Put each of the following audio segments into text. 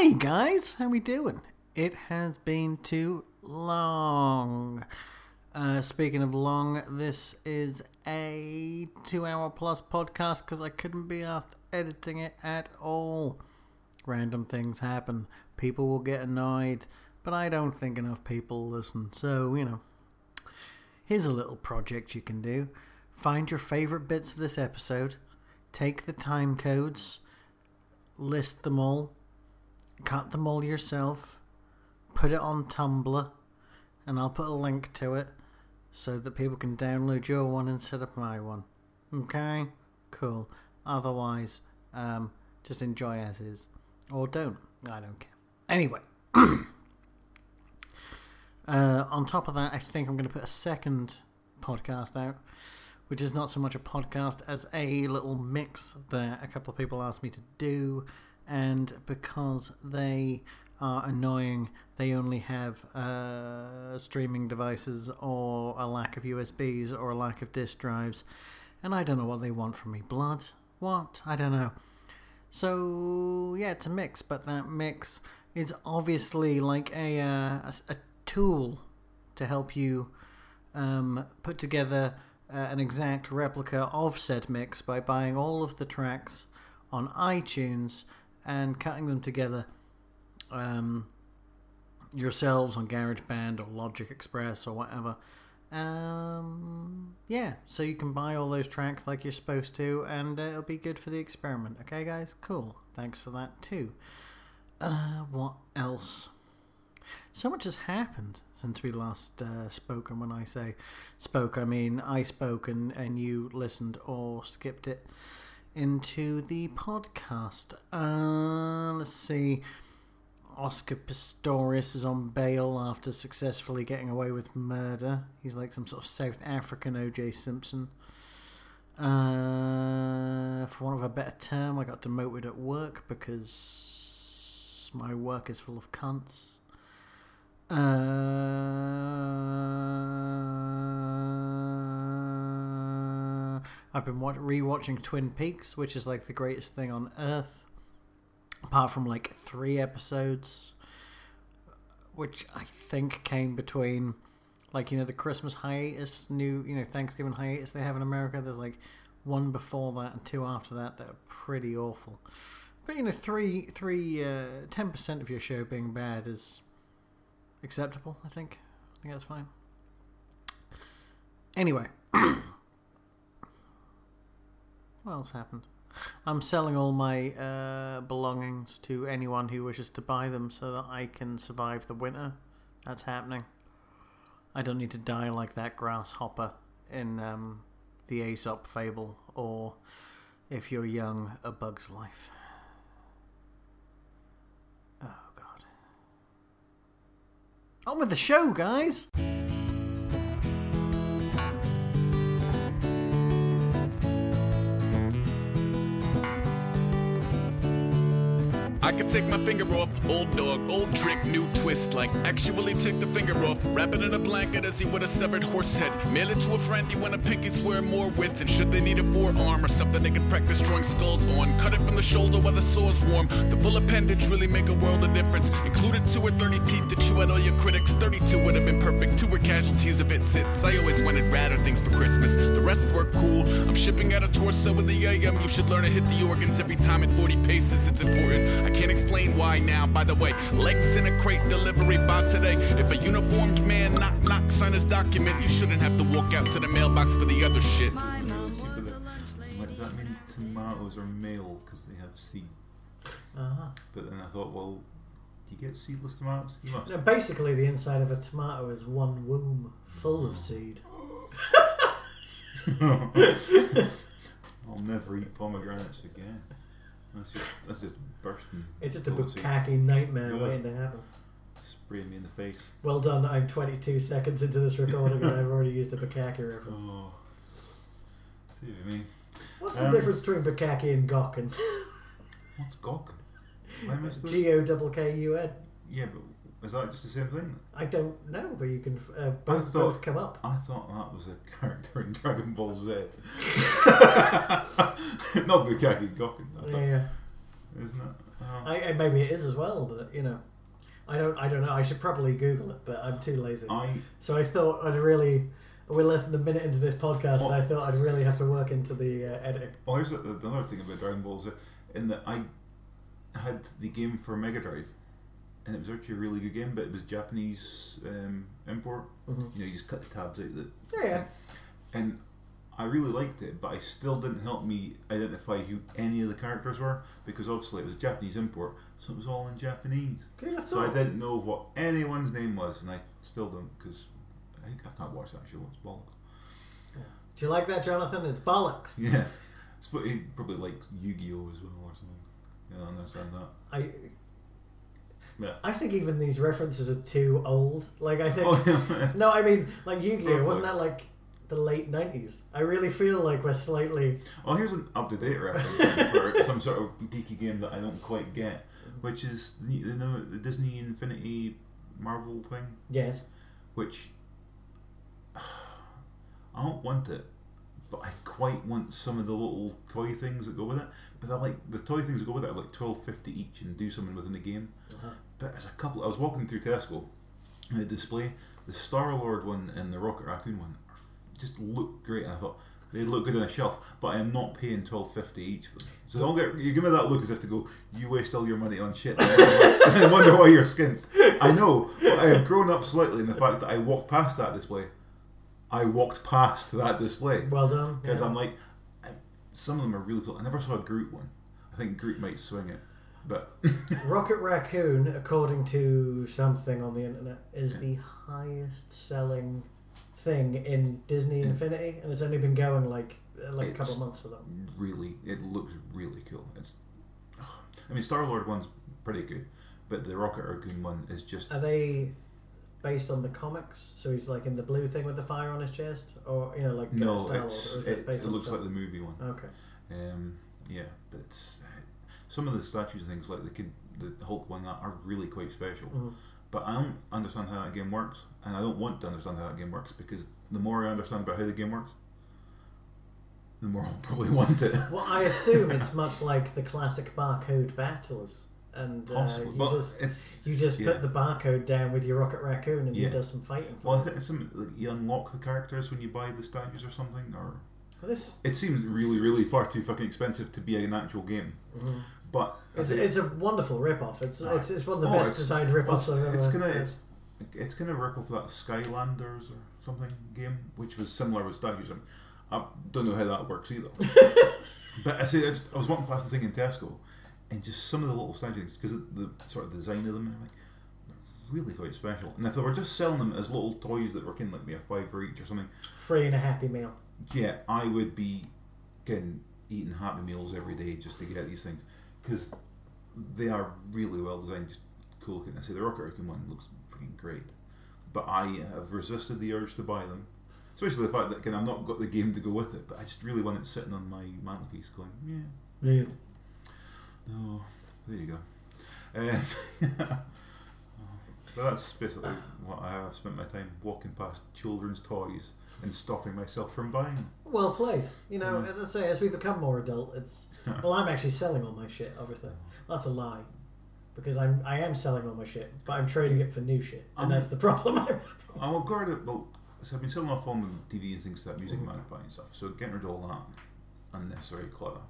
Hey guys, how we doing? It has been too long. Uh, speaking of long, this is a two-hour plus podcast because I couldn't be asked editing it at all. Random things happen. People will get annoyed, but I don't think enough people listen. So you know, here's a little project you can do. Find your favorite bits of this episode, take the time codes, list them all, cut them all yourself, put it on Tumblr, and I'll put a link to it so that people can download your one instead of my one. Okay? Cool. Otherwise, um, just enjoy as is. Or don't. I don't care. Anyway. uh, on top of that, I think I'm going to put a second podcast out, which is not so much a podcast as a little mix that a couple of people asked me to do and because they are annoying, they only have uh, streaming devices or a lack of USBs or a lack of disk drives, and I don't know what they want from me. Blood? What? I don't know. So yeah, it's a mix, but that mix is obviously like a uh, a, a, tool to help you um, put together uh, an exact replica of said mix by buying all of the tracks on iTunes and cutting them together um, yourselves on GarageBand or Logic Express or whatever. Um, yeah, so you can buy all those tracks like you're supposed to, and uh, it'll be good for the experiment. Okay, guys? Cool. Thanks for that, too. Uh, what else? So much has happened since we last uh, spoke, and when I say spoke, I mean I spoke and, and you listened or skipped it into the podcast. Uh, let's see. Oscar Pistorius is on bail after successfully getting away with murder. He's like some sort of South African O.J. Simpson. Uh, for want of a better term, I got demoted at work because my work is full of cunts. Uh, I've been rewatching Twin Peaks, which is like the greatest thing on earth, apart from like three episodes, which I think came between, like you know, the Christmas hiatus, new you know Thanksgiving hiatus they have in America. There's like one before that and two after that that are pretty awful. But you know, three, three, uh, ten percent of your show being bad is acceptable. I think. I think that's fine. Anyway, what else happened? I'm selling all my uh, belongings to anyone who wishes to buy them, so that I can survive the winter. That's happening. I don't need to die like that grasshopper in um, the Aesop fable, or if you're young, A Bug's Life. Oh, God. On with the show, guys! I could take my finger off, old dog, old trick, new twist. Like actually take the finger off, wrap it in a blanket as he would a severed horse head. Mail it to a friend you want a pinky swear more with. And should they need a forearm or something they can practice drawing skulls on, cut it from the shoulder while the sore's warm. The full appendage really make a world of difference. Included two or thirty teeth that chew out all your critics. Thirty-two would have been perfect. Two were casualties of it sits. I always wanted radder things for Christmas. The rest were cool. I'm shipping out a torso with the AM. You should learn to hit the organs every time at 40 paces. It's important. I can't explain why now. By the way, legs in a crate delivery by today. If a uniformed man knock knock sign his document, you shouldn't have to walk out to the mailbox for the other shit. Thank you for the. Like, does that mean tomatoes are male because they have seed? Uh-huh. But then I thought, well, do you get seedless tomatoes? You must. Now, basically, the inside of a tomato is one womb full of seed. I'll never eat pomegranates again. That's just that's just bursting. It's just a bukkake nightmare Yeah. waiting to happen. Spraying me in the face. Well done. I'm 22 seconds into this recording and I've already used a bukkake reference. Oh. See what I mean? What's the Um, difference between bukkake and gokkun? What's gawk? I missed it. G O double K U N. Yeah, but is that just the same thing? I don't know, but you can uh, both, thought- both come up. I thought that was a character in Dragon Ball Z. Not Bukkake Gokkun. I thought, yeah. Isn't it? Oh. I, maybe it is as well, but you know, I don't. I don't know. I should probably Google it, but I'm too lazy. I So I thought I'd really. We're less than a minute into this podcast, and I thought I'd really have to work into the uh, editing. well, here's the, the other thing about Dragon Ball Z, in that I had the game for Mega Drive, and it was actually a really good game, but it was Japanese um, import. Mhm. You know, you just cut the tabs out. That Yeah, yeah. and I really liked it, but I still didn't help me identify who any of the characters were because obviously it was a Japanese import, so it was all in Japanese. Have So I didn't know what anyone's name was, and I still don't because I, I can't watch that show. It's bollocks. Do you like that, Jonathan? It's bollocks. Yeah, it's, but he probably likes Yu-Gi-Oh as well or something. Yeah, I understand that. I. Yeah. I think even these references are too old. Like I think. Oh yeah. No, I mean like Yu-Gi-Oh! Fair Wasn't that like the late nineties? I really feel like we're slightly. Oh, here's an up-to-date reference for some sort of geeky game that I don't quite get, which is the, know the Disney Infinity Marvel thing. Yes. which I don't want it, but I quite want some of the little toy things that go with it. But I like the toy things that go with it are like twelve fifty each and do something within the game. Uh-huh. But there's a couple. I was walking through Tesco, and the display, the Star Lord one and the Rocket Raccoon one, just look great. And I thought they look good on a shelf, but I am not paying twelve fifty each for them. So don't get you give me that look as if to go. You waste all your money on shit. And wonder why- wonder why you're skint. I know, but I have grown up slightly in the fact that I walked past that display. I walked past that display Well done. because yeah. I'm like, I- some of them are really cool. I never saw a Groot one. I think Groot might swing it, but Rocket Raccoon, according to something on the internet, is the highest selling thing in Disney Infinity, and it's only been going like uh, like a couple of months for them. really, it looks really cool. It's, I mean, Star Lord one's pretty good, but the Rocket Raccoon one is just Are they based on the comics? So he's like in the blue thing with the fire on his chest, or you know, like uh, no. Star Lord, it, it it looks the like the movie one. Okay. Um, yeah, but some of the statues and things like the kid, the Hulk one that are really quite special. Mhm. But I don't understand how that game works, and I don't want to understand how that game works because the more I understand about how the game works, the more I'll probably want it. Well, I assume it's much like the classic barcode battles, and uh, you just it- you just yeah. put the barcode down with your Rocket Raccoon, and he Yeah. does some fighting. For well, I you. think it's some like you unlock the characters when you buy the statues or something, or Well, this it seems really, really far too fucking expensive to be an actual game. Mhm. But It's, it's a wonderful rip-off. It's, Ah. it's, it's one of the Oh, best designed well, rip-offs it's, I've ever. it's gonna it's it's gonna rip off that Skylanders or something game, which was similar with statues. I'm- don't know how that works either. but I see, it's, I was walking past the thing in Tesco, and just some of the little statue things because the sort of design of them, like, really quite special. And if they were just selling them as little toys that were kind of like maybe a five for each or something, free and a happy meal. yeah, I would be getting eating Happy Meals every day just to get these things because they are really well designed, just cool looking. I say the Rocket Raccoon one looks freaking great, but I have resisted the urge to buy them, especially the fact that again, I've not got the game to go with it. But I just really want it sitting on my mantelpiece, going, yeah, Yeah. no, there you go. Um, but that's basically what I have spent my time walking past children's toys and stopping myself from buying. Well played. You know, So- as I say, as we become more adult, it's well, I'm actually selling all my shit. Obviously, that's a lie, because I'm I am selling all my shit, but I'm trading it for new shit, and that's the problem. I'm I've got it. Well, so I've been selling off on the TV and things to that music mm. magpie and stuff. So getting rid of all that unnecessary clutter,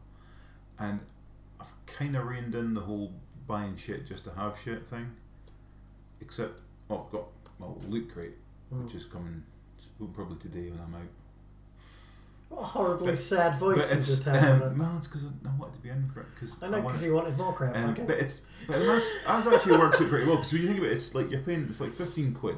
and I've kind of reined in the whole buying shit just to have shit thing. Except, well, I've got well Loot Crate, which is coming probably today when I'm out. what a horribly But- sad voice but it's um, well, it's because I wanted to be in for it. Cause I know want because it. you wanted more crap. Um, okay. but it's but that's, that actually works out pretty well because when you think about it, it's like you're paying it's like fifteen quid.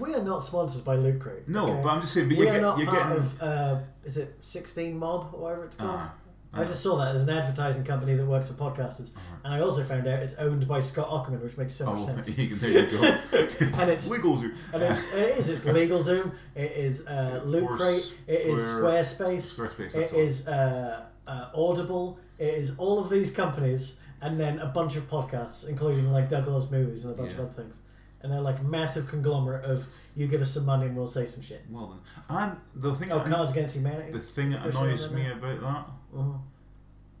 we, are not sponsored by Loot Crate. No, okay? but I'm just saying. But we you're, are get, not you're part getting. of. Uh, is it 16 Mob or whatever it's called? Ah, I just saw that as an advertising company that works for podcasters, and I also found out it's owned by Scott Aukerman, which makes so Oh, much well, sense. there you go. And it's LegalZoom. and it's, it is it's LegalZoom, it is uh, Loot Crate, it is Squarespace, Squarespace, it is uh, uh, Audible, it is all of these companies, and then a bunch of podcasts, including like Doug Loves Movies and a bunch of other things. And they're like massive conglomerate of you give us some money and we'll say some shit. Well then, and the thing, Oh, Cards Against Humanity. the thing that annoys me about that Mhm.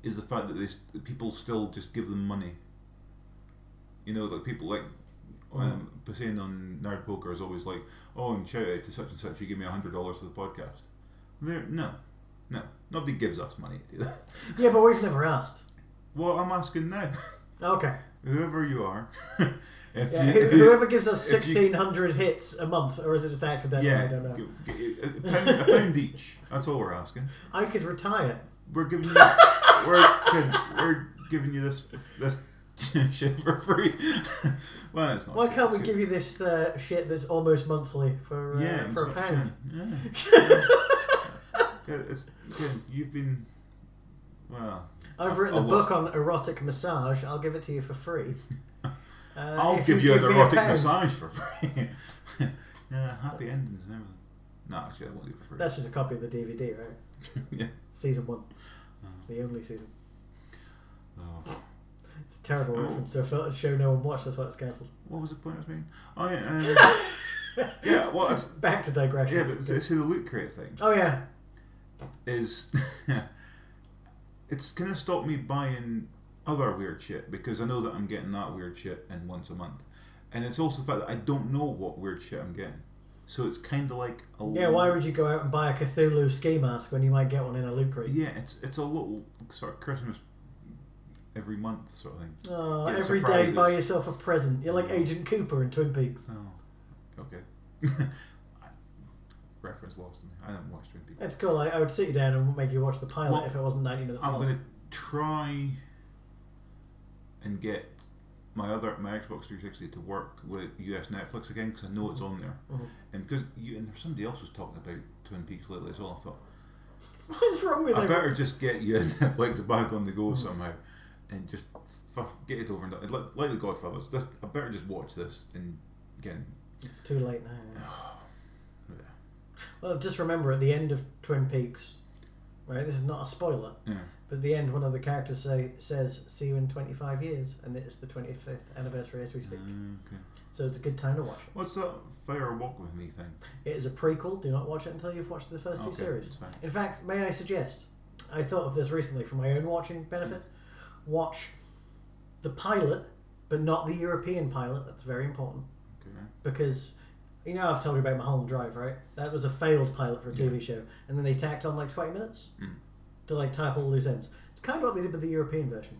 is the fact that they that people still just give them money. You know, like people like um, saying on Nerd Poker is always like, oh, and shout out to such and such, you give me a hundred dollars for the podcast. They're, no, no, nobody gives us money to do that. Yeah, but we've never asked. Well, I'm asking now, Okay. whoever you are, if Yeah, you, if you, whoever gives us you- 1,600 hits a month, or is it just accidental? yeah, I don't know. a, pound, a pound each. That's all we're asking. I could retire. We're giving you, we're, we're giving you this this shit for free. well, it's not. Why shit, can't we good. give you this uh, shit that's almost monthly for uh, yeah, for a pound? Yeah. Good, it's good. You've been well. I've written a I'll book on erotic massage. I'll give it to you for free. Uh, I'll give you, give an erotic massage for free. yeah, happy endings and everything. No, actually, I won't do it for free. That's just a copy of the DVD, right? yeah. Season one, the only season. Oh. It's a terrible Oh. reference to a show no one watched. That's why it's cancelled. What was the point I was making? Oh yeah. Um, yeah. Well, it's, Back to digression. yeah, but see the loot crate thing oh yeah, is it's gonna stop me buying other weird shit because I know that I'm getting that weird shit in once a month, and it's also the fact that I don't know what weird shit I'm getting. So it's kind of like a yeah. Why would you go out and buy a Cthulhu ski mask when you might get one in a loot crate? Yeah, it's it's a little sort of Christmas every month sort of thing. Oh, Get every day surprises. buy yourself a present. You're like Agent Cooper in Twin Peaks. Oh, okay. Reference lost to me. I don't watch Twin Peaks. It's cool. I, I would sit you down and make you watch the pilot Well, if it wasn't 90 minutes I'm long. to try and get my other my Xbox 360 to work with US Netflix again because I know it's on there. Mhm. And because you and there's somebody else was talking about Twin Peaks lately as well. I thought What's wrong with I better just get US Netflix back on the go somehow, and just fuck, get it over and done. Like, like the Godfathers, just I better just watch this and again. It's too late now. Yeah. Well, just remember at the end of Twin Peaks, right? This is not a spoiler, Yeah. But at the end, one of the characters say says, "See you in 25 years," and it's the 25th anniversary as we speak. Mm, okay. So it's a good time to watch it. What's that Fire Walk with Me thing? It is a prequel. Do not watch it until you've watched the first two Okay, series. that's fine. In fact, may I suggest? I thought of this recently for my own watching benefit. Watch the pilot, but not the European pilot. That's very important Okay. because you know I've told you about Mulholland Drive, right? That was a failed pilot for a TV show, and then they tacked on like twenty minutes Mm. To like tie up all the loose ends. It's kind of what they did with the European version,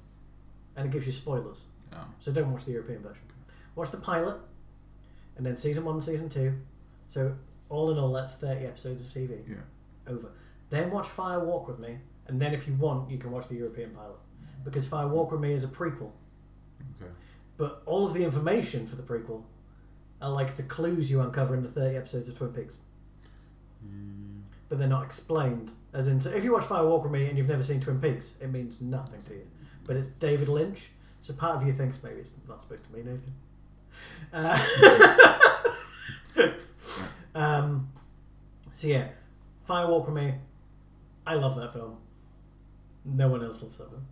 and it gives you spoilers. Oh. So don't watch the European version. Watch the pilot, and then season one, season two. So all in all, that's thirty episodes of TV Yeah. over. Then watch Fire Walk with Me, and then if you want, you can watch the European pilot because Fire Walk with Me is a prequel. Okay. But all of the information for the prequel are like the clues you uncover in the 30 episodes of Twin Peaks. Mm, But they're not explained. As in, so if you watch Fire Walk with Me and you've never seen Twin Peaks, it means nothing to you. But it's David Lynch, so part of you thinks maybe it's not supposed to mean anything. Uh, um, so yeah, Fire Walk with Me, I love that film. No one else loves that film.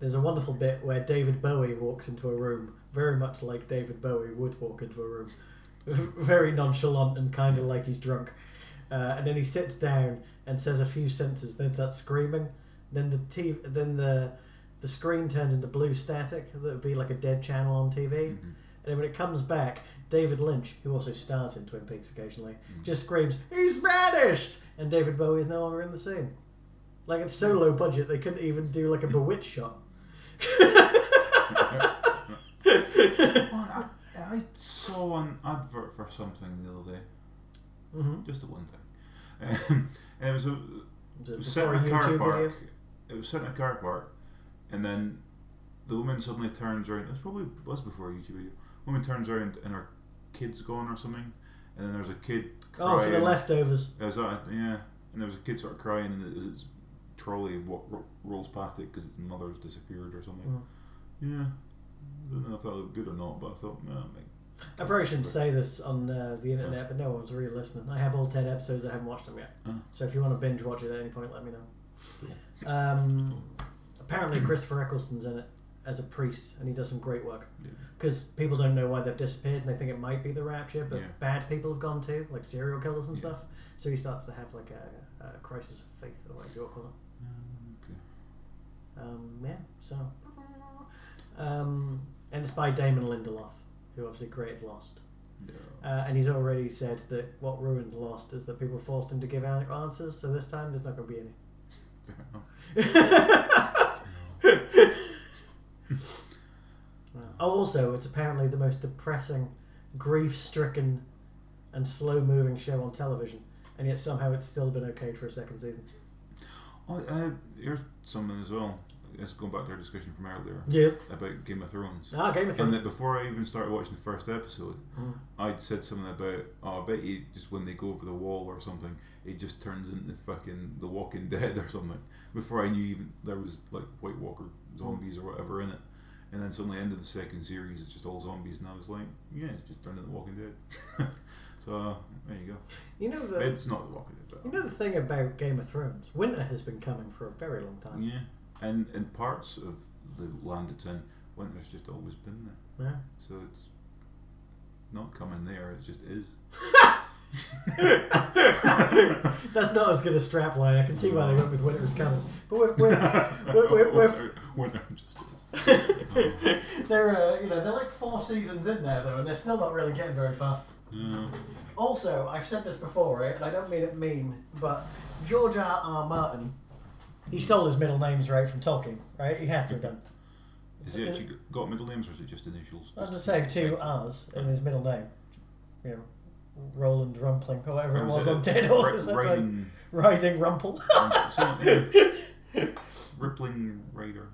There's a wonderful bit where David Bowie walks into a room, very much like David Bowie would walk into a room, very nonchalant and kind of like he's drunk. Uh, and then he sits down and says a few sentences. Then starts screaming. Then the TV, then the the screen turns into blue static. That would be like a dead channel on TV. mhm. And then when it comes back, David Lynch, who also stars in Twin Peaks occasionally, just screams, "He's vanished!" And David Bowie is no longer in the scene. Like it's so low budget, they couldn't even do like a bewitched shot. Well, I, I saw an advert for something the other day, hmm just the one thing. And it was a Was it it was set in a car YouTube park. video? It was set in a car park, and then the woman suddenly turns around. It was probably was before a YouTube video. Woman turns around and her kid's gone or something, and then there's a kid crying. Oh, for the leftovers. Is that yeah? And there was a kid sort of crying, and as its trolley rolls past it because its mother's disappeared or something. Mm. Yeah, I don't know if that looked good or not, but I thought, mate. I probably shouldn't say this on uh, the internet, but no one's really listening. I have all ten episodes. I haven't watched them yet. Oh. So if you want to binge watch it at any point, let me know. Um, apparently, Christopher Eccleston's in it as a priest, and he does some great work. Because people don't know why they've disappeared, and they think it might be the rapture, but Yeah. bad people have gone too, like serial killers and stuff. So he starts to have like a, a crisis of faith, or whatever you call it. Okay. Um, yeah, so. Um, and it's by Damon Lindelof, who obviously created Lost. Yeah. Uh, and he's already said that what ruined Lost is that people forced him to give an- answers, so this time there's not going to be any. Oh, also, it's apparently the most depressing, grief stricken, and slow moving show on television, and yet somehow it's still been okayed for a second season. Oh, uh, here's something as well. It's going back to our discussion from earlier Yes. about Game of Thrones. Ah, Game of And Thrones. that before I even started watching the first episode, Mm. I'd said something about, oh, I bet you just when they go over the wall or something, it just turns into fucking The Walking Dead or something. Before I knew even there was like White Walker zombies or whatever in it. And then suddenly, end of the second series, it's just all zombies, and I was like, yeah, it's just turned into The Walking Dead. so uh, there you go. You know the It's not The Walking Dead, you know the thing about Game of Thrones. Winter has been coming for a very long time. yeah. And in parts of the land it's in, winter's just always been there. Yeah. So it's not coming there, it just is. That's not as good a strapline. I can see why they went with Winter is coming. But with, with, with, with, with winter just is. they're uh, you know they're like four seasons in there though, and they're still not really getting very far. Yeah. Also, I've said this before, right? And I don't mean it mean, but George R. R. Martin, he stole his middle names right from Tolkien, right? He had to have done. Is he actually got middle names or is it just initials? I was going to say two R's in his middle name. You know, Roland Rumpling, or whatever it was on Dead like Riding, riding Rumple. yeah. Rippling Raider.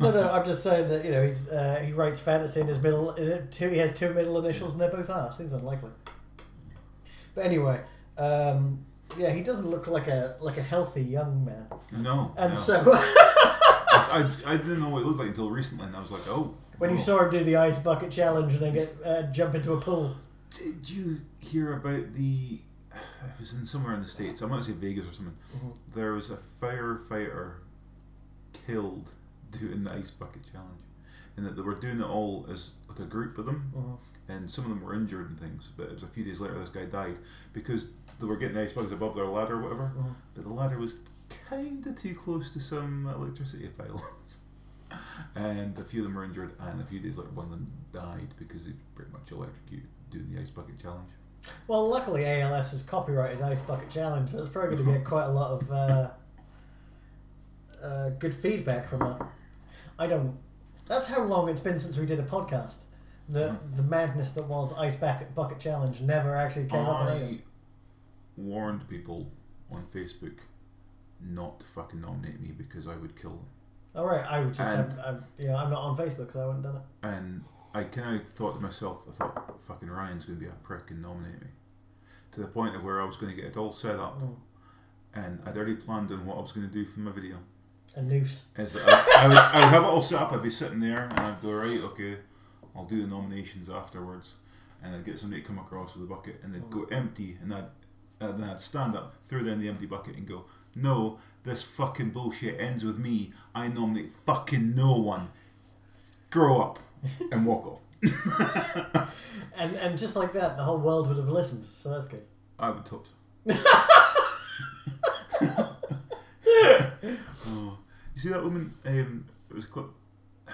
no, no, I'm just saying that you know he's uh, he writes fantasy in his middle. In it, two, he has two middle initials, and they're both R. Seems unlikely. But anyway, um, yeah, he doesn't look like a like a healthy young man, No. and no. so I, I, didn't know what it looked like until recently, and I was like, oh. when you saw him do the ice bucket challenge and then get uh, jump into a pool, Did you hear about the? It was in somewhere in the states. I want to say Vegas or something. Mhm. There was a firefighter killed doing the ice bucket challenge, and that they were doing it all as like a group of them, Mhm. and some of them were injured and things. But it was a few days later this guy died because they were getting the ice buckets above their ladder or whatever. Mhm. But the ladder was kind of too close to some electricity pylons. And a few of them were injured, and a few days later, one of them died because he pretty much electrocuted doing the ice bucket challenge. Well, luckily ALS has copyrighted Ice Bucket Challenge. so it's probably going to get quite a lot of uh, uh, good feedback from that. I don't. That's how long it's been since we did a podcast. The the madness that was Ice Bucket Bucket Challenge never actually came up. I anything. Warned people on Facebook not to fucking nominate me because I would kill them. All right, I would just And- have, I'm, you know, I'm not on Facebook, so I wouldn't done it. And I kind of thought to myself, I thought, fucking Ryan's going to be a prick and nominate me. To the point of where I was going to get it all set up, Mm. and I'd already planned on what I was going to do for my video. A noose. Is I, I, would, I would have it all set up. I'd be sitting there, and I'd go right, okay, I'll do the nominations afterwards, and I'd get somebody to come across with a bucket, and they'd go empty, and I'd and then I'd stand up, throw them in the empty bucket, and go, no, this fucking bullshit ends with me. I nominate fucking no one. Grow up and walk off. And and just like that, the whole world would have listened. So that's good. I would talk. oh. You see that woman? Um, it was a clip.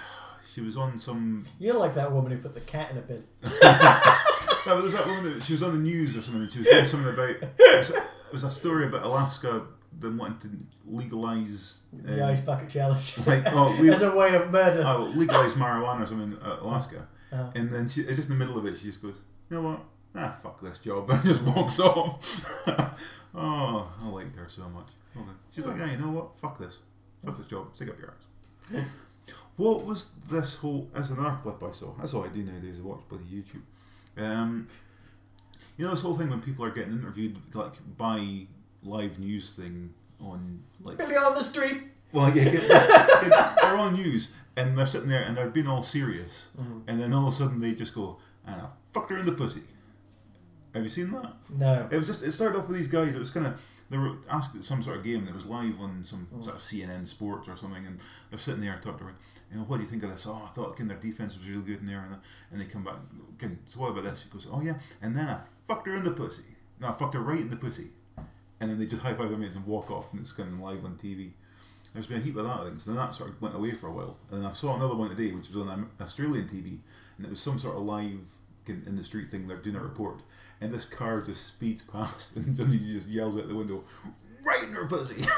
She was on some You're like that woman who put the cat in a bin. But there's that woman that she was on the news or something. And she was doing something about. It was, a, it was a story about Alaska them wanting to legalize. The um, Ice Bucket Challenge. like, oh, we- As a way of murder. oh, legalize marijuana or something in uh, Alaska. Uh-huh. And then she, it's just in the middle of it. She just goes, "You know what? Ah, fuck this job," and just walks off. oh, I liked her so much. Well then, she's like, "Yeah, you know what? Fuck this. Fuck this job. Stick up your ass." What was this whole? As another clip I saw. That's all I do nowadays. I watch bloody YouTube. Um, you know this whole thing when people are getting interviewed like by live news thing on like Billy on the street. well yeah get this, get- they're on news and they're sitting there and they're being all serious and then all of a sudden they just go and I fucked her in the pussy. Have you seen that? No. It was just it started off with these guys. It was kind of they were asked some sort of game that was live on some sort of CNN Sports or something, and they're sitting there talking to her. You know, what do you think of this? Oh, I thought again, their defense was really good in there, and, and they come back. Again, so what about this? He goes, oh yeah, and then I fucked her in the pussy. No, I fucked her right in the pussy, and then they just high five their mates and walk off, and it's kind of live on TV. There's been a heap of that i things. Then that sort of went away for a while. And I saw another one today, which was on Australian TV, and it was some sort of live in, in the street thing. They're doing a report, and this car just speeds past, and somebody just yells out the window, "Right in her pussy!"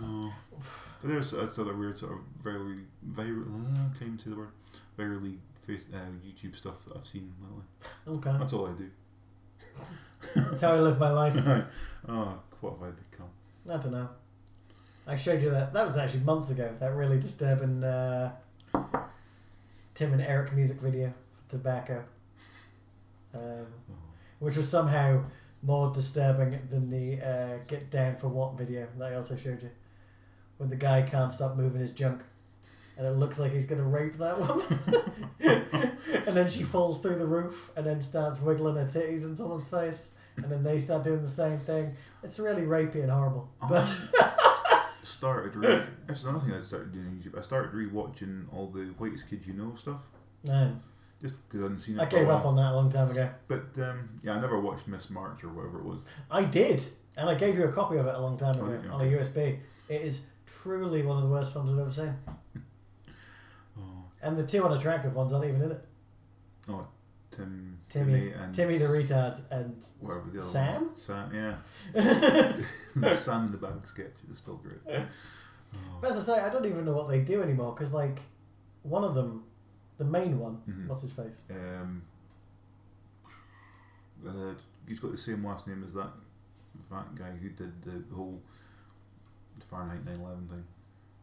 oh. But there's that's other weird sort of very viral. Uh, came to the word virally face uh, YouTube stuff that I've seen lately. Okay. That's all I do. That's how I live my life. oh, what have I become? I don't know. I showed you that. That was actually months ago. That really disturbing uh, Tim and Eric music video Tobacco, um, which was somehow more disturbing than the uh, Get Down for What video that I also showed you, when the guy can't stop moving his junk, and it looks like he's gonna rape that woman, and then she falls through the roof and then starts wiggling her titties in someone's face, and then they start doing the same thing. It's really rapey and horrible. But I started. Re- that's another thing I started doing on YouTube. I started rewatching all the Whitest Kids You Know stuff, no, just because I hadn't seen it. I gave up on that a long time ago. But um, yeah, I never watched Miss March or whatever it was. I did, and I gave you a copy of it a long time Oh, ago did you? on a USB. It is truly one of the worst films I've ever seen. Oh, And the two unattractive ones aren't even in it. oh Tim, Timmy, and Timmy the retard, and the other Sam? one. Sam, yeah. the Sam in the bag sketch is still great. Oh. but as I say, I don't even know what they do anymore because like one of them, the main one, Mhm. what's his face? Um, uh, he's got the same last name as that that guy who did the whole Fahrenheit 9/11 thing.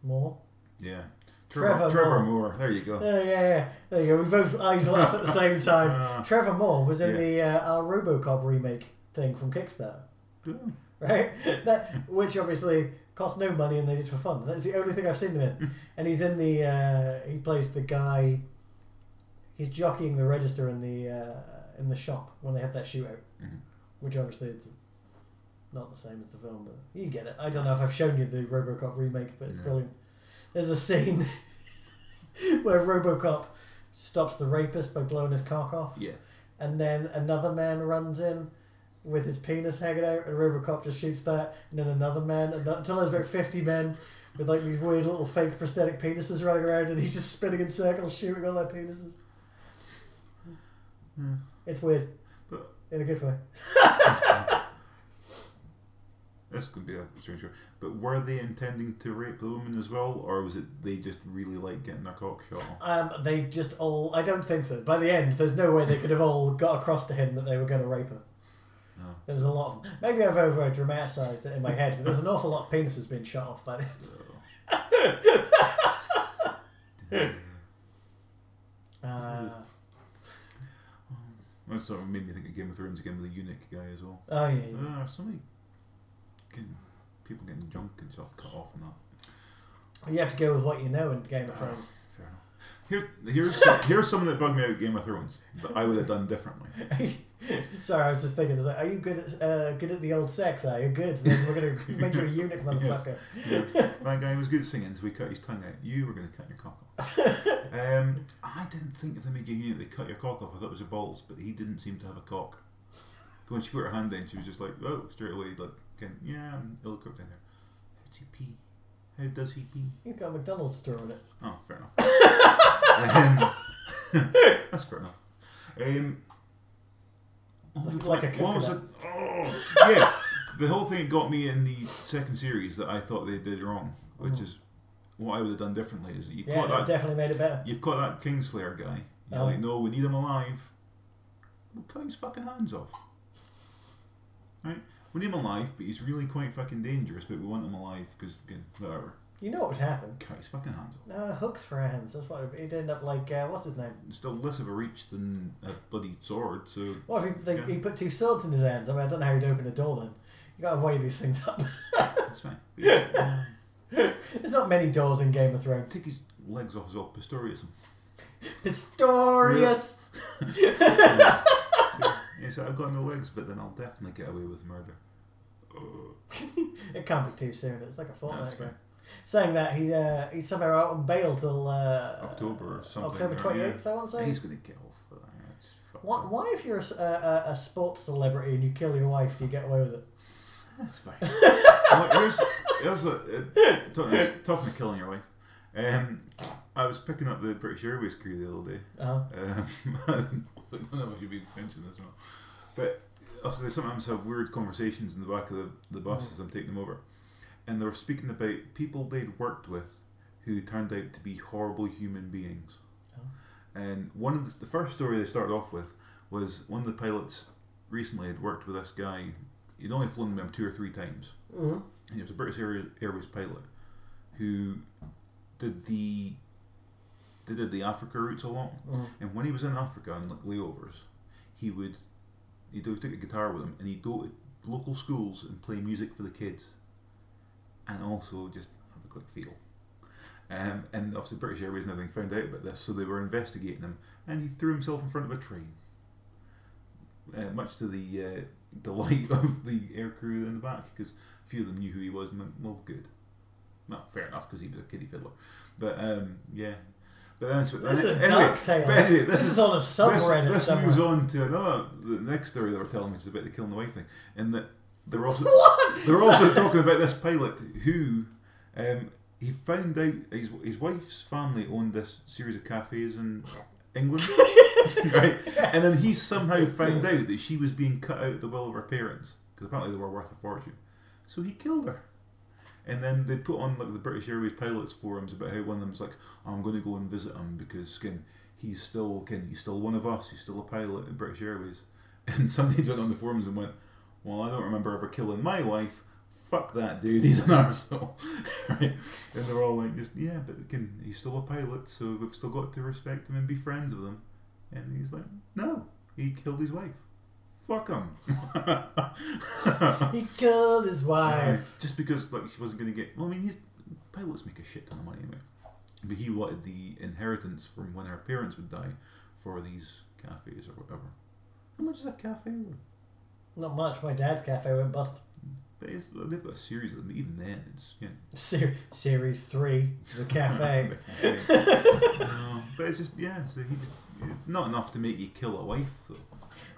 Moore. Yeah, Trevor Trevor Moore. Moore. There you go. Yeah, yeah, yeah. There you go. We both eyes laugh at the same time. Ah. Trevor Moore was in Yeah. the uh, our RoboCop remake thing from Kickstarter. Oh, right? That which obviously cost no money and they did for fun. That's the only thing I've seen him in. And he's in the uh, he plays the guy. He's jockeying the register in the uh, in the shop when they have that shootout, Mhm. which obviously not the same as the film, but you get it. I don't know if I've shown you the RoboCop remake, but it's No. brilliant. There's a scene where RoboCop stops the rapist by blowing his cock off Yeah. and then another man runs in with his penis hanging out, and Robocop just shoots that, and then another man, and until there's about 50 men with like these weird little fake prosthetic penises running around, and he's just spinning in circles shooting all their penises. Yeah. It's weird, But- in a good way. This could be a strange show. But were they intending to rape the woman as well, or was it they just really like getting their cock shot? Um, they just all, I don't think so. By the end, there's no way they could have all got across to him that they were going to rape her. No. There's a lot of, maybe I've over dramatized it in my head, but there's an awful lot of penises being shot off by the end. Uh, That sort of made me think of Game of Thrones again with the eunuch guy as well. oh, yeah, yeah. Uh, getting people getting junk and stuff cut off and that. You have to go with what you know in Game of Ah, Thrones. fair enough. Here, here's some, here's something that bugged me out Game of Thrones that I would have done differently. Sorry, I was just thinking. I was like, "Are you good at uh, good at the old sex? Are you good? Then we're gonna make you a eunuch, motherfucker." Yeah. That guy was good at singing, so we cut his tongue out. You were going to cut your cock off. Um, I didn't think if they made you a eunuch, they cut your cock off. I thought it was your balls, but he didn't seem to have a cock. When she put her hand in, she was just like, oh, straight away, like, of, yeah, I'm ill cooked down there. How does he pee? How does he pee? He's got a McDonald's store in it. Oh, fair enough. um, that's fair enough. Um, the Like a was it? Oh, yeah. The whole thing got me in the second series that I thought they did wrong, which Mhm. is what I would have done differently. Is you Yeah, caught that definitely made it better. you've caught that Kingslayer guy. You're Oh. like, no, we need him alive. We'll cut his fucking hands off. Right? We need him alive, but he's really quite fucking dangerous. But we want him alive because whatever. You know what would happen? Cut his fucking hands off. No hooks for hands. That's what it'd end up like. Uh, what's his name? It's still less of a reach than a bloody sword. So What if he, like, Yeah. he put two swords in his hands? I mean, I don't know how he'd open a door then. You gotta weigh these things up. that's fine. Yeah, There's not many doors in Game of Thrones. take his legs off as well. Pistorius. Pistorius. Yeah, so I've got no legs, but then I'll definitely get away with murder. It can't be too soon. It's like a fortnight That's ago. right. Saying that he uh, he's somehow out on bail till uh, October or something. October or- twenty yeah. I want to say. He's going to get off for that. Yeah, it's just fucked Why, up. why, if you're a sports celebrity and you kill your wife, do you get away with it? That's fine. Well, here's, here's a, uh, talking, talking of killing your wife. Um, I was picking up the British Airways crew the other day. Uh-huh. Um, I don't know if should be mentioning this or not. But also, they sometimes have weird conversations in the back of the, the bus as I'm taking them over. And they were speaking about people they'd worked with who turned out to be horrible human beings. Oh. And one of the, the first story they started off with was one of the pilots recently had worked with this guy. He'd only flown with him two or three times. hmm And he was a British Air, Airways pilot who did the they did the Africa routes a lot. Mhm. And when he was in Africa on like layovers, he would he'd always take a guitar with him and he'd go to local schools and play music for the kids, and also just have a quick feel. Um, and obviously British Airways and everything found out about this, so they were investigating him, and he threw himself in front of a train. Uh, much to the uh, delight of the air crew in the back, because a few of them knew who he was and went, well, good. Well, fair enough, because he was a kiddie fiddler. But um, yeah. But that's This is a anyway, dark tale. But anyway, This this, is on a this, subreddit this somewhere. moves on to another. The next story they were telling me is about the killing the wife thing, and that they're also they're also talking about this pilot who um, he found out his his wife's family owned this series of cafes in England, right? And then he somehow found out that she was being cut out of the will of her parents because apparently they were worth a fortune. So he killed her. And then they put on like the British Airways pilots forums about how one of them's like, I'm going to go and visit him because can he's still can he's still one of us. He's still a pilot at British Airways. And somebody went on the forums and went, Well, I don't remember ever killing my wife. Fuck that dude. He's an arsehole. right? And they're all like, just yeah, but can he's still a pilot, so we've still got to respect him and be friends with him. And he's like, No, he killed his wife. Fuck him. He killed his wife. Just because like she wasn't going to get. Well, I mean, pilots make a shit ton of money anyway. But he wanted the inheritance from when her parents would die for these cafes or whatever. How much is a cafe worth? Not much. My dad's cafe went bust. But it's, they've got a series of them. Even then, it's you know. Ser- series three, the cafe. No, but it's just yeah. So he just it's not enough to make you kill a wife though.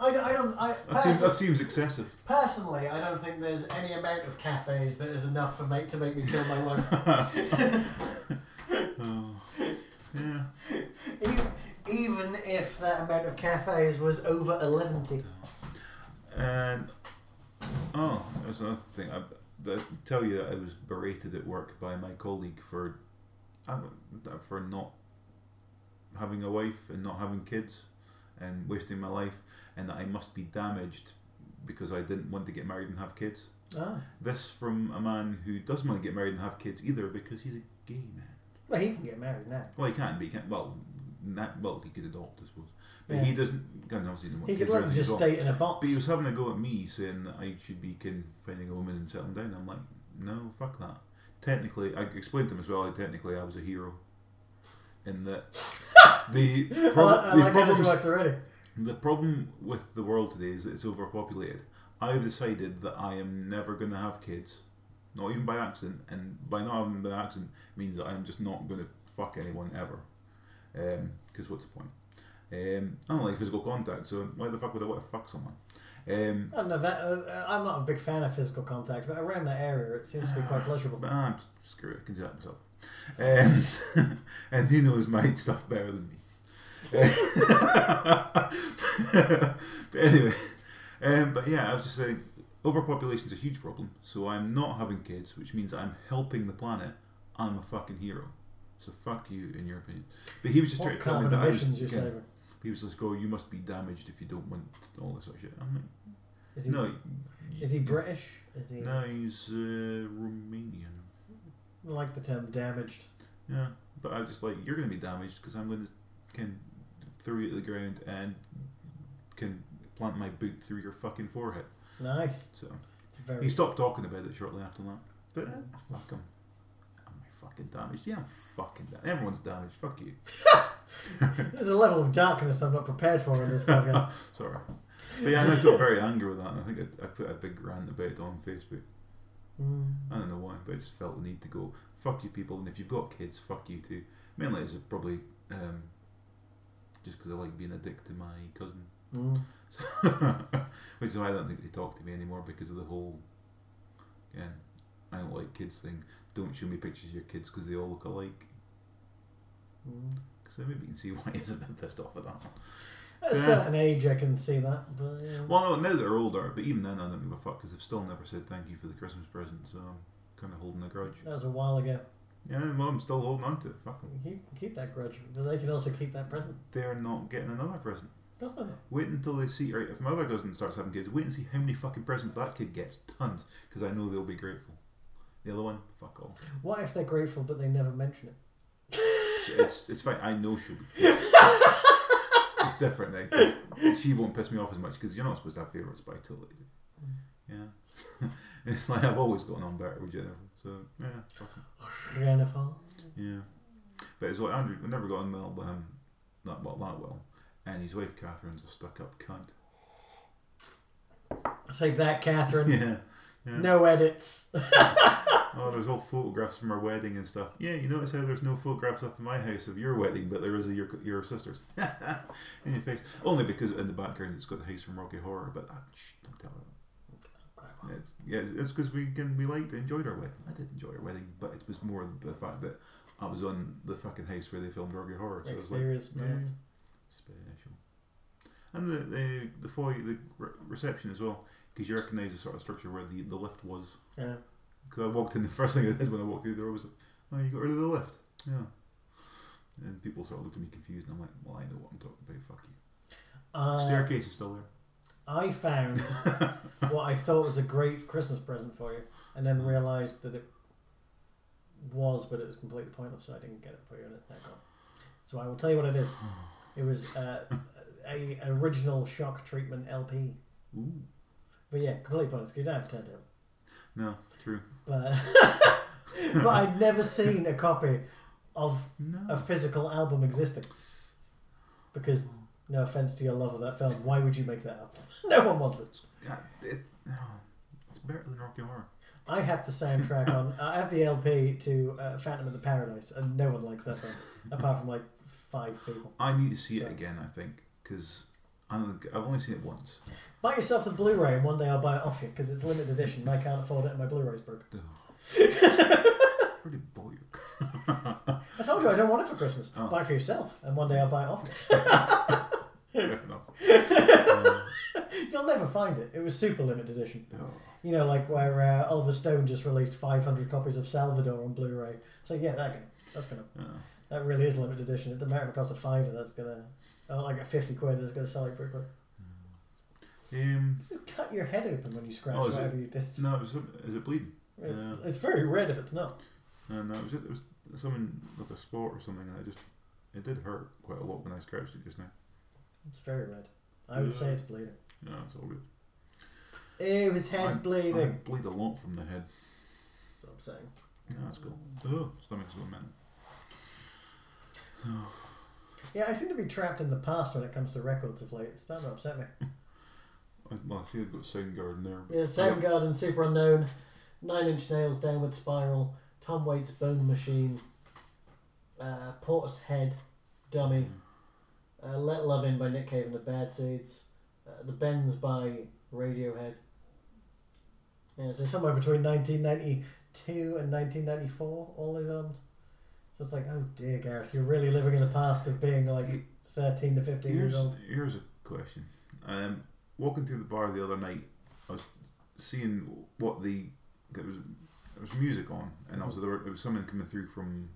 I don't. I don't I, That seems that seems excessive. personally, I don't think there's any amount of cafes that is enough for make to make me kill my wife. Oh, yeah. even, even if that amount of cafes was over eleven. And oh, that's another thing. I, I tell you that I was berated at work by my colleague for for not having a wife and not having kids and wasting my life, and that I must be damaged because I didn't want to get married and have kids. Oh, This from a man who doesn't want to get married and have kids either because he's a gay man. well, he can get married now. Well, he can, but he can't. Well, not, well, he could adopt, I suppose. But Yeah. he doesn't. God knows he didn't want He could kids or let anything just stay in a box. But he was having a go at me saying that I should be finding a woman and settling down. I'm like, no, fuck that. Technically, I explained to him as well. Like, technically, I was a hero, in that the prob- like- I the like how this problems works already. The problem with the world today is that it's overpopulated. I've decided that I am never going to have kids, not even by accident, and by not having by accident means that I'm just not going to fuck anyone ever. Because what's the point? Um, I don't like physical contact, so why the fuck would I want to fuck someone? Um, I don't know that. Uh, I'm not a big fan of physical contact, but around that area, it seems to be quite pleasurable. but I'm screw it, I can do that myself. Um, and he knows my stuff better than me. But anyway, um, but yeah, I was just saying, overpopulation is a huge problem. So I'm not having kids, which means I'm helping the planet. I'm a fucking hero. So fuck you, in your opinion. But he was just What trying to tell me that I was. again, saving? he was like, "Oh, you must be damaged if you don't want all this sort of shit." I'm like, Is he, "No, is he British? Is he? no, he's uh, Romanian." I like the term damaged. Yeah, but I was just like you're going to be damaged because I'm going to can throw you to the ground and can plant my boot through your fucking forehead. Nice. So Very. he stopped talking about it shortly after that. But uh, fuck him. Am I fucking damaged? Yeah, I'm fucking damaged. Everyone's damaged. Fuck you. There's a level of darkness I'm not prepared for in this podcast. Sorry. But yeah, I got very angry with that. And I think I, I put a big rant about it on Facebook. Mm. I don't know why, but I just felt the need to go, fuck you people, and if you've got kids, fuck you too. Mainly it's probably um, just because I like being a dick to my cousin. Mm. Which is why I don't think they talk to me anymore because of the whole again, I don't like kids thing. "Don't show me pictures of your kids because they all look alike." Mm. So maybe you can see why he was a bit pissed off at that. one. At a Yeah. certain age, I can see that. But yeah. Well, no, now they're older, but even then, I don't give a fuck because they've still never said thank you for the Christmas present. So I'm kind of holding a grudge. that was a while ago. Yeah, well, I'm still holding on to it. Fuck 'em. You can keep that grudge, but they can also keep that present. They're not getting another present. Does they not? Wait until they see. Right, if my other cousin starts having kids, wait and see how many fucking presents that kid gets. Tons, because I know they'll be grateful. The other one, fuck off. What if they're grateful but they never mention it? It's it's fine. I know she'll be. it's different now 'cause she won't piss me off as much because you're not supposed to have favourites, but I totally do. Mm. Yeah, it's like I've always gotten on better with Jennifer. So yeah, fuck 'em. Jennifer. yeah. But it's like Andrew. I never got on well him that well that well, and his wife Catherine's a stuck-up cunt. Take that, Catherine. Yeah. yeah. No edits. Oh, there's all photographs from our wedding and stuff. Yeah, you notice how there's no photographs up in my house of your wedding, but there is of your your sister's in your face. Only because in the background it's got the house from Rocky Horror, but uh, shh, don't tell her. Yeah, it's yeah, it's because we can we liked enjoyed our wedding. I did enjoy our wedding, but it was more the fact that I was on the fucking house where they filmed Rocky Horror. So it was like, yeah, yes. special. And the the the foyer, the re- reception as well, because you recognise the sort of structure where the, the lift was. Yeah. Because I walked in, the first thing I did when I walked through the door was, oh, you got rid of the lift. Yeah. And people sort of looked at me confused, and I'm like, well, I know what I'm talking about, fuck you. Uh, Staircase is still there. I found what I thought was a great Christmas present for you, and then realised that it was, but it was completely pointless, so I didn't get it for you, and it's now gone. So I will tell you what it is. It was uh, a original shock treatment LP, Ooh. but yeah, completely pointless. 'cause You don't have to turn it up. No, true. But but I'd never seen a copy of No. a physical album existing. Because no offense to your love of that film, why would you make that up? No one wants it. Yeah, it, no, it's better than Rocky Horror. I have the soundtrack on. I have the LP to uh, Phantom of the Paradise, and no one likes that film, apart from like five people. I need to see So- it again, I think, because I've only seen it once. Buy yourself the Blu-ray, and one day I'll buy it off you because it's limited edition. and I can't afford it, and my Blu-ray's broken. Pretty boy. I told you I don't want it for Christmas. Oh. Buy it for yourself, and one day I'll buy it off you. Fair enough. You'll never find it. It was super limited edition. Oh. You know, like where uh, Oliver Stone just released 500 copies of Salvador on Blu-ray. So yeah, that can, that's gonna Yeah. that really is limited edition. It doesn't matter if it costs a fiver. That's gonna oh, like a 50 quid. That's gonna sell it pretty quick. Um, Just cut your head open when you scratch Oh, is it? whatever you did. no, it was, is it bleeding? It-. It's very red if it's not. No, no, it was, it was something with a spot or something, and it just it did hurt quite a lot when I scratched it just now. It's very red. I would say it's bleeding. Yeah, it's all good. Ew, his head's I- bleeding. I bleed a lot from the head. That's what I'm saying. Yeah, that's cool. Oh, stomach's going man. Yeah, I seem to be trapped in the past when it comes to records of late. It's starting to upset me. I, well, I see they've got Soundgarden there. But Yeah, Soundgarden, Superunknown, Nine Inch Nails, Downward Spiral, Tom Waits, Bone Machine, uh, Portishead, Dummy, uh, Let Love In by Nick Cave and the Bad Seeds, uh, The Bends by Radiohead. Yeah, so somewhere between 1992 and 1994, all those albums. So it's like, oh dear, Gareth, you're really living in the past of being like 13 to 15 years old. here's a question. Um, walking through the bar the other night, I was seeing what the it was was music on, and also there, were, there was someone coming through from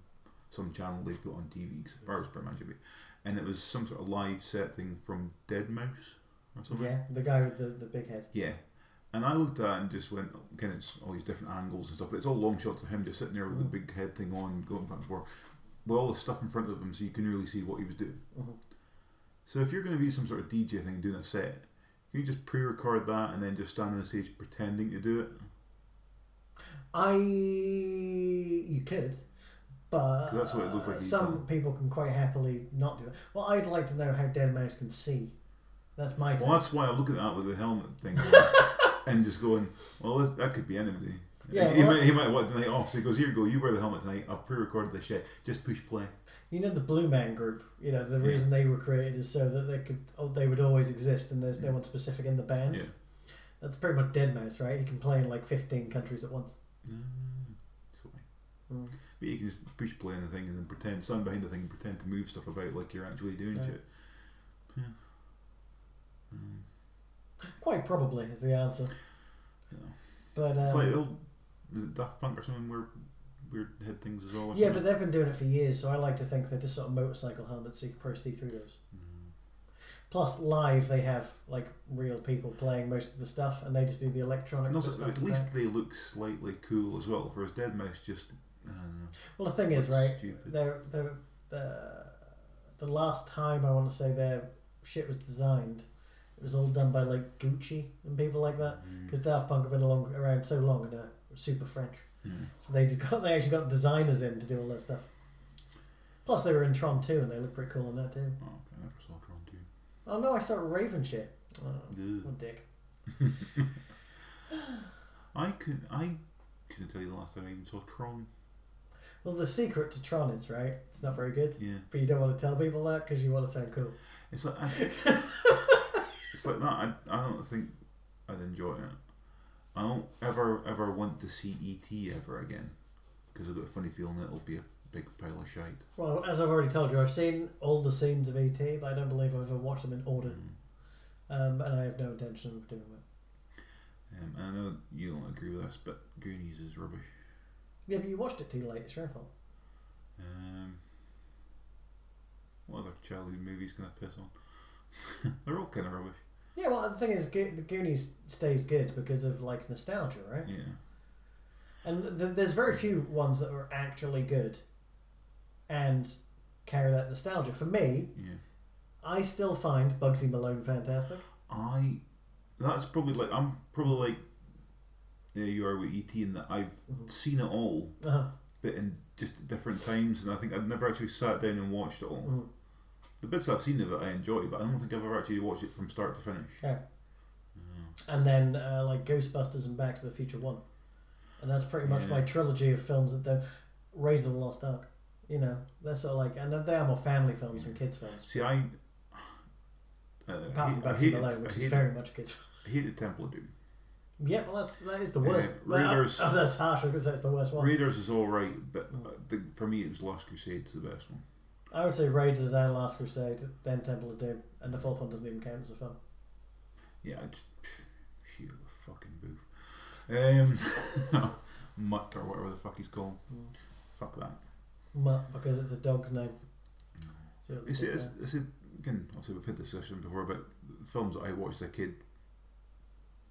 some channel they put on TV. Was pretty much a bit, and it was some sort of live set thing from Deadmau5 or something. Yeah, the guy with the, the big head. Yeah. And I looked at it and just went, again, it's all these different angles and stuff, but it's all long shots of him just sitting there with the big head thing on, going back and forth, with all the stuff in front of him so you can really see what he was doing. Mhm. So if you're going to be some sort of DJ thing doing a set, you just pre record that and then just stand on the stage pretending to do it? I you could, but 'Cause that's what it looked like he'd some done. people can quite happily not do it. Well, I'd like to know how Deadmau5 can see. That's my thing. Well, that's why I look at that with the helmet thing and just going, well, that could be anybody. Yeah, he, well- might, he might want the night off, so he goes, Here you go, you wear the helmet tonight. I've pre recorded this shit. Just push play. You know the Blue Man Group. You know the reason they were created is so that they could oh, they would always exist and there's no one specific in the band. Yeah. That's pretty much Deadmau5, right? He can play in like 15 countries at once. Mm, so, Mm. but you can just push play on the thing and then pretend, stand behind the thing and pretend to move stuff about like you're actually doing Yeah. shit. Yeah. Mm. Quite probably is the answer. Yeah. But um, like, is it Daft Punk or something where weird head things as well? yeah, but they've been doing it for years, so I like to think they're just sort of motorcycle helmets, so you can probably see through those. Mm. Plus, live they have like real people playing most of the stuff, and they just do the electronic And also, stuff. at least back. they look slightly cool as well. Whereas Deadmau5 just, I don't know. Well, the thing is, right? Stupid. They're, they're, the the last time I want to say their shit was designed, it was all done by like Gucci and people like that. Mm. Because Daft Punk have been along around so long and are super French, Mm. so they just got they actually got designers in to do all that stuff. Plus, they were in Tron too, and they look pretty cool in that too. Oh, okay, I never saw Tron 2. Oh no, I saw Raven shit. Oh, Ugh. what a dick. I could I couldn't tell you the last time I even saw Tron. Well, the secret to Tron is right. It's not very good, Yeah, but you don't want to tell people that because you want to sound cool. it's like I, it's like that. I, I don't think I'd enjoy it. I don't ever ever want to see ET ever again because I've got a funny feeling it'll be a big pile of shite. Well, as I've already told you, I've seen all the scenes of ET, but I don't believe I've ever watched them in order, Mm. um, and I have no intention of doing that. Um, I know you don't agree with us, but Goonies is rubbish. Yeah, but you watched it too late. It's your fault. Um, what other childhood movies can I piss on? They're all kind of rubbish. Yeah, well, the thing is, Go- the Goonies stays good because of like nostalgia, right? Yeah. And th- there's very few ones that are actually good and carry that nostalgia. For me, Yeah. I still find Bugsy Malone fantastic. I that's probably like I'm probably like yeah, you are with ET in that I've Mhm. seen it all, Uh-huh. but in just different times, and I think I've never actually sat down and watched it all. Mhm. The bits I've seen of it I enjoy, but I don't think I've ever actually watched it from start to finish. Yeah. And then uh, like Ghostbusters and Back to the Future One, and that's pretty much Yeah. my trilogy of films that don't Raise of the Lost Ark. You know, they're sort of like, and they are more family films and kids films. See, I uh, Apart from I, hated, Malone, which I is very much a kids. film. I hated Temple of Doom. Yeah, well, that's that is the Yeah, worst. Well, Raiders- oh, that's harsh because that's the worst one. Raiders is all right, but uh, the, for me it was Last Crusade's the best one. I would say Raiders and Last Crusade, then Temple of Doom, and the fourth one doesn't even count as a film. Yeah, I just Shia the fucking boof. Um, Mutt or whatever the fuck he's called. Mm. Fuck that. Mutt, because it's a dog's name. So It's, it's, it's a, again, obviously we've had this discussion before, but films that I watched as a kid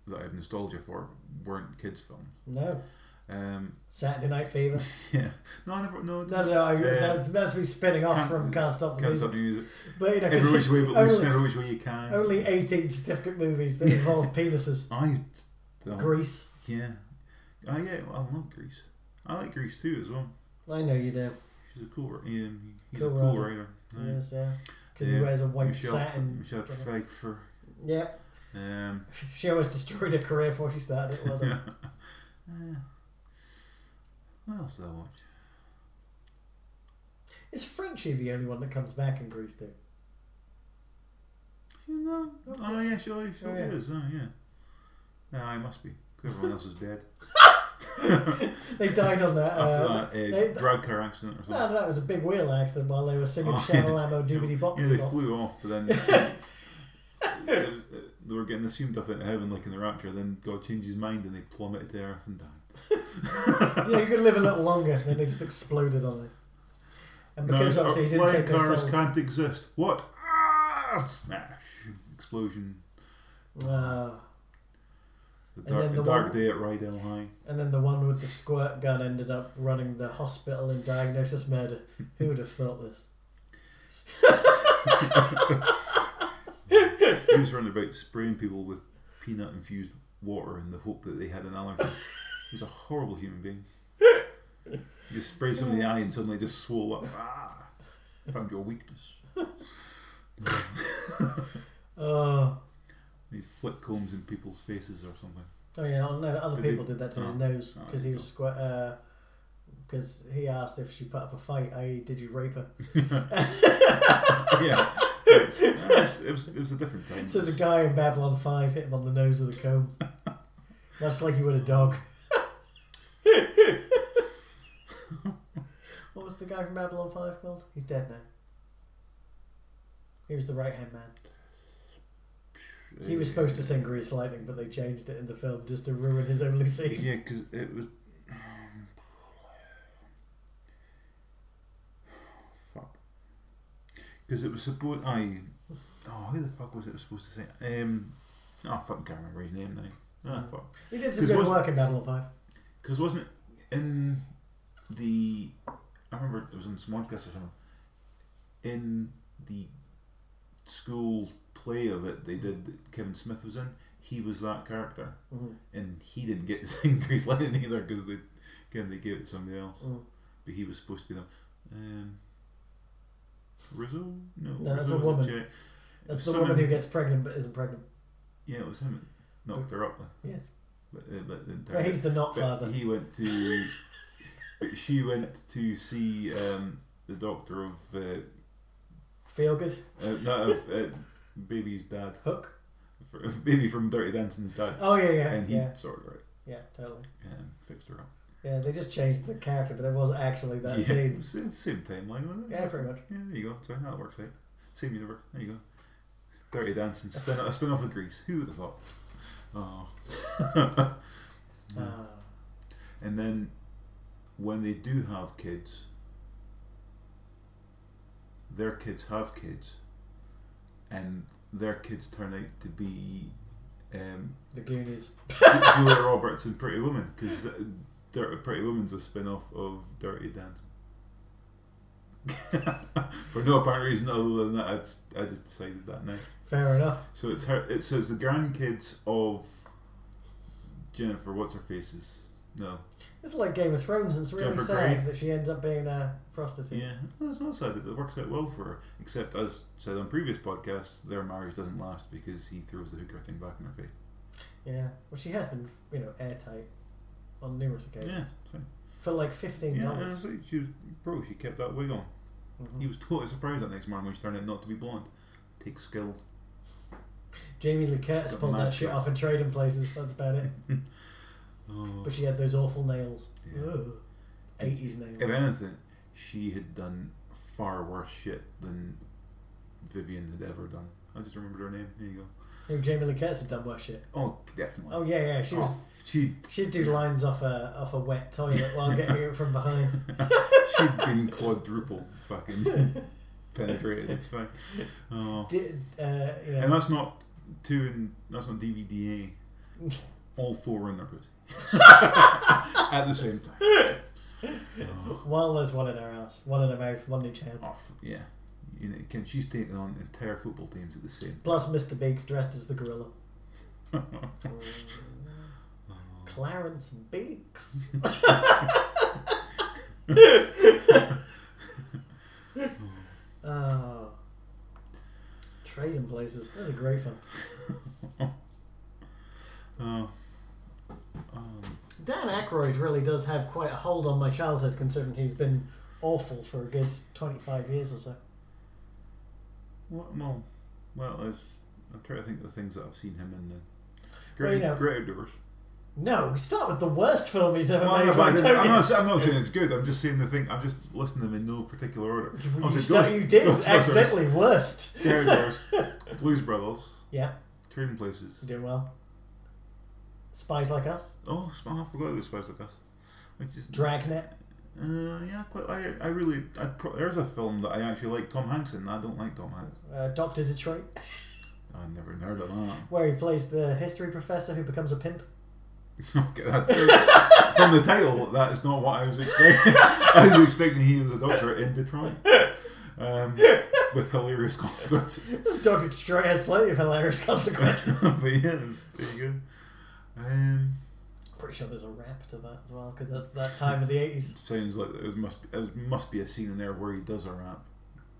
that I have nostalgia for weren't kids' films. no Um, Saturday Night Fever. yeah, no, I never. No, No, no, I, Uh, that's that's me spinning off from Can't Stop the Can't Music. Stop the Music. But you know, Every which way but only, every which way you can. only 18 certificate movies that involve penises. I. oh, Grease. Yeah. Oh yeah, well, I love Grease. I like Grease too as well. I know you do. She's a cool. Yeah, he's Cool a cool writer. writer. Yes, yeah. Because he wears a white Michelle, satin. Michelle Pfeiffer. Yeah. Um, She almost destroyed her career before she started it. Well done. yeah. What else did I watch? Is Frenchie the only one that comes back in Grease too? Know? Oh yeah, sure, sure Oh, yeah. is. Oh yeah. Yeah, I must be. Everyone else is dead. They died on that. After uh, that uh, they- drug car accident or No, something. no, it was a big wheel accident while they were singing Oh, Shamalamo Doobity Bop. Yeah, they flew off, but then was, uh, they were getting assumed up into heaven like in the rapture. Then God changed his mind and they plummeted to earth and died. yeah, you could live a little longer, then they just exploded on it. And No, because it's- obviously he uh, didn't take cars can't exist. What? Ah! Smash! Explosion. Ah. The And dark, the the dark one- day at Rydell High. and then the one with the squirt gun ended up running the hospital and diagnosis murder. Who would have thought this? He was running about spraying people with peanut infused water in the hope that they had an allergy. He's a horrible human being. You sprayed someone in the eye and suddenly just swole up. Ah! Found your weakness. Oh, He flick combs in people's faces or something. oh yeah. Oh, no, other Did he? people did that to his Oh. nose Oh, because he was squirt. Because uh, he asked if she put up a fight, i.e., did you rape her? yeah. It, was, it, was, it was a different time. So the guy in Babylon 5 hit him on the nose with a comb. That's like you would a dog. what was the guy from Babylon 5 called? He's dead now. He was the right hand man. He was supposed to sing Grease Lightning, but they changed it in the film just to ruin his only scene. Yeah, because it was. fuck. Because it was supposed. I. Oh, who the fuck was it supposed to say? Um. Oh, fuck, can't remember his name now. Ah, fuck. He did some good was- work in Babylon 5. Because wasn't it in the. I remember it was in some podcast or something. In the school play of it, they did. that Kevin Smith was in. He was that character, Mhm. and he didn't get to sing Grease Lightning either because they again they gave it to somebody else. Mm. But he was supposed to be them. Um, Rizzo? No, No, that's Rizzo a woman. That's the Someone- woman who gets pregnant but isn't pregnant. Yeah, it was him. that Knocked her up, Yes. but, uh, but the entire. But he's the not father. He went to. but she went to see um, the doctor of uh, Feel good? uh, not of uh, baby's dad, Hook? for, baby from Dirty Dancing's dad, Oh, yeah, yeah. and he yeah, sorted her out yeah, totally. and fixed her up. Yeah, they just changed the character, but it was actually that yeah, scene. it's the same timeline, wasn't it? Yeah, pretty much. Yeah, there you go. So that works out. Same universe. There you go. Dirty Dancing. Spin, a spin off of Grease. Who would have thought? Oh. Ah. and then when they do have kids, their kids have kids, and their kids turn out to be um, the Goonies. Julia Roberts and Pretty Woman because Pretty Woman's a spin off of Dirty Dancing. For no apparent reason other than that, I just, I just decided that now. Fair enough. So it's her. It's, so it's the grandkids of Jennifer. What's her faces? No. It's like Game of Thrones, and it's really Jennifer sad Grey. that she ends up being a prostitute. Yeah, that's not sad. That it works out well for her. Except, as said on previous podcasts, their marriage doesn't last because he throws the hooker thing back in her face. Yeah. Well, she has been, you know, airtight on numerous occasions. Yeah, it's fine. For like fifteen Yeah, dollars. it's like she was bro. She kept that wig on. Mhm. He was totally surprised that next morning when she turned out not to be blonde. Takes skill. Jamie Lee Curtis Got pulled that mad shit off in trading places. That's about it. Oh. But she had those awful nails. Yeah. 80s nails. If anything, she had done far worse shit than Vivian had ever done. I just remembered her name. Here you go. Who Jamie Lee Curtis had done worse shit. Oh, definitely. Oh yeah, yeah. She was. Oh, she She'd do lines off a off a wet toilet while getting it from behind. she'd been quadruple fucking penetrated. It's fine. Oh. Did uh, you know? And that's not two and that's not DVD. All four in their pussy at the same time. Oh, Well, there's one in her ass, one in her mouth, one in each hand. oh, yeah. You know, can she's taking on entire football teams at the same Plus, Mr. Beaks dressed as the gorilla. Clarence Beaks. oh. Trading places. That's a great one. Oh. Dan Aykroyd really does have quite a hold on my childhood, considering he's been awful for a good 25 years or so. well, well, well I've, I'm trying to think of the things that I've seen him in. Then. Well, Great, you know- great outdoors. No, we start with the worst film he's ever Well, made. no, I'm, not, I'm not saying it's good. I'm just saying the thing. I'm just listing them in no particular order. You, start- Ghost- you did Ghostbusters, accidentally worst. Great Outdoors, Blues Brothers, Yeah, Trading Places. you're doing well. Spies Like Us, Oh, I forgot it was Spies Like Us. Which is Dragnet. Uh, yeah, quite. I, I really. I pro- there's a film that I actually like Tom Hanks in. and I don't like Tom Hanks. Uh, Doctor Detroit, I never heard of that. where he plays the history professor who becomes a pimp. okay, that's from the title. That is not what I was expecting. I was expecting he was a doctor in Detroit, um, with hilarious consequences. Doctor Detroit has plenty of hilarious consequences. but yes, there you go. Um, Pretty sure there's a rap to that as well, because that's that time of the it 80s. sounds like there must be, there must be a scene in there where he does a rap.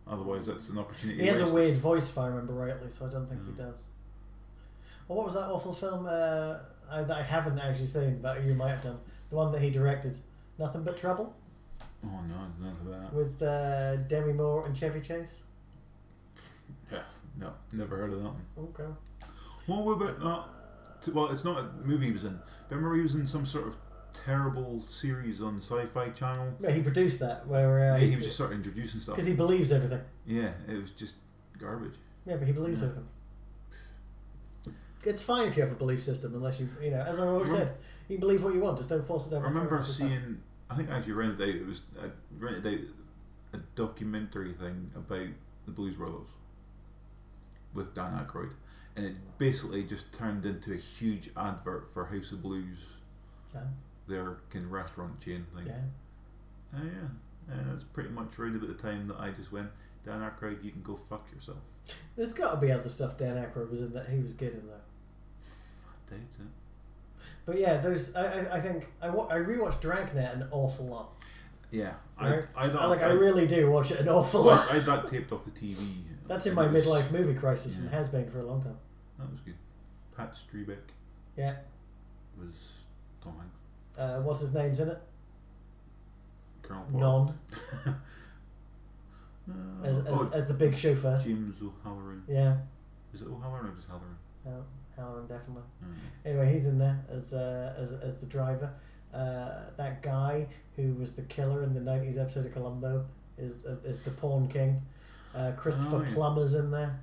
Otherwise, that's an opportunity. He has a weird voice, if I remember rightly, so I don't think Mm. he does. Well, what was that awful film uh, I, that I haven't actually seen, but you might have done? The one that he directed, Nothing But Trouble, Oh no, none of that. with uh, Demi Moore and Chevy Chase. Yeah, no, never heard of that one. Okay. What about that T- Well, it's not a movie he was in. But remember he was in some sort of terrible series on Sci-Fi Channel. Yeah, he produced that where uh, Yeah, he was just sort of introducing stuff. because he believes everything. Yeah, it was just garbage. Yeah, but he believes Yeah. everything. It's fine if you have a belief system, unless you, you know, as I always Remem- said, you can believe what you want, just don't force it I down. my remember throat. It's fine. seeing. I think I actually rented out. It was I rented out a documentary thing about the Blues Brothers with Dan Aykroyd, and it basically just turned into a huge advert for House of Blues, Yeah. their kind of restaurant chain thing. Yeah. Oh yeah, uh, and that's pretty much right about the time that I just went. Dan Aykroyd, you can go fuck yourself. There's got to be other stuff Dan Aykroyd was in that he was good in though. Doubt it. But yeah, those I, I, I think I, I rewatched Dragnet an awful lot. Yeah, Right. I, I, I, like I really do watch it an awful lot. I had that taped off the TV. That's in my it was- midlife movie crisis and has been for a long time. That was good. Pat Strebeck Yeah. was Tom Hanks. Uh, what's his name's in it? Colonel Potter. Non Uh, as, as, oh, as the big chauffeur. James O'Halloran. Yeah. Is it O'Halloran or just Halloran? Oh, Halloran definitely. Mm. Anyway, he's in there as uh, as, as the driver. Uh, that guy who was the killer in the '90s episode of Columbo is uh, is the Pawn King. Uh, Christopher Oh, yeah. Plummer's in there.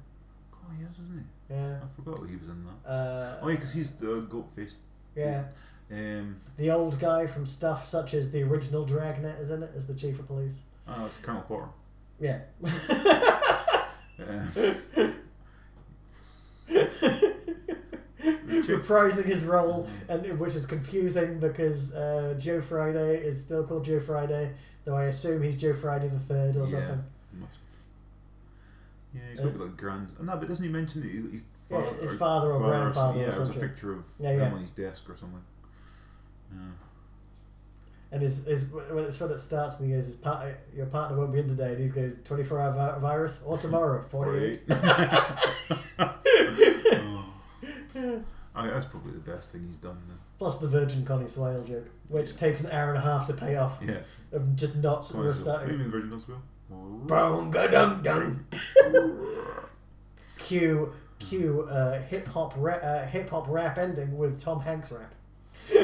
Oh, yes, isn't he? Yeah. I forgot he was in that. Uh, Oh, yeah, because he's the goat faced. yeah. Um, The old guy from stuff such as the original Dragnet is in it as the chief of police. oh, it's Colonel Potter. Yeah. Uh, the chick- Reprising his role, and which is confusing because uh, Joe Friday is still called Joe Friday, though I assume he's Joe Friday the Third or Yeah. something. must- Yeah, he's got to be like grand. No, but doesn't he mention that he's, he's Yeah, his father or grandfather Yeah, or there's a picture of Yeah, him yeah. on his desk or something. Yeah. And his, his when it's when it starts and he goes, his part, your partner won't be in today, and he goes, 24 hour vi- virus or tomorrow, 48. oh. I, that's probably the best thing he's done. Then. Plus the Virgin Connie Swale joke, which takes an hour and a half to pay off Yeah. of just not yeah, starting. Maybe the Virgin does well. Boom, ga dum dum. Cue, cue uh, hip hop ra- uh, hip hop rap ending with Tom Hanks rap.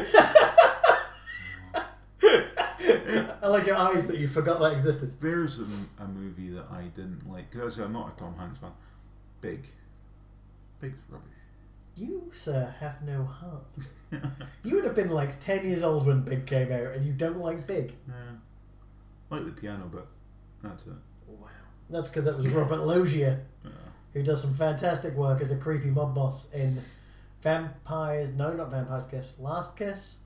I like your eyes that you forgot that existed. There's a, a movie that I didn't like because I'm not a Tom Hanks fan. Big. Big's rubbish. You, sir, have no heart. you would have been like 10 years old when Big came out, and you don't like Big. Yeah. Like the piano, but that's it. Wow. That's because that was Robert Loggia, Yeah. who does some fantastic work as a creepy mob boss in Vampires. No, not Vampire's Kiss. Last Kiss?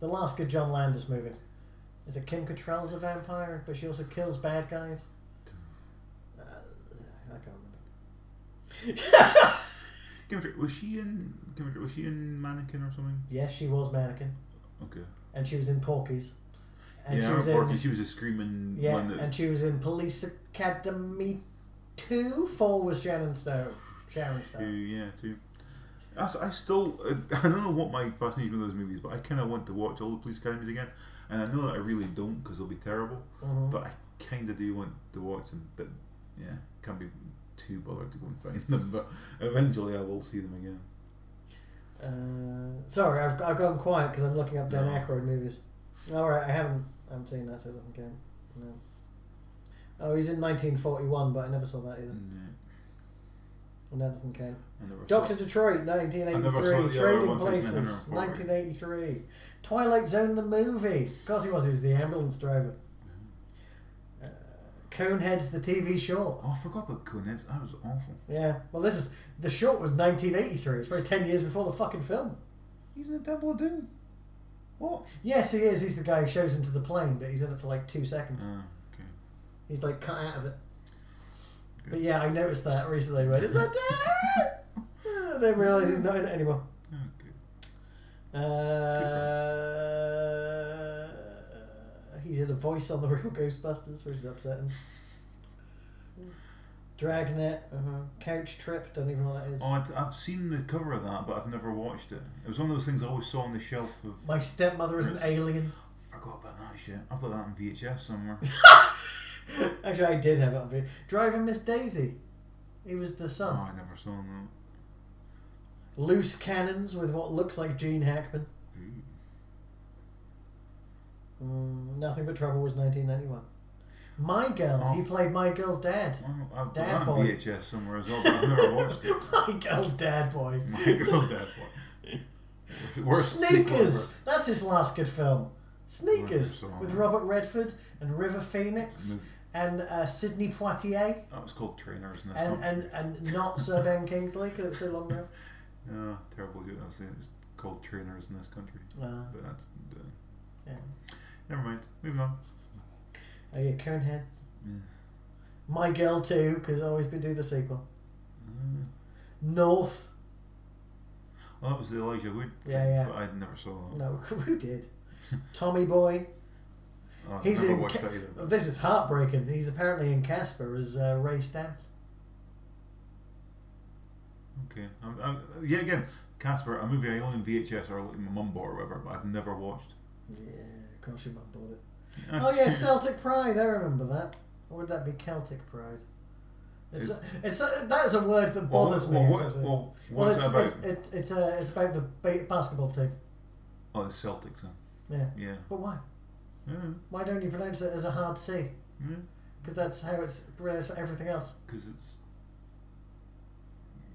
The last good John Landis movie. Is it Kim Cattrall's a vampire, but she also kills bad guys? Uh, I can't remember. Was she in? Was she in Mannequin or something? Yes, she was Mannequin, Okay. and she was in Porky's. And yeah, she was Porky, in she was a screaming Yeah, one that. and she was in Police Academy 2. 4 was Sharon Stone. Sharon Stone. two, yeah, two. I still, I don't know what my fascination with those movies, but I kind of want to watch all the police academies again, and I know that I really don't because they'll be terrible. Mhm. But I kind of do want to watch them, but yeah, can't be too bothered to go and find them. But eventually, I will see them again. Uh, sorry, I've, I've gone quiet because I'm looking up Dan No. Aykroyd movies. Alright, I haven't, I haven't seen that, so it doesn't count. No. Oh, he's in 1941, but I never saw that either. Yeah, And that doesn't count. Doctor. Detroit, 1983. saw the other Trading Places, 1983. Twilight Zone, the movie. Of course he was, he was the ambulance driver. Coneheads, the TV short. Oh, I forgot about Coneheads. That was awful. Yeah, well, this is the short was 1983. It's probably 10 years before the fucking film. He's in the Temple of Doom. What? Yes, he is. He's the guy who shows into the plane, but he's in it for like two seconds. Oh, okay. He's like cut out of it. But yeah, I noticed that recently. When is that? Didn't realize he's not in it anymore. Oh, good. Uh, he did a voice on the real Ghostbusters, which is upsetting. Dragnet, uh-huh. Couch Trip, don't even know what that is. Oh, I'd, I've seen the cover of that, but I've never watched it. It was one of those things I always saw on the shelf of. My stepmother is an alien. forgot about that shit. I've got that on VHS somewhere. Actually, I did have it on VHS. Driving Miss Daisy. He was the oh, son. I never saw that. Loose Cannons with what looks like Gene Hackman. Mm, Nothing But Trouble was 1991. My Girl. Oh. He played My Girl's dad. Well, I've got Dad that on boy. VHS somewhere as well, but I've never watched it. My Girl's dad boy. My girl, dad boy. Worst sequel Sneakers. That's his last good film. Sneakers Wonderful. with Robert Redford and River. Phoenix and uh, Sidney Poitier That was called Trainers in this and, one. and, and not Sir Ben Kingsley because it was so long ago. Yeah, terrible. I was saying it was called Trainers in this country, Uh, but that's uh, yeah. Never mind. Moving on. Oh yeah, Coneheads. Yeah. My Girl too because I always been doing the sequel. Uh, North. well, that was the Elijah Wood. Yeah, thing, yeah. But I never saw that. No, who did? Tommy Boy. Oh, He's never in watched Ca- that either. This is heartbreaking. He's apparently in Casper as uh, Ray Stantz. Okay. Um, um, yeah, again, Casper, a movie I own in VHS or like my mum bought or whatever, but I've never watched. Yeah, of course your mum bought it. Oh yeah, Celtic Pride. I remember that. Or would that be Celtic Pride? It's Is- it's a, that is a word that bothers well, me. what, actually. well, Well, what's it's, about? it's, it's, it's, uh, it's about the basketball team. Oh, the Celtics then. Yeah. Yeah. But why? Yeah. Why don't you pronounce it as a hard C? Yeah. Because that's how it's pronounced for everything else. Because it's.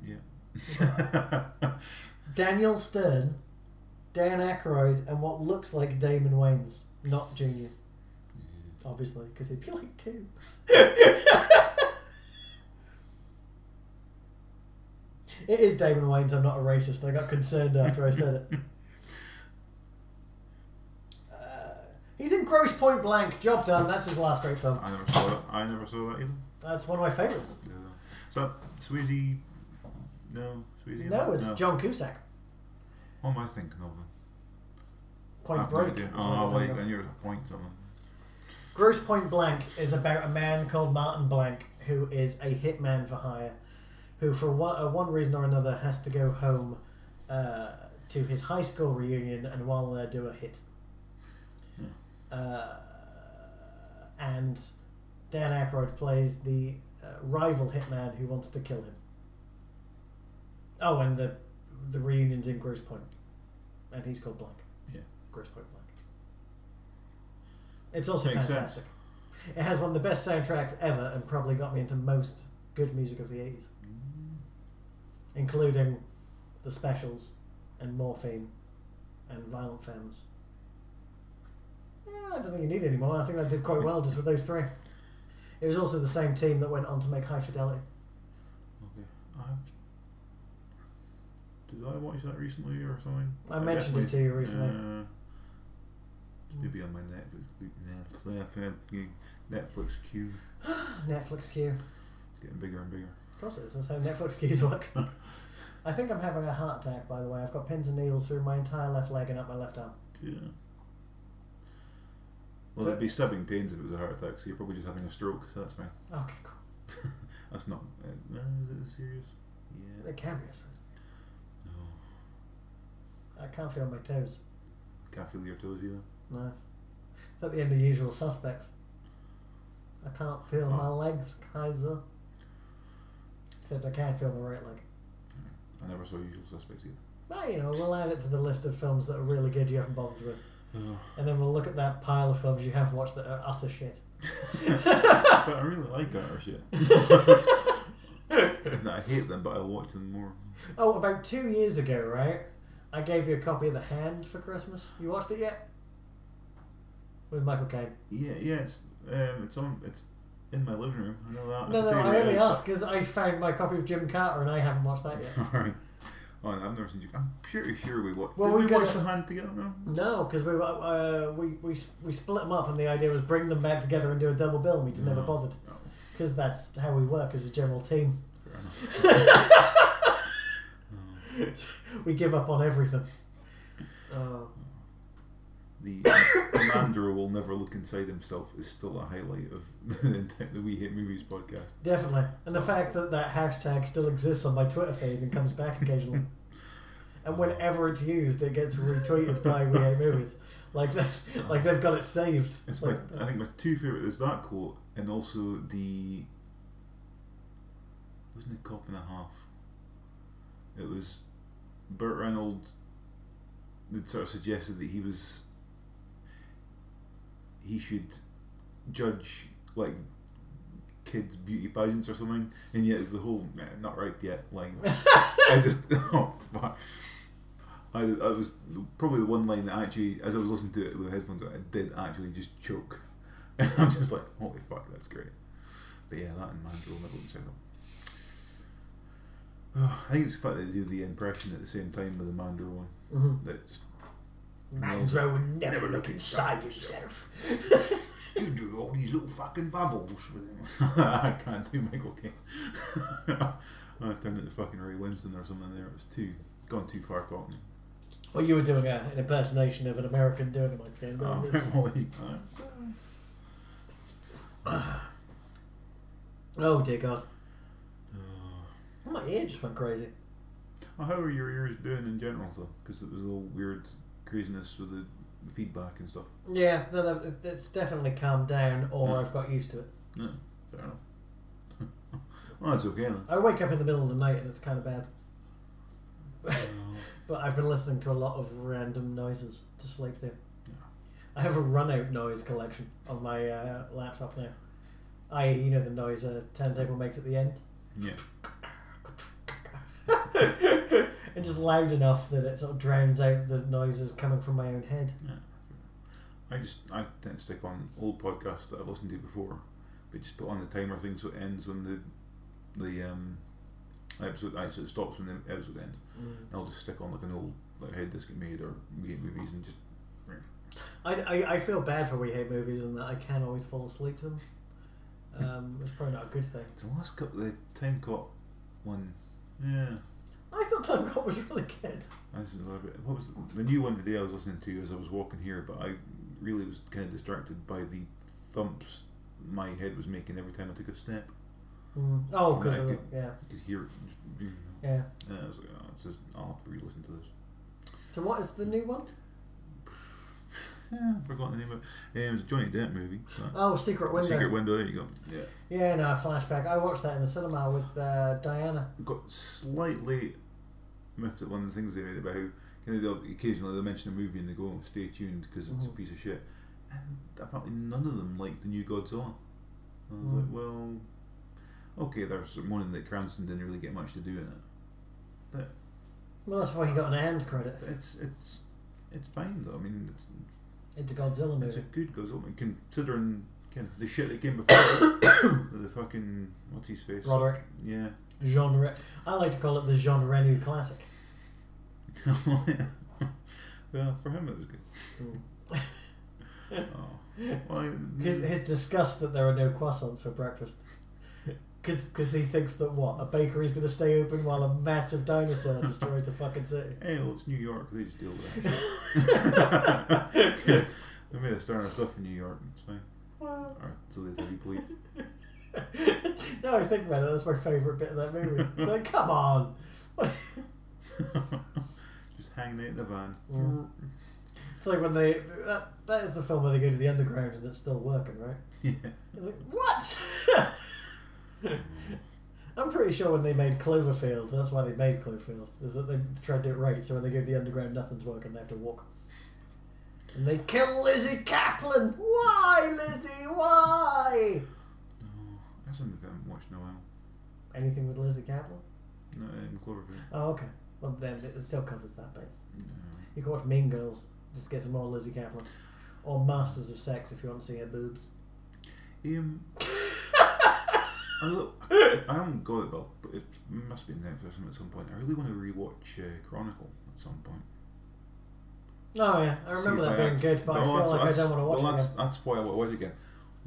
Yeah. Daniel Stern, Dan Aykroyd, and what looks like Damon Wayans, not Junior. Obviously, because he'd be like two. it is Damon Wayans. I'm not a racist. I got concerned after I said it. Uh, he's in Grosse Pointe Blank. Job done. That's his last great film. I never saw that. I never saw that either. That's one of my favourites. Yeah. That Swayze? No, Swayze. No, it's John Cusack. What am I thinking of? then? Point no Break. idea. Oh, thinking. I knew it was a point something. Grosse Pointe Blank is about a man called Martin Blank who is a hitman for hire, who for one, uh, one reason or another has to go home uh, to his high school reunion and while there do a hit. Uh, and Dan Aykroyd plays the uh, rival hitman who wants to kill him. Oh, and the the reunion's in Grosse Pointe, and he's called Blank. Yeah. Grosse Pointe Blank. It's also Makes fantastic. It has one of the best soundtracks ever, and probably got me into most good music of the eighties, including the specials and Morphine and Violent Femmes. Yeah, I don't think you need any more. I think I did quite well just with those three. It was also the same team that went on to make High Fidelity. Okay. I've. Did I watch that recently or something? I mentioned it to you recently. Uh, maybe on my Netflix, Netflix, Netflix queue. Netflix queue. It's getting bigger and bigger. Of course it is. That's how Netflix queues work. I think I'm having a heart attack, by the way. I've got pins and needles through my entire left leg and up my left arm. Yeah. Well, So- it'd be stabbing pains if it was a heart attack, so you're probably just having a stroke, so that's fine. Okay, cool. That's not. Uh, is it serious? Yeah. It can be. No. I can't feel my toes. Can't feel your toes either. No. It's at the end of usual suspects. I can't feel oh. my Oh. legs, Kaiser. Except I can't feel my right leg. Hmm. I never saw Usual Suspects either. Well, you know, we'll add it to the list of films that are really good you haven't bothered with. Oh. And then we'll look at that pile of films you have watched that are utter shit. but I really like utter shit. no, I hate them, but I watch them more. Oh, about two years ago, right? I gave you a copy of The Hand for Christmas. You watched it yet? With Michael Caine. Yeah, yeah, it's um, it's on, it's in my living room. I know that. No, no, I only is, asked because I found my copy of Get Carter and I haven't watched that yet. Alright. Oh, no, I've never seen you. I'm pretty sure we watched. Well, Did we we, gotta- watch the hand together? No. No, because we, uh, we we we split them up, and the idea was bring them back together and do a double bill, and we just never bothered Oh, because that's how we work as a general team. fair enough. We give up on everything. Oh, The Mandrill will never look inside himself is still a highlight of the We Hate Movies podcast. definitely, and the fact that that hashtag still exists on my Twitter feed and comes back occasionally, and whenever it's used, it gets retweeted by We Hate Movies. Like they, like they've got it saved. It's my, I think my two favorite is that quote and also the wasn't it cop and a half. It was Burt Reynolds had sort of suggested that he was he should judge like kids beauty pageants or something, and yet it's the whole "Nah, not ripe yet line. I just oh fuck. I, I was probably the one line that actually, as I was listening to it with headphones, on, I did actually just choke. And I'm just like, holy fuck, that's great. But yeah, that and Mandrill never looks out. Oh, I think it's the fact that they do the impression at the same time with the Mandrill one. Mhm. That just Mandrill would never look inside yourself. you do all these little fucking bubbles with him. I can't do Michael Caine. I turned into fucking Ray Winstone or something there. It was too gone too far cockney. Well, you were doing a, an impersonation of an American doing it like that. Oh, well, you can't. Oh dear God, Oh. my ear just went crazy. Well, how are your ears doing in general though? Because it was all weird craziness with the feedback and stuff. Yeah, no, no, it's definitely calmed down, or Yeah. I've got used to it. Yeah, fair enough. well, that's okay then. I wake up in the middle of the night and it's kind of bad. But I've been listening to a lot of random noises to sleep to. Yeah. I have a run out noise collection on my uh, laptop now. I, you know, the noise a turntable makes at the end. yeah. and just loud enough that it sort of drowns out the noises coming from my own head. Yeah. I just I tend to stick on old podcasts that I've listened to before, but just put on the timer thing so it ends when the the um episode actually it stops when the episode ends. And I'll just stick on like an old like how this get made or we hate movies and just I, I, I feel bad for We Hate Movies and that I can't always fall asleep to them. Um, it's probably not a good thing. the last couple the time cop one yeah. I thought Time Cop was really good. I a little bit. What was the, the new one today? I was listening to as I was walking here, but I really was kind of distracted by the thumps my head was making every time I took a step. Mm. Oh, because I yeah, You could hear it. Just, yeah. Yeah, I was like, oh, it's just, I'll have to re-listen to this. So what is the new one? Yeah, I've forgotten the name of it. Um, it was a Johnny Depp movie. Oh, Secret Window. Secret Window. There you go. Yeah. Yeah, no, flashback. I watched that in the cinema with uh, Diana. Got slightly miffed at one of the things they made about how kind of they'll- occasionally they'll mention a movie and they go, oh, "Stay tuned" because it's a Mhm. piece of shit. And apparently none of them liked the new Godzilla. I was Mm. like, well, okay, there's moaning that Cranston didn't really get much to do in it, but Well, that's why he got an end credit. it's it's it's fine though. I mean, it's a Godzilla it's a good Godzilla movie, considering kind of the shit that came before it. the fucking what's his face? Roderick. Yeah. Genre. I like to call it the Jean Reno classic. well, for him it was good. Oh. Well, I- His, his disgust that there are no croissants for breakfast. Because he thinks that what? A bakery's going to stay open while a massive dinosaur destroys the fucking city. Hey, well, it's New York. They just deal with that. they made a star of stuff in New York. It's fine. Or so they tell you, believe. now I think about it, that's my favourite bit of that movie. It's like, come on! just hanging out in the van. Mm. It's like when they. That, that is the film where they go to the underground and it's still working, right? Yeah. You're like, what? I'm pretty sure when they made Cloverfield, that's why they made Cloverfield, is that they tried to do it right. So when they go to the underground, nothing's working, they have to walk. And they kill Lizzy Caplan! Why, Lizzie? Why? No, that's something I haven't watched in a while. Anything with Lizzy Caplan? No, in Cloverfield. Oh, okay. Well, then it still covers that base. No. You can watch Mean Girls, just get some more Lizzy Caplan. Or Masters of Sex if you want to see her boobs. Um, I, I, I haven't got it, Bill, but it must be on Netflix at some point. I really want to rewatch uh, Chronicle at some point. Oh, yeah. I remember that being act- good, but I No, feel like I don't want to watch well, it that's, again. that's why I want to watch it again.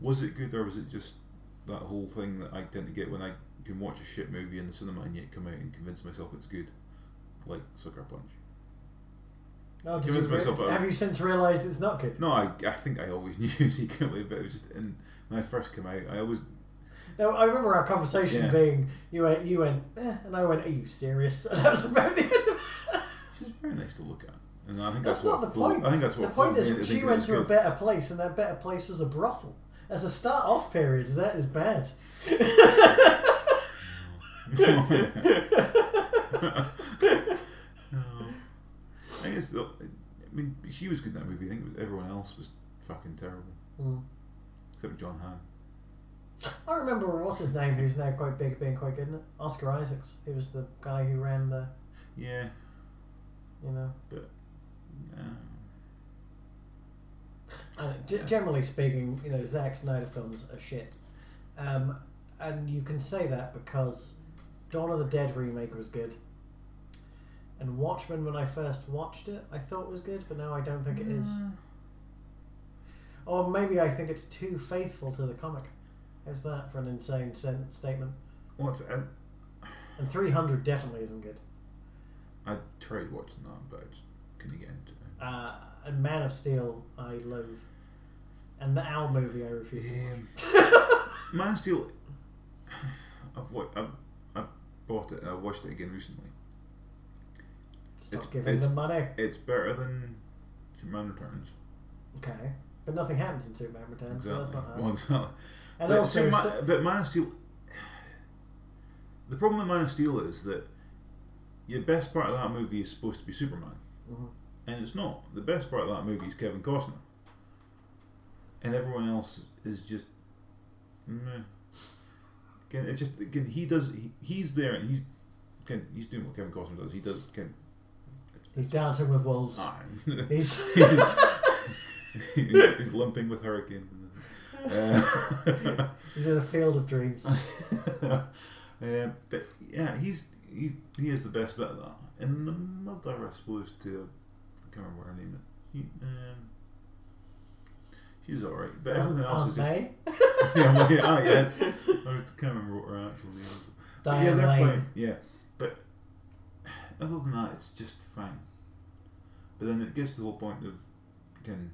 Was it good, or was it just that whole thing that I tend to get when I can watch a shit movie in the cinema and yet come out and convince myself it's good? Like Sucker Punch. Oh, did you myself have you since realised it's not good? No, I, I think I always knew secretly, but it was just in, when I first came out, I always No, I remember our conversation Yeah. being you went, you went, eh, and I went, are you serious? And that was about the end of it. she's very nice to look at, and I think That's that's, not what the fooled- point. I think that's what The point fooled me is, she thinking it went was to a good. better place, and that better place was a brothel. As a start off period, that is bad. No. I guess the, I mean she was good in that movie. I think it was, everyone else was fucking terrible, Mm. except Jon Hamm. I remember what's his name, who's now quite big, being quite good in it. Oscar Isaacs. He was the guy who ran the, Yeah, you know. uh, Uh, g- generally speaking, you know, Zack Snyder films are shit. Um, and you can say that because Dawn of the Dead remake was good. And Watchmen, when I first watched it, I thought was good, but now I don't think it is. Or maybe I think it's too faithful to the comic. How's that for an insane sen- statement? what's And 300 definitely isn't good. I tried watching that, but just couldn't get into it. Uh, and Man of Steel, I loathe. And the Owl movie, I refuse to watch. Man of Steel. I've, wa- I, I bought it and I watched it again recently. Stop it's- giving it's- them money. It's better than Superman Returns. Okay. But nothing happens in Superman Returns, so that's not hard. Well, exactly. And but, also, Superman- so- but Man of Steel. The problem with Man of Steel is that the best part of that movie is supposed to be Superman, Mhm. and it's not. The best part of that movie is Kevin Costner, and everyone else is just meh. Again, it's just again he does he, he's there and he's again, he's doing what Kevin Costner does. He does again. he's dancing with wolves. Ah, He's he's limping with hurricane. Uh, he's in a field of dreams. um, but yeah, he's he, he is the best bit of that. And the mother, I suppose, to I can't remember her name. He, um, she's all right, but everything else is just yeah, well, yeah, ah, yeah. It's, I can't remember what her actual name is. Yeah, Diane they're Lane. fine. Yeah, but other than that, it's just fine. But then it gets to the whole point of, can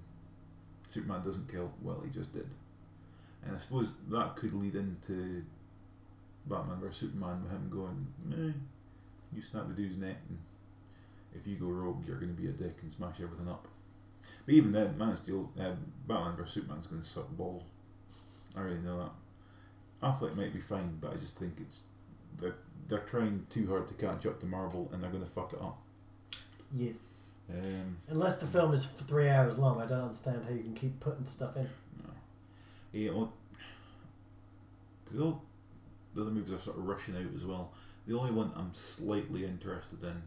Superman doesn't kill. Well, he just did, and I suppose that could lead into Batman vs Superman with him going, eh, you snap the dude's neck, and if you go rogue, you're going to be a dick and smash everything up. But even then, Man of Steel, uh, Batman vs Superman's going to suck balls. I already know that. Affleck might be fine, but I just think it's they're they're trying too hard to catch up to Marvel, and they're going to fuck it up. Yes. Um, Unless the film is three hours long, I don't understand how you can keep putting stuff in. Yeah, well, because all the other movies are sort of rushing out as well. The only one I'm slightly interested in,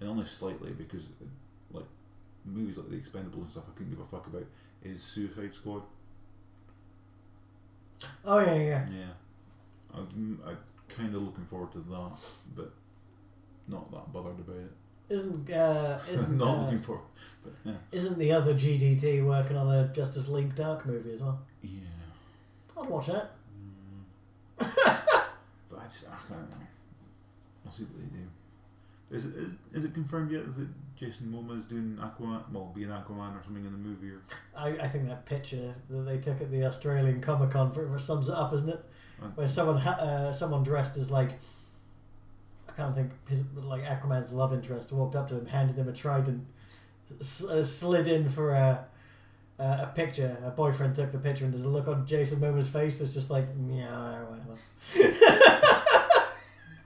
and only slightly because like movies like The Expendables and stuff, I couldn't give a fuck about, is Suicide Squad. Oh yeah, yeah. Yeah, I'm, I'm kind of looking forward to that, but not that bothered about it. Isn't uh, isn't not uh, looking for, but yeah, isn't the other GDT working on a Justice League Dark movie as well? yeah. I'd watch that. Mm. but I, just, I know. I'll see what they do. Is it is, is it confirmed yet that Jason Momoa is doing Aquaman? Well, being Aquaman or something in the movie? Or I, I think that picture that they took at the Australian Comic Con sums it up, isn't it? Right. Where someone ha- uh, someone dressed as like I can't think his like Aquaman's love interest walked up to him, handed him a trident, s- uh, slid in for a. Uh, a picture. A boyfriend took the picture, and there's a look on Jason Momoa's face that's just like, yeah, whatever.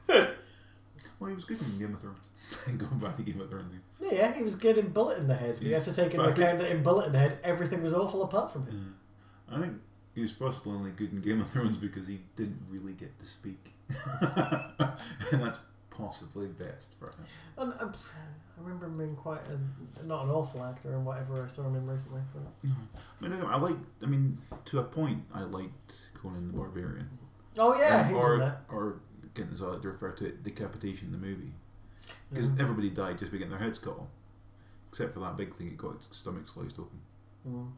well, he was good in Game of Thrones. Going back to Game of Thrones. Yeah, he was good in Bullet in the Head. But you have to take into account that in Bullet in the Head, everything was awful apart from Yeah. him. I think he was possibly only good in Game of Thrones because he didn't really get to speak, and that's possibly best for him. And um, I remember him being quite a, not an awful actor and whatever I saw him in recently. But... I mean, I like. I mean, to a point, I liked Conan the Barbarian. Oh yeah, Um, he was or, in that. Or again, as I like to refer to it, decapitation in the movie, because Mhm. everybody died just by getting their heads cut off, except for that big thing. It got its stomach sliced open. Mm.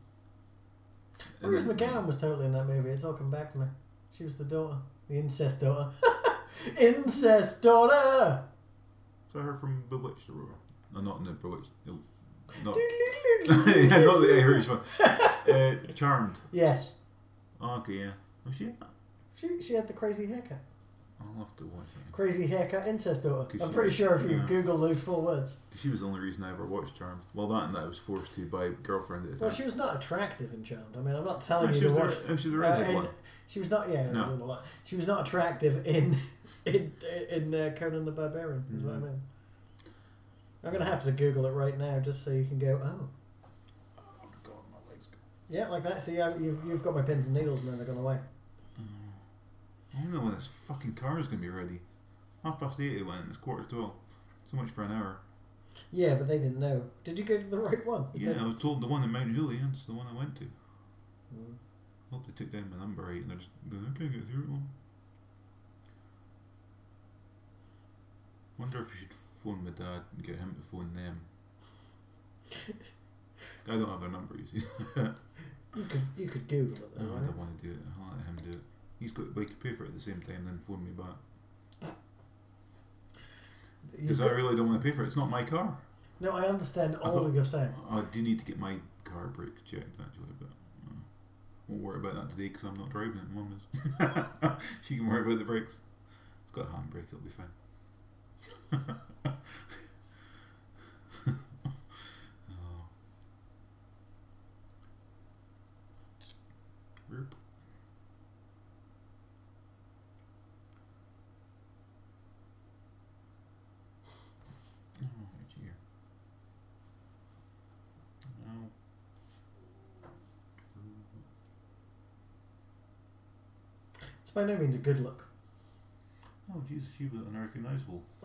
Then- McGowan was totally in that movie. It's all come back to me. She was the daughter, the incest daughter. incest daughter. So her from Bewitched or no, not in the Bewitched. No, not yeah, not the Irish one. Uh, Charmed. yes, Oh, okay, yeah. Was she? she she had the crazy haircut. I'll have to watch that. Crazy haircut, incest daughter. I'm pretty was- sure if you yeah. Google those four words. She was the only reason I ever watched Charmed. Well, that and that I was forced to by girlfriend at the time. Well, she was not attractive in Charmed. I mean, I'm not telling No, you she to was watch. the, she was the Uh, redhead in- one. She was not. Yeah, No. doing a lot. She was not attractive in in in uh, Conan the Barbarian. Is what I Mhm. mean. I'm gonna have to Google it right now just so you can go. Oh, Oh god, my legs go. yeah, like that. See, I- you've you've got my pins and needles, and then they're gone away. I don't know when this fucking car is going to be ready. Half past eight it went, it's quarter to twelve. So much for an hour. Yeah, but they didn't know. Did you go to the right one? Yeah, I was told the one in Mount Julian's the one I went to. Mm. Hope they took down my number right and they're just going, I can't get through it all. Wonder if you should phone my dad and get him to phone them. I don't have their number, you see. You could you could Google it. Though, no, I don't want to do it. I'll let him do it. He's got, but he could pay for it at the same time, then phone me back. Because I really don't want to pay for it. It's not my car. no, I understand I all thought- you're saying. I do need to get my car brake checked actually, but won't worry about that today because I'm not driving it. Mum is. she can worry about the brakes. It's got a handbrake. It'll be fine. oh. Burp. Oh, itchy ear. Ow. It's by no means a good look. Oh, Jesus, she was unrecognizable.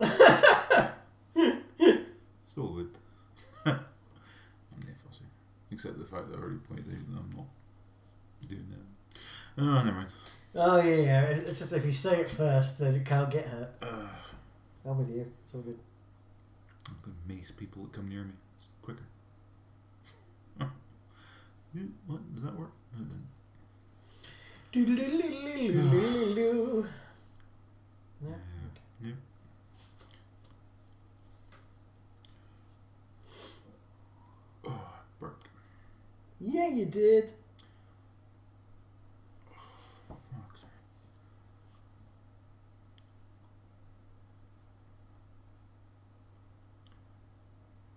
Still would. I'm not fussy. Except the fact that I already pointed out that I'm not doing that. Oh, never mind. Oh yeah, yeah. It's it's just if you say it first, then it can't get hurt. Uh, I'm with you. It's all good. I'm going to mace people that come near me. It's quicker. What? Does that work? No, it didn't. Doodle-doodle-doodle-doodle-doodle. Yeah. Yeah. Oh, burped. Yeah, you did.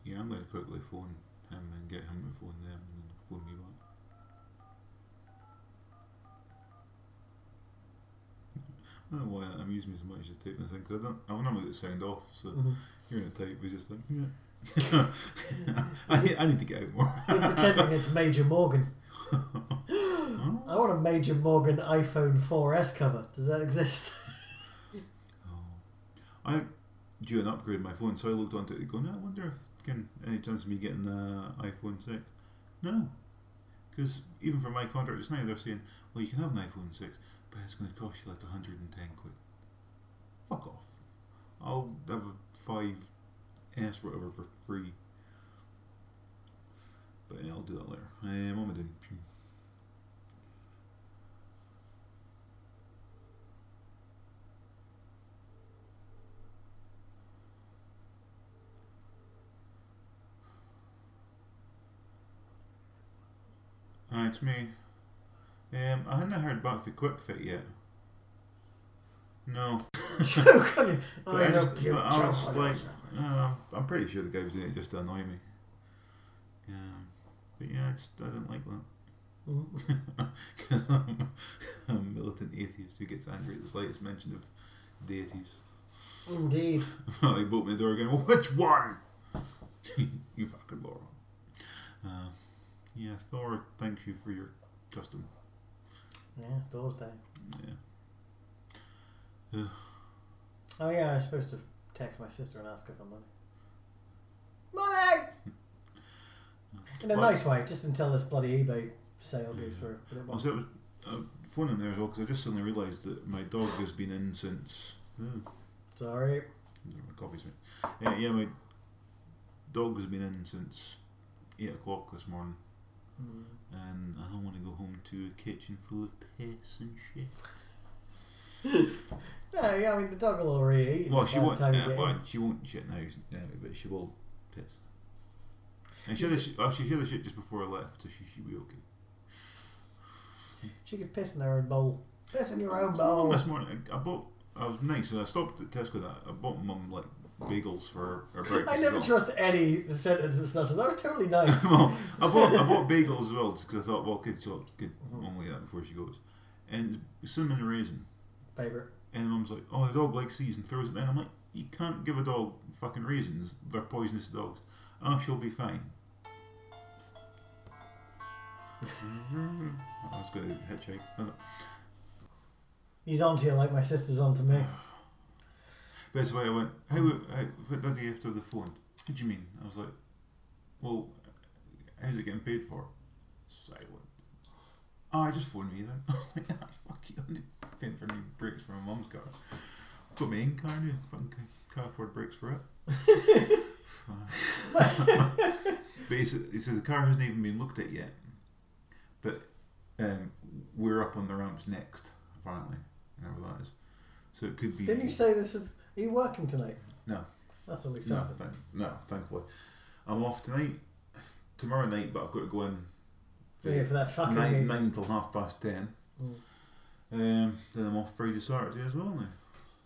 Yeah, I'm going to quickly phone him and get him to phone them and then phone me back. I don't know why that amused me so much just taping this thing because I don't. I normally get the sound off, so Mhm. hearing it tape was just like, yeah. I, need, I need to get out more. You're pretending it's Major Morgan. Oh. I want a Major Morgan iPhone 4S cover. Does that exist? Oh. I due an upgrade my phone, so I looked onto it going, I wonder if can any chance of me getting the iPhone six? No, because even for my contract just now, they're saying, well, you can have an iPhone six, but it's going to cost you like hundred and ten quid. Fuck off! I'll have a five S whatever for free. But yeah, I'll do that later. Um, am I doing? It's me. Um, I hadn't heard back for Kwik Fit yet. No. Joke on you. But I I just, but I was like, uh, I'm pretty sure the guy was doing it just to annoy me. Um, but yeah, I just I didn't like that because I'm a militant atheist who gets angry at the slightest mention of deities. Indeed. like bolt me the door again. Well, which one? you fucking moron. Uh, yeah, Thor thanks you for your custom. Yeah, doors down. Yeah. Oh yeah, I was supposed to text my sister and ask her for money. Money! In a Well- nice way, just until this bloody eBay sale goes through. Also, won't. it was uh, phoning there as well because I just suddenly realised that my dog has been in since. Uh, Sorry. my coffee's mate. Yeah, yeah, my dog has been in since eight o'clock this morning, Mm. and I don't want to go home to a kitchen full of piss and shit. no, yeah, I mean the dog will already eat. Well, she won't. Uh, well, she won't shit now, anyway, but she will piss. And she had the sh- oh, she had the shit just before I left, so she should be okay. She could piss in her own bowl. Piss in your own bowl. this morning, I, I bought. I was nice, so I stopped at Tesco. That I bought mum like bagels for her breakfast. I never well. trust any sentence and stuff, so that was totally nice. well, I bought I bought bagels as well because I thought, well, so could Mhm. only that before she goes, and cinnamon raisin. Favorite. And mum's like, oh, the dog likes these and throws it in. I'm like, You can't give a dog fucking reasons. They're poisonous to dogs. Oh, she'll be fine. I was going to hitchhike. He's onto you like my sister's onto me. Basically, I went, how, how, what did you have to the phone? What do you mean? I was like, well, how's it getting paid for? Silent. Oh, I just phoned me then. I was like, ah, fuck you, I'm only paying for new brakes for my mum's car. I've Got my own car now, fucking ca- can't afford brakes for it. but he said, he said the car hasn't even been looked at yet. But um, we're up on the ramps next, apparently, whatever that is. So it could be. Didn't you say this was? Are you working tonight? No. That's at least No, thank, no, thankfully. I'm off tonight, tomorrow night, but I've got to go in Yeah, for that fucking nine, nine till half past ten. Mm. Um, then I'm off Friday, Saturday as well now,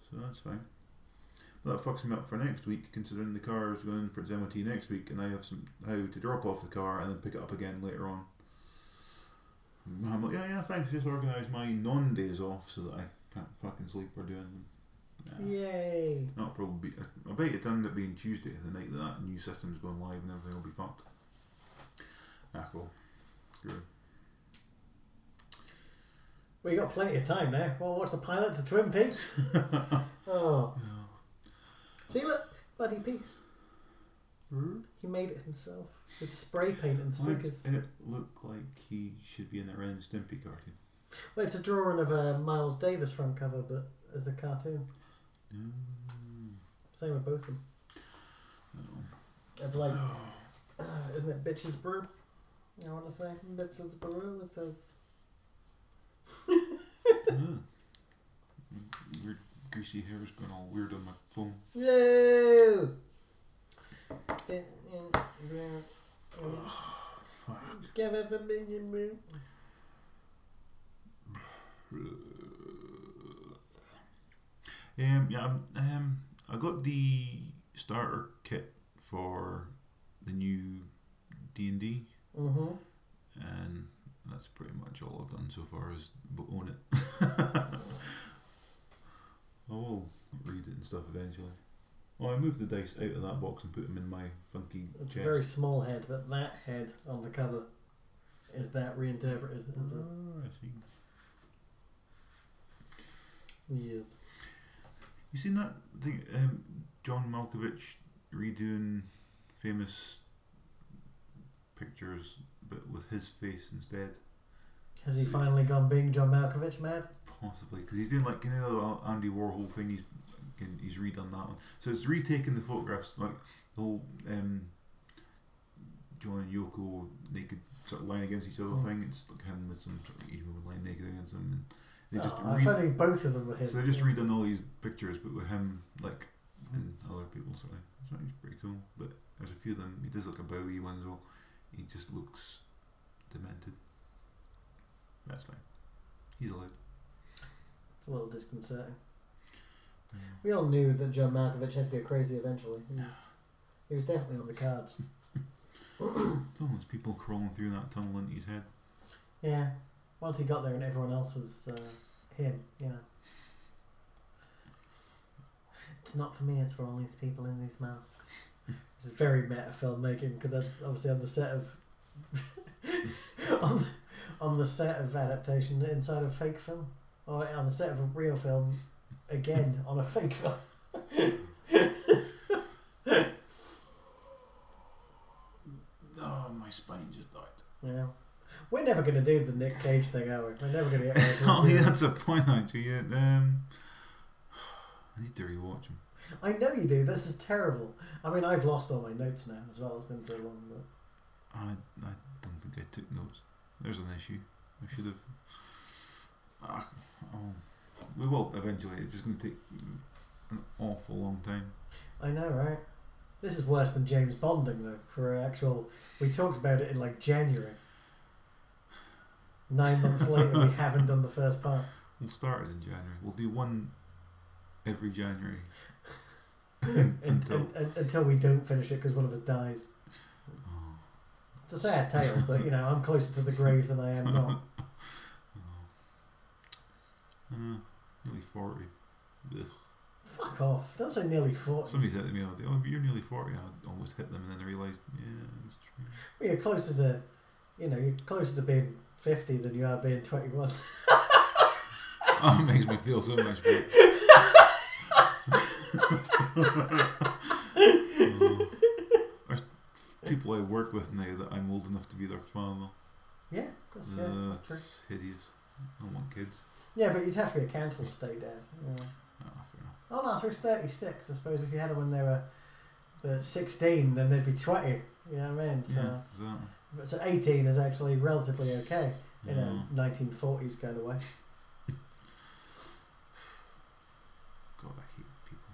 so that's fine. But that fucks me up for next week, considering the car is going for its MOT next week, and I have some how to drop off the car and then pick it up again later on. I'm like, yeah, yeah, thanks. Just organise my non-days off so that I can't fucking sleep or do anything. Yay! That'll probably be. I bet end up being Tuesday, the night that that new system's going live and everything will be fucked. Ah, cool. Good. We got plenty of time now. Well, watch the pilot to Twin Peaks. oh. See, look, bloody piece. He made it himself with spray paint and Why stickers. does it look like he should be in a Ren and Stimpy cartoon? Well, it's a drawing of a Miles Davis front cover, but as a cartoon. Mm. Same with both of them. Of like, uh, isn't it Bitches Brew? I want to say Bitches Brew. It says. Your greasy hair is going all weird on my phone. Yo. Give it a million brew. Um, yeah, um, I got the starter kit for the new D and D, Mm-hmm. and that's pretty much all I've done so far is own it. I will read it and stuff eventually. Well, I moved the dice out of that box and put them in my funky It's a chest. very small head, but that head on the cover is that reinterpreted. Is it? Oh, I see. Yeah. You seen that thing? Um, John Malkovich redoing famous pictures, but with his face instead. Has he finally gone being John Malkovich mad? Possibly because he's doing like you know the Andy Warhol thing. He's he's redone that one. So it's retaking the photographs, like the whole um, John and Yoko naked sort of lying against each other Mm. thing. It's like him with some sort of woman lying naked against him, and they just Oh, I re- thought both of them were him. so they just redone all these pictures, but with him like and other people. So it's pretty cool. But there's a few of them. He does like a Bowie one as well. He just looks demented. That's fine. He's allowed. It's a little disconcerting. We all knew that John Malkovich had to go crazy eventually. He was, he was definitely on the cards. It's almost people crawling through that tunnel into his head. Yeah. Once he got there and everyone else was uh, him, you know. It's not for me, it's for all these people in these masks. It's very meta filmmaking because that's obviously on the set of. on, on the set of adaptation inside of fake film. Or on the set of a real film again on a fake film. Oh, my spine just died. Yeah. We're never going to do the Nick Cage thing, are we? We're never going to get oh, yeah, that's a point actually. Yeah, um, I need to rewatch him. I know you do. This is terrible. I mean, I've lost all my notes now as well. It's been so long. But I, I don't think I took notes. There's an issue. I should have. Ah, oh, we will eventually. It's just going to take an awful long time. I know, right? This is worse than James Bonding, though. For actual, we talked about it in like January. Nine months later, we haven't done the first part. We'll start it in January. We'll do one every January until. un- un- until we don't finish it because one of us dies. Oh, It's a sad tale, but you know, I'm closer to the grave than I am not. uh, nearly forty. Ugh. Fuck off. Don't say nearly 40. Somebody said to me the other day, "Oh, but you're nearly 40. I almost hit them, and then I realised, yeah, that's true. Well, you're closer to, you know, you're closer to being 50 than you are being 21. Oh, it makes me feel so much better. Oh. There's people I work with now that I'm old enough to be their father. yeah, of course, yeah, Uh, that's true. hideous. I don't want kids. Yeah, but you'd have to be a council estate dad. Yeah. Ah, fair enough. Oh no, so it's 36. I suppose if you had them when they were uh, 16, then they'd be 20. You know what I mean? So, Yeah, exactly. So 18 is actually relatively okay in a mm. 1940s kind of way. God, I hate people.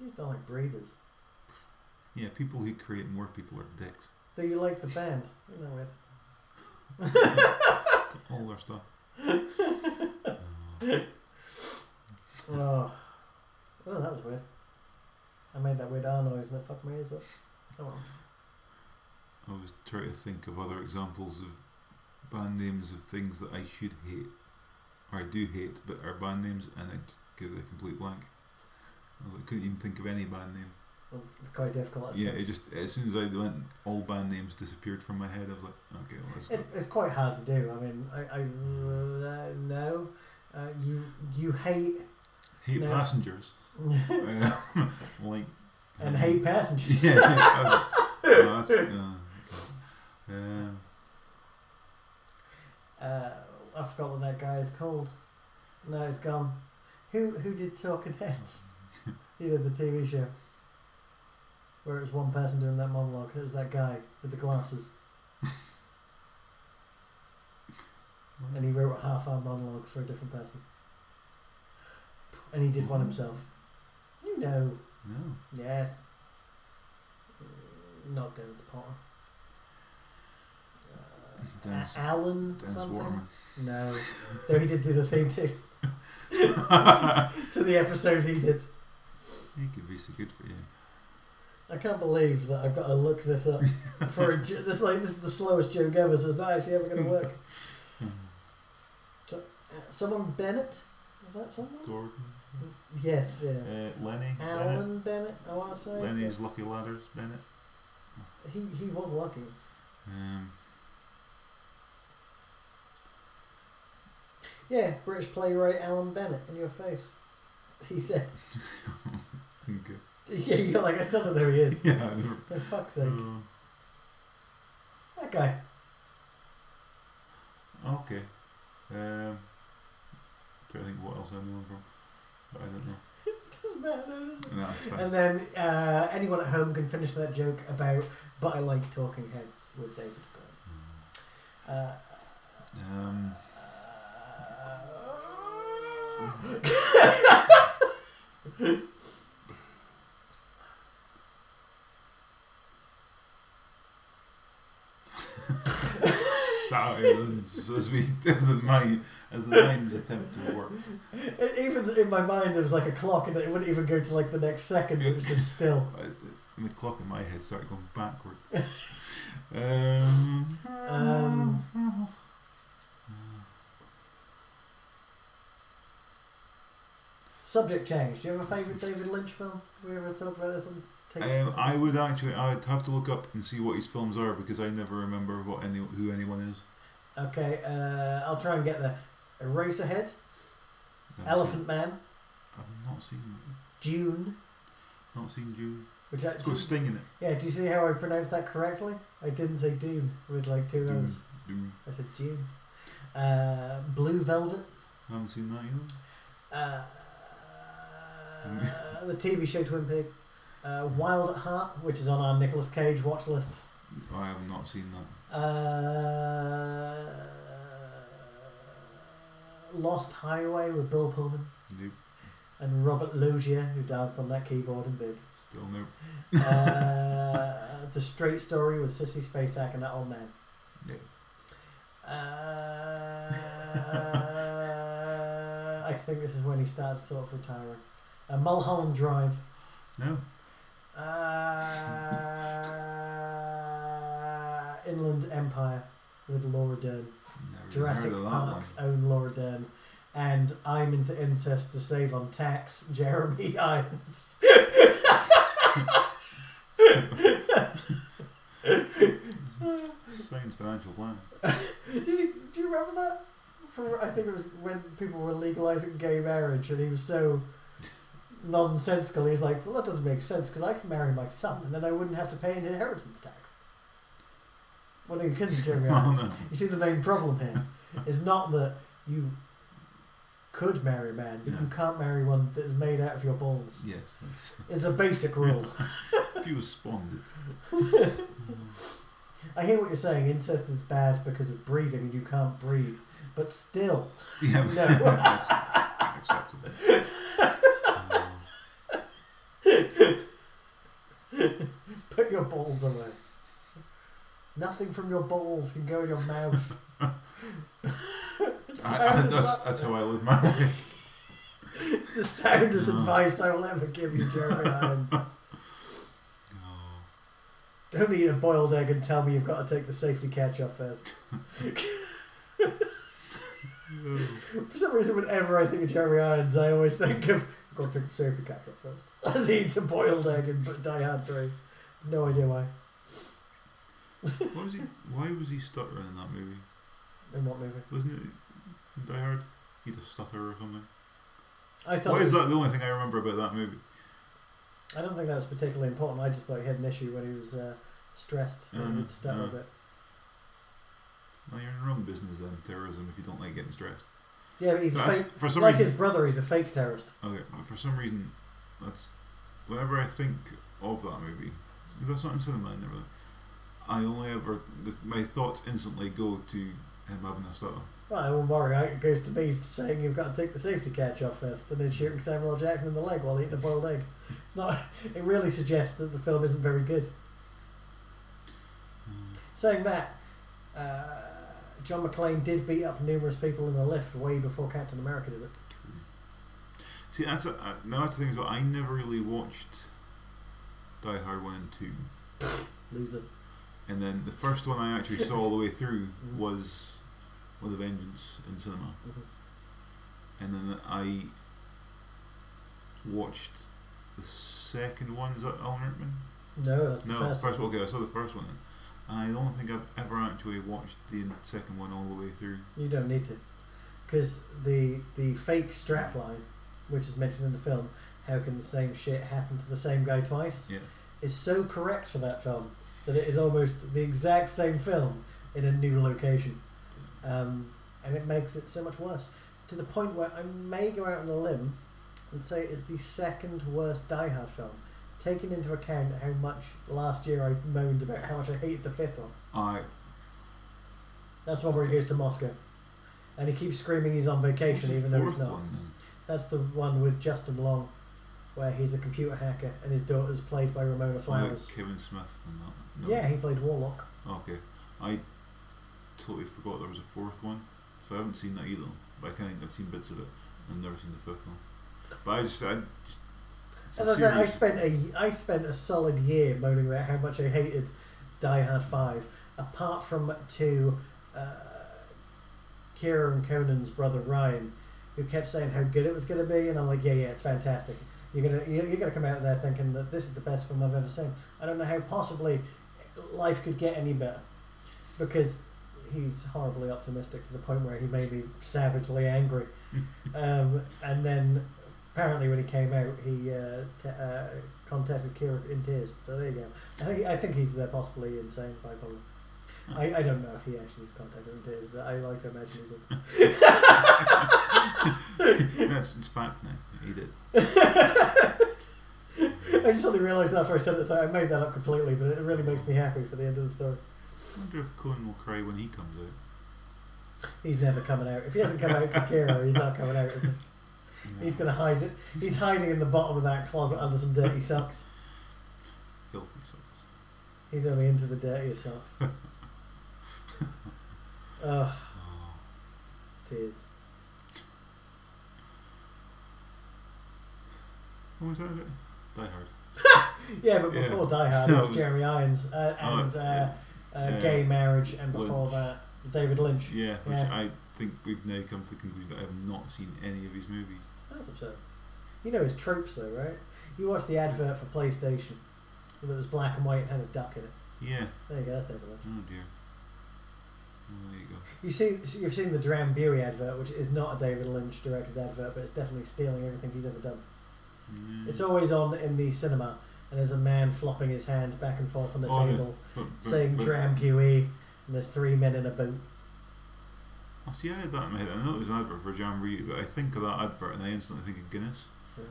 You just don't like breeders. Yeah, people who create more people are dicks. Do you like the band? You know it. All their stuff. Oh. oh, that was weird. I made that weird R noise and it fucked my ears up. Come well. I was trying to think of other examples of band names of things that I should hate, or I do hate, but are band names, and I just get a complete blank. I like, couldn't even think of any band name. Well, It's quite difficult. Yeah, it just as soon as I went, all band names disappeared from my head. I was like, okay, well, let's go. It's, it's quite hard to do. I mean, I, I uh, no, uh, you you hate hate no. passengers. Uh, like and hate passengers. Yeah, yeah, oh, that's, uh. Um, Uh, I forgot what that guy is called. No, it's gone. Who who did Talking Heads? he did the TV show where it was one person doing that monologue. It was that guy with the glasses, and he wrote a half-hour monologue for a different person, and he did one himself. You know, no, yes, Mm, not Dennis Potter. Dennis- A- Alan Dennis something. Waterman. No, though he did do the theme too to the episode he did. He could be so good for you. I can't believe that I've got to look this up for a, this. Like this is the slowest joke ever, so it's not actually ever going to work. Uh, someone Bennett, is that someone? Gordon, Yes, yeah. uh, Lenny, Alan Bennett, I want to say. Bennett. Lenny's Lucky Ladders, Bennett. He he was lucky. Um, Yeah, British playwright Alan Bennett in your face. He says, okay. "Yeah, you're like I still don't know who he is." Yeah, I never. For fuck's sake, Uh, that guy. okay. Um, trying to think what else I know him from, but I don't know. Doesn't matter, does it? No, it's fine. And then uh, anyone at home can finish that joke about, but I like talking heads with David Byrne. Uh, Um, silence as we as the mind as the mind's attempt to work. even in my mind, there was like a clock, and it wouldn't even go to like the next second. It was just still. And the clock in my head started going backwards. um, Um, subject change. Do you have a favourite David Lynch film? Have We ever talked about this on? Um, I would actually I would have to look up and see what his films are because I never remember what any who anyone is. Okay, uh, I'll try and get there. Eraserhead, I've Elephant Man, I've not seen June. not seen June. Which It's got Sting in it. yeah. Do you see how I pronounced that correctly? I didn't say Dune with like two Dune. O's. Dune. I said June. Uh, Blue Velvet. I haven't seen that either. Uh, the TV show Twin Peaks. Uh, Wild at Heart, which is on our Nicolas Cage watch list. I have not seen that. Uh, Lost Highway with Bill Pullman Nope. and Robert Loggia, who danced on that keyboard in Big. Still no. Uh, the Straight Story with Sissy Spacek and that old man. No. Uh, I think this is when he started sort of retiring. Uh, Mulholland Drive. No. Uh, Inland Empire with Laura Dern. Never Jurassic heard of that Park's own Laura Dern. and I'm into incest to save on tax. Jeremy Irons. Sounds financial plan. do, you, do you remember that? For I think it was when people were legalizing gay marriage, and he was so nonsensical. He's like, "Well, that doesn't make sense because I can marry my son, and then I wouldn't have to pay an inheritance tax." What are you couldn't, Jeremy Oh, Irons. no. You see, the main problem here is not that you could marry a man, but you can't marry one that is made out of your balls. Yes, that's, It's a basic rule. if you responded. Mm. I hear what you're saying. Incest is bad because of breeding, and you can't breed. But still, Yeah, No. acceptable. put your balls away. Nothing from your balls can go in your mouth. I, I, that's, that's how I live my life. It's the soundest advice I will ever give you, Jeremy Irons. Oh, Don't eat a boiled egg and tell me you've got to take the safety catch off first. For some reason, whenever I think of Jeremy Irons, I always think of Got to take the safety catch off first. As he eats a boiled egg in Die Hard 3. No idea why. What was he? Why was he stuttering in that movie? In what movie? Wasn't it Die Hard? He had a stutter or something. I thought. Why is that the only thing I remember about that movie? I don't think that was particularly important. I just thought he had an issue when he was uh, stressed. and Uh, he'd stutter a bit. Well, you're in the wrong business then, terrorism, if you don't like getting stressed. Yeah, but he's a fake. for some Like reason, his brother, he's a fake terrorist. Okay, but for some reason, that's whenever I think of that movie, because that's not in cinema and everything. I only ever the, my thoughts instantly go to him having a stutter. Well, I won't worry. It goes to me saying you've got to take the safety catch off first, and then shooting Samuel L. Jackson in the leg while eating a boiled egg. It's not. It really suggests that the film isn't very good. Saying that, uh, John McClane did beat up numerous people in the lift way before Captain America did it. See, that's a, uh, now that's the thing as well. I never really watched Die Hard one and two, Loser. and then the first one I actually saw all the way through Mhm. was with a Vengeance in cinema, Mhm. and then I watched the second one. Is that Alan Rickman? No, that's the No, first, first one. one. Okay, I saw the first one. Then. I don't think I've ever actually watched the second one all the way through. You don't need to, because the the fake strapline, which is mentioned in the film, how can the same shit happen to the same guy twice? Yeah. Is so correct for that film that it is almost the exact same film in a new location, um, and it makes it so much worse to the point where I may go out on a limb and say it is the second worst Die Hard film. Taking into account how much last year I moaned about how much I hated the fifth one. I That's the one where he goes to Moscow. And he keeps screaming he's on vacation even though he's not. one? That's the one with Justin Long, where he's a computer hacker and his daughter's played by Ramona Flowers. Kevin Smith and that. No. Yeah, he played Warlock. Okay, I totally forgot there was a fourth one, so I haven't seen that either. But I kind of, I've seen bits of it. I've never seen the fifth one. But I just, I just it's And a that's it, I spent a I spent a solid year moaning about how much I hated Die Hard Five, apart from to uh, Kira and Conan's brother Ryan, who kept saying how good it was going to be, and I'm like, yeah, yeah, it's fantastic. You're gonna you're you're gonna come out there thinking that this is the best film I've ever seen. I don't know how possibly life could get any better, because he's horribly optimistic to the point where he made me savagely angry. um, and then apparently when he came out, he uh, t- uh, contacted Kira in tears. So there you go. I think I think he's uh, possibly insane, bipolar. I, I don't know if he actually contacted him in tears, but I like to imagine he did. That's it's fact now. He did. I just suddenly realised after I said that I made that up completely, but it really makes me happy for the end of the story. I wonder if Conan will cry when he comes out. He's never coming out. If he hasn't come out to Kira, he's not coming out. Is he? Yeah. He's going to hide it. He's hiding in the bottom of that closet under some dirty socks. filthy socks. He's only into the dirtiest socks. Ugh, Oh. tears. What was that? Die Hard. Yeah, but Yeah. before Die Hard, No, it it was was- Jeremy Irons uh, Oh, and uh, yeah. uh, yeah. Gay Marriage, and before Lynch. that, David Lynch. Yeah, which Yeah. I think we've now come to the conclusion that I have not seen any of his movies. That's absurd. You know his tropes though, right? You watched the advert for PlayStation. It was black and white and had a duck in it. Yeah. There you go, that's David Lynch. Oh dear. Oh, there you go. You see, you've seen the Drambuie advert, which is not a David Lynch directed advert, but it's definitely stealing everything he's ever done. Mm. It's always on in the cinema, and there's a man flopping his hand back and forth on the Oh, yeah. table, But- but- saying but- Drambuie, and there's three men in a boat. I see. I had that in my head. I know it was an advert for Drambuie, but I think of that advert and I instantly think of Guinness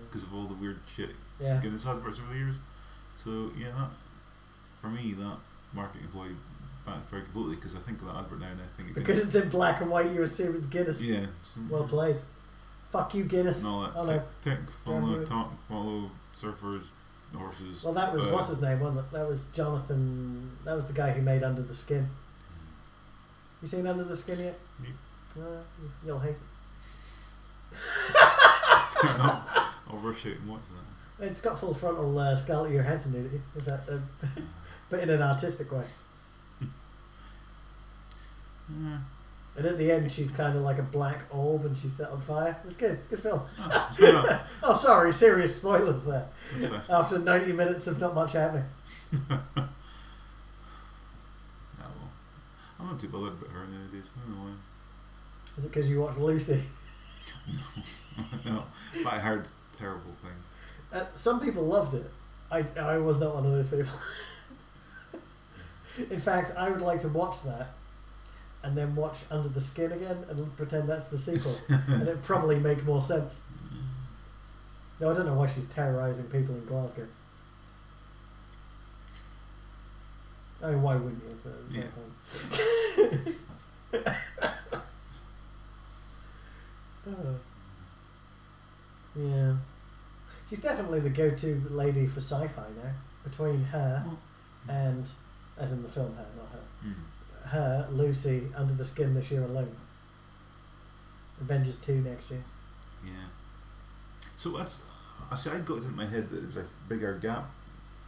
because of all the weird shit Yeah. Guinness adverts over the years. So yeah, that for me that marketing employee backfired completely because I think of that advert now and I think of Because Guinness. it's in black and white, you assume it's Guinness. yeah. Well played. Fuck you, Guinness. And all that Oh no. tick, tick, follow, talk, follow, surfers, horses. Well, that was uh, what's his name, wasn't it? That was Jonathan. That was the guy who made Under the Skin. You seen Under the Skin yet? Yep. Uh, you'll hate enough. I'll rush out and watch that. it. It's got full frontal uh, Scarlett Johansson nudity, if that, uh, but in an artistic way. Yeah. And at the end, she's kind of like a black orb, and she's set on fire. It's good. It's a good film. Oh. Oh, sorry, serious spoilers there. After ninety minutes of not much happening. Ah, well. I'm not too bothered about her nowadays. I don't know why. Is it because you watched Lucy? no, but I heard terrible thing. Uh, some people loved it. I, I was not one of those people. In fact, I would like to watch that and then watch Under the Skin again and pretend that's the sequel. and it'd probably make more sense. No, I don't know why she's terrorising people in Glasgow. I mean, why wouldn't you? No point. Oh. Yeah. She's definitely the go to lady for sci fi now. Between her Well, and, as in the film, her, not her. mm. Her, Lucy, Under the Skin this year alone. Avengers 2 next year. Yeah. So that's. I see. I got it in my head that there was a bigger gap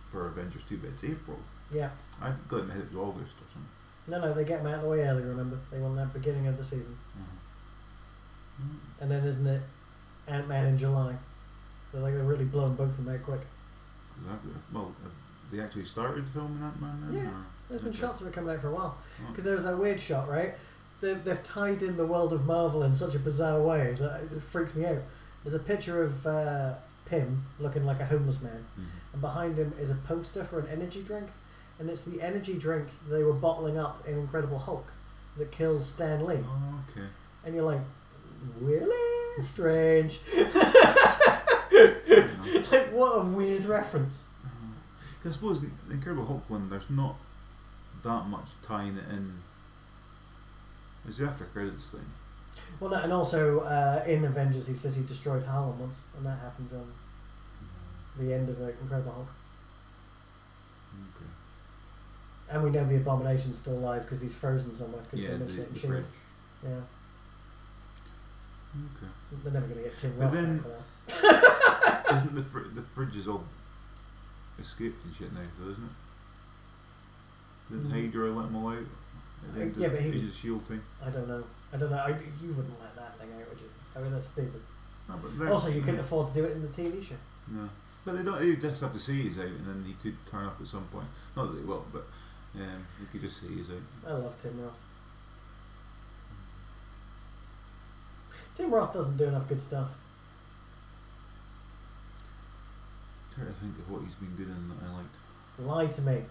for Avengers 2, but it's April. Yeah. I've got it in my head it was August or something. No, no, they get them out of the way early, remember? They want that beginning of the season. Uh-huh. And then, isn't it Ant Man in July? They're like, they're really blowing both of them out quick. Exactly. Well, have they actually started filming Ant Man then? Yeah, or- There's been shots of it coming out for a while. Because there was that weird shot, right? They, they've tied in the world of Marvel in such a bizarre way that it freaks me out. There's a picture of uh, Pym looking like a homeless man, Mhm. and behind him is a poster for an energy drink, and it's the energy drink they were bottling up in Incredible Hulk that kills Stan Lee. Oh, okay. And you're like, really strange. like what a weird reference. I suppose in Incredible Hulk one, there's not that much tying it in. It's the after credits thing. Well, and also uh, in Avengers, he says he destroyed Harlem once, and that happens on the end of uh, Incredible Hulk. Okay. And we know the Abomination's still alive because he's frozen somewhere because Yeah, they the, it in the Shield. fridge. Yeah, Okay. they're never going to get Tim But Roth then- for that. isn't the fr- the fridge is all escaped and shit now, though, isn't it? Didn't Mm. Hydra let them all out? At Uh, yeah, of but he was- of Shield thing. I don't know. I don't know. I, you wouldn't let that thing out, would you? I mean, that's stupid. No, but Also, you couldn't yeah. afford to do it in the TV show. No, but they don't. They just have to see he's out, and then he could turn up at some point. Not that they will, but um, they could just see he's out. I love Tim Roth. Tim Roth doesn't do enough good stuff. trying to think of what he's been good in that I liked. Lie to me.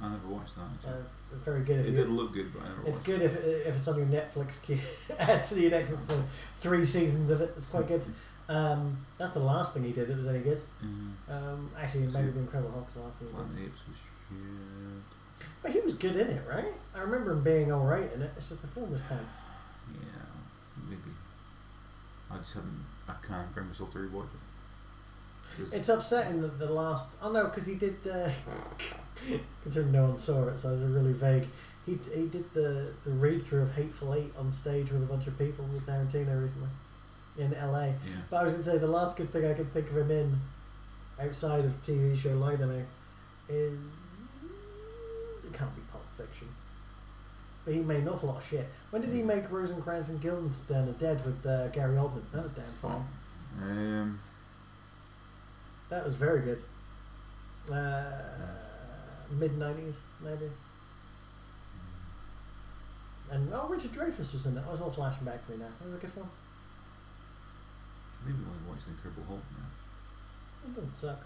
I never watched that. Uh, Actually. it's very good if it you. did look good, but I never It's good if if it's on your Netflix queue. Add to your Netflix for three seasons of it. It's quite good. Um, that's the last thing he did that was any good. Mm, Um, actually, See. maybe The Incredible Hulk's the last thing he did. Planet of the Apes was shit. But he was good in it, right? I remember him being alright in it. It's just the film was pants. Yeah, maybe. I just haven't. I can't bring myself to rewatch it. It's upsetting that the last. Oh no, because he did. Uh, considering no one saw it, so it was really vague. He, he did the, the read through of Hateful Eight on stage with a bunch of people with Tarantino recently in LA. yeah. But I was going to say the last good thing I could think of him in, outside of TV show Lie to Me, is it can't be Pulp Fiction. But he made an awful lot of shit. When did he make Rosencrantz and Guildenstern are Dead with uh, Gary Oldman? That was damn fine. Um, That was very good. Uh, Mid 90s, maybe. And oh, Richard Dreyfuss was in it. I was all flashing back to me now. That was a good film. maybe when I watched Incredible Hulk now. It doesn't suck.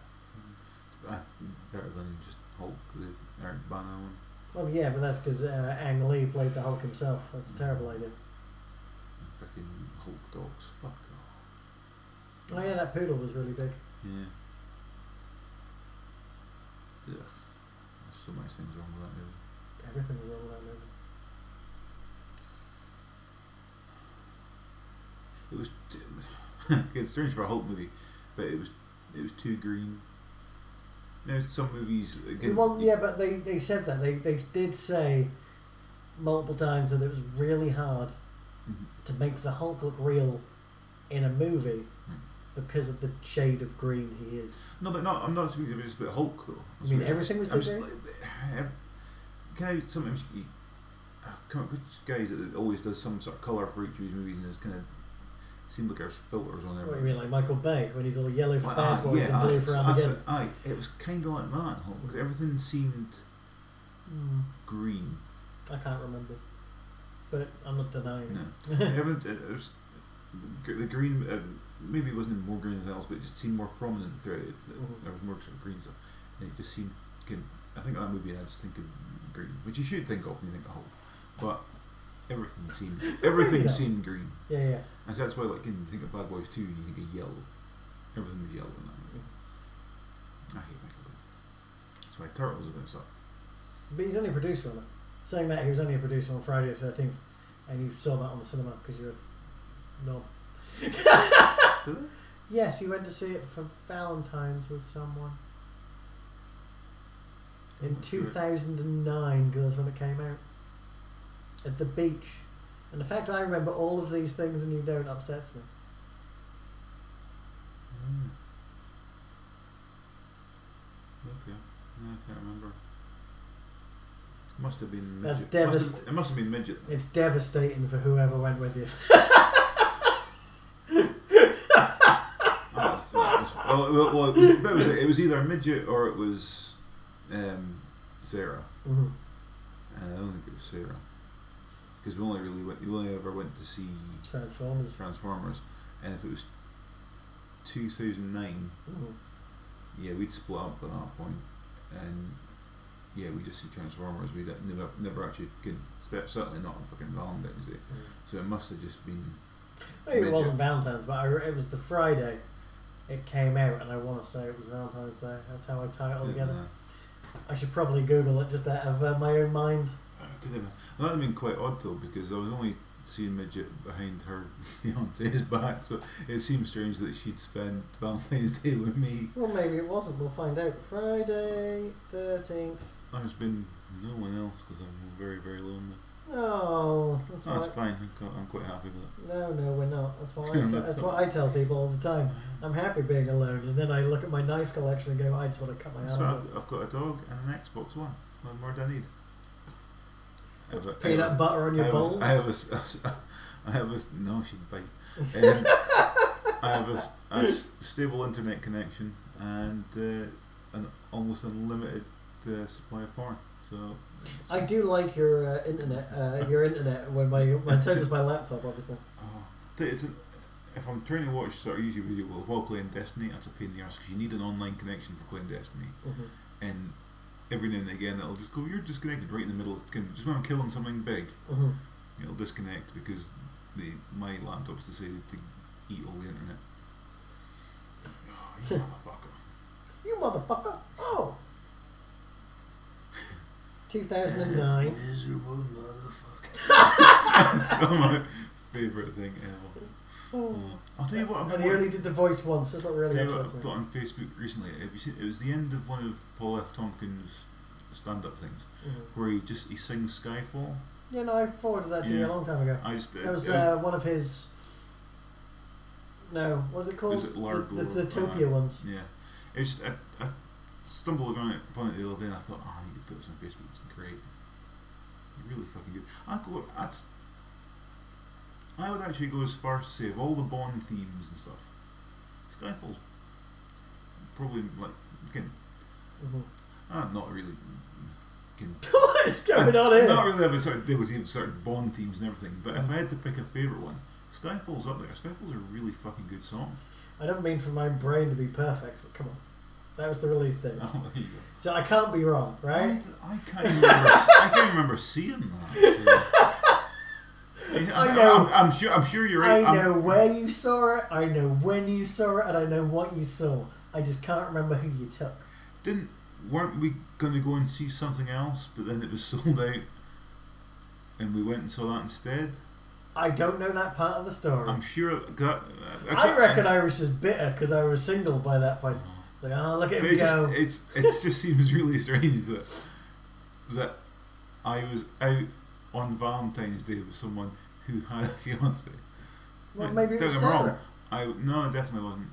Better than just Hulk, the Eric Bana one. Well, yeah, but that's because uh, Ang Lee played the Hulk himself. That's a terrible idea. Fucking Hulk dogs. Fuck off. Oh yeah, that poodle was really big. Yeah. Ugh. There's so many things wrong with that movie. Everything was wrong with that movie. It was. T- it's strange for a Hulk movie, but it was it was too green. You know, some movies again. well, yeah, but they, they said that they they did say multiple times that it was really hard Mhm. to make the Hulk look real in a movie because of the shade of green he is. No, but not. I'm not speaking just about Hulk though. I mean everything was just like, Can I sometimes you, uh, come up with guys that always does some sort of color for each of his movies and it's kind of seemed like there was filters on What do everything. you mean, like Michael Bay when he's all yellow for Bad aye, Boys yeah, and blue for Armageddon? Aye, it was kind of like that. Hulk. 'cause Everything seemed Hmm, green. I can't remember, but I'm not denying No. it. Everything, it was the, green. Uh, maybe it wasn't more green than else, but it just seemed more prominent throughout it. Mhm. There was more sort of green stuff, and it just seemed. Kind I think that movie, and I just think of green, which you should think of when you think of Hulk. But everything seemed everything Yeah. seemed green, Yeah, yeah. and so that's why, like, when you think of Bad Boys Two, you think of yellow. Everything was yellow in that movie. I hate Michael Bay. That's why Turtles are going to suck. But he's only a producer on it. Saying that, he was only a producer on Friday the 13th, and you saw that on the cinema because you're a knob. Yes, you went to see it for Valentine's with someone. In I'm not 2009, girls, when it came out. At the beach. And the fact I remember all of these things and you don't upsets me. Mm. Okay. No, I can't remember. Must have been That's midget. Must devast- have, it must have been midget. It's devastating for whoever went with you. It was- well, well, it was, it was, it was either a midget or it was um, Sarah. hmm And I don't think it was Sarah. Because we only really went, we only ever went to see Transformers. Transformers. And if it was 2009, Mhm. yeah, we'd split up at that point, and yeah, we just see Transformers. We never, never actually could, certainly not on fucking Valentine's Day. Mhm. So it must have just been. Maybe it wasn't Valentine's, but I, it was the Friday it came out, and I want to say it was Valentine's Day. That's how I tie it all together. uh, I should probably Google it just out of uh, my own mind. Could have been. That would have been quite odd though, because I was only seeing midget behind her fiance's back, so it seems strange that she'd spend Valentine's Day with me. Well, maybe it wasn't. We'll find out. Friday, 13th. There's been no one else because I'm very, very lonely. Oh, that's, That's fine. I'm quite- happy with it. No, no, we're not. That's what I. That's what I tell people all the time. I'm happy being alone, and then I look at my knife collection and go, I just want to cut my hands So off. I've, I've got a dog and an Xbox One. What more do I need? I have a- I Peanut have a- butter on your I have a- balls. I have a, s- a s- I have a, no, she'd bite. Um, I have a, a stable internet connection and uh, an almost unlimited uh, supply of porn. So I do like your uh, internet. Uh, your internet when my when so does my laptop, obviously. Oh, it's an, if I'm trying to watch sort of YouTube video while playing Destiny, that's a pain in the ass because you need an online connection for playing Destiny, hmm and every now and again it'll just go, you're disconnected right in the middle. Can, just when I'm killing something big, hmm it'll disconnect because the my laptop's decided to eat all the internet. Oh, you motherfucker! You motherfucker! Oh. 2009. Miserable motherfucker! That's my favourite thing ever. Oh. Oh. I'll tell you what. I'm And he only did the voice once. That's what really Tell you what I put on Facebook recently. Have you seen? It was the end of one of Paul F. Tompkins' stand-up things Mhm. where he just he sings Skyfall. Yeah, no, I forwarded that to you a long time ago. I just That was it- uh, one of his. No, what is it called? Is it Largo the, the, the Topia uh, ones. yeah. It's just, I, I stumbled upon it, upon it the other day and I thought, oh, I need to put this on Facebook. It's great. really fucking good. I go. That's. I would actually go as far as to say of all the Bond themes and stuff, Skyfall's probably like again, Mhm. uh, not really. What is going on here? Not really have a sort of, they would have sort of Bond themes and everything, but if I had to pick a favourite one, Skyfall's up there. Skyfall's a really fucking good song. I don't mean for my brain to be perfect, but come on. That was the release date. Oh, there you go. So I can't be wrong, right? I, I can't remember. I can't remember seeing that. so. I know. I'm, I'm sure. I'm sure you're I right. I'm- know where you saw it, I know when you saw it, and I know what you saw. I just can't remember who you took. Didn't weren't we going to go and see something else? But then it was sold out, and we went and saw that instead. I don't know that part of the story. I'm sure that. Uh, I reckon I was just bitter because I was single by that point. It's like, oh, look at It's just, go. it's it just seems really strange that that I was out on Valentine's Day with someone who had a fiance. well, maybe it was me wrong. I no, it definitely wasn't.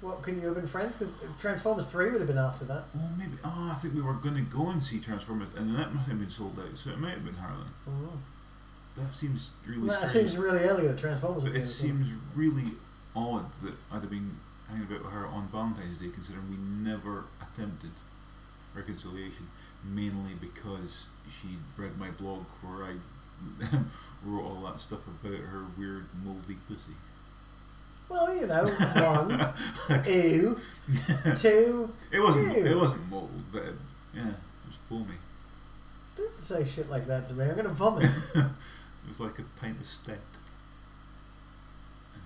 What, couldn't you have been friends? Because Transformers 3 would have been after that. Oh, maybe. Oh, I think we were going to go and see Transformers, and then that must have been sold out. So it might have been Harlan. Oh. That seems really That strange. seems really early that Transformers but it seems really odd that I'd have been hanging about with her on Valentine's Day, considering we never attempted reconciliation. Mainly because she read my blog where I wrote all that stuff about her weird moldy pussy. Well, you know, one, ew, two, It wasn't. Ew. It wasn't mold, but it, yeah, it was foamy. don't say shit like that to me. I'm to vomit. It was like a pint of stout.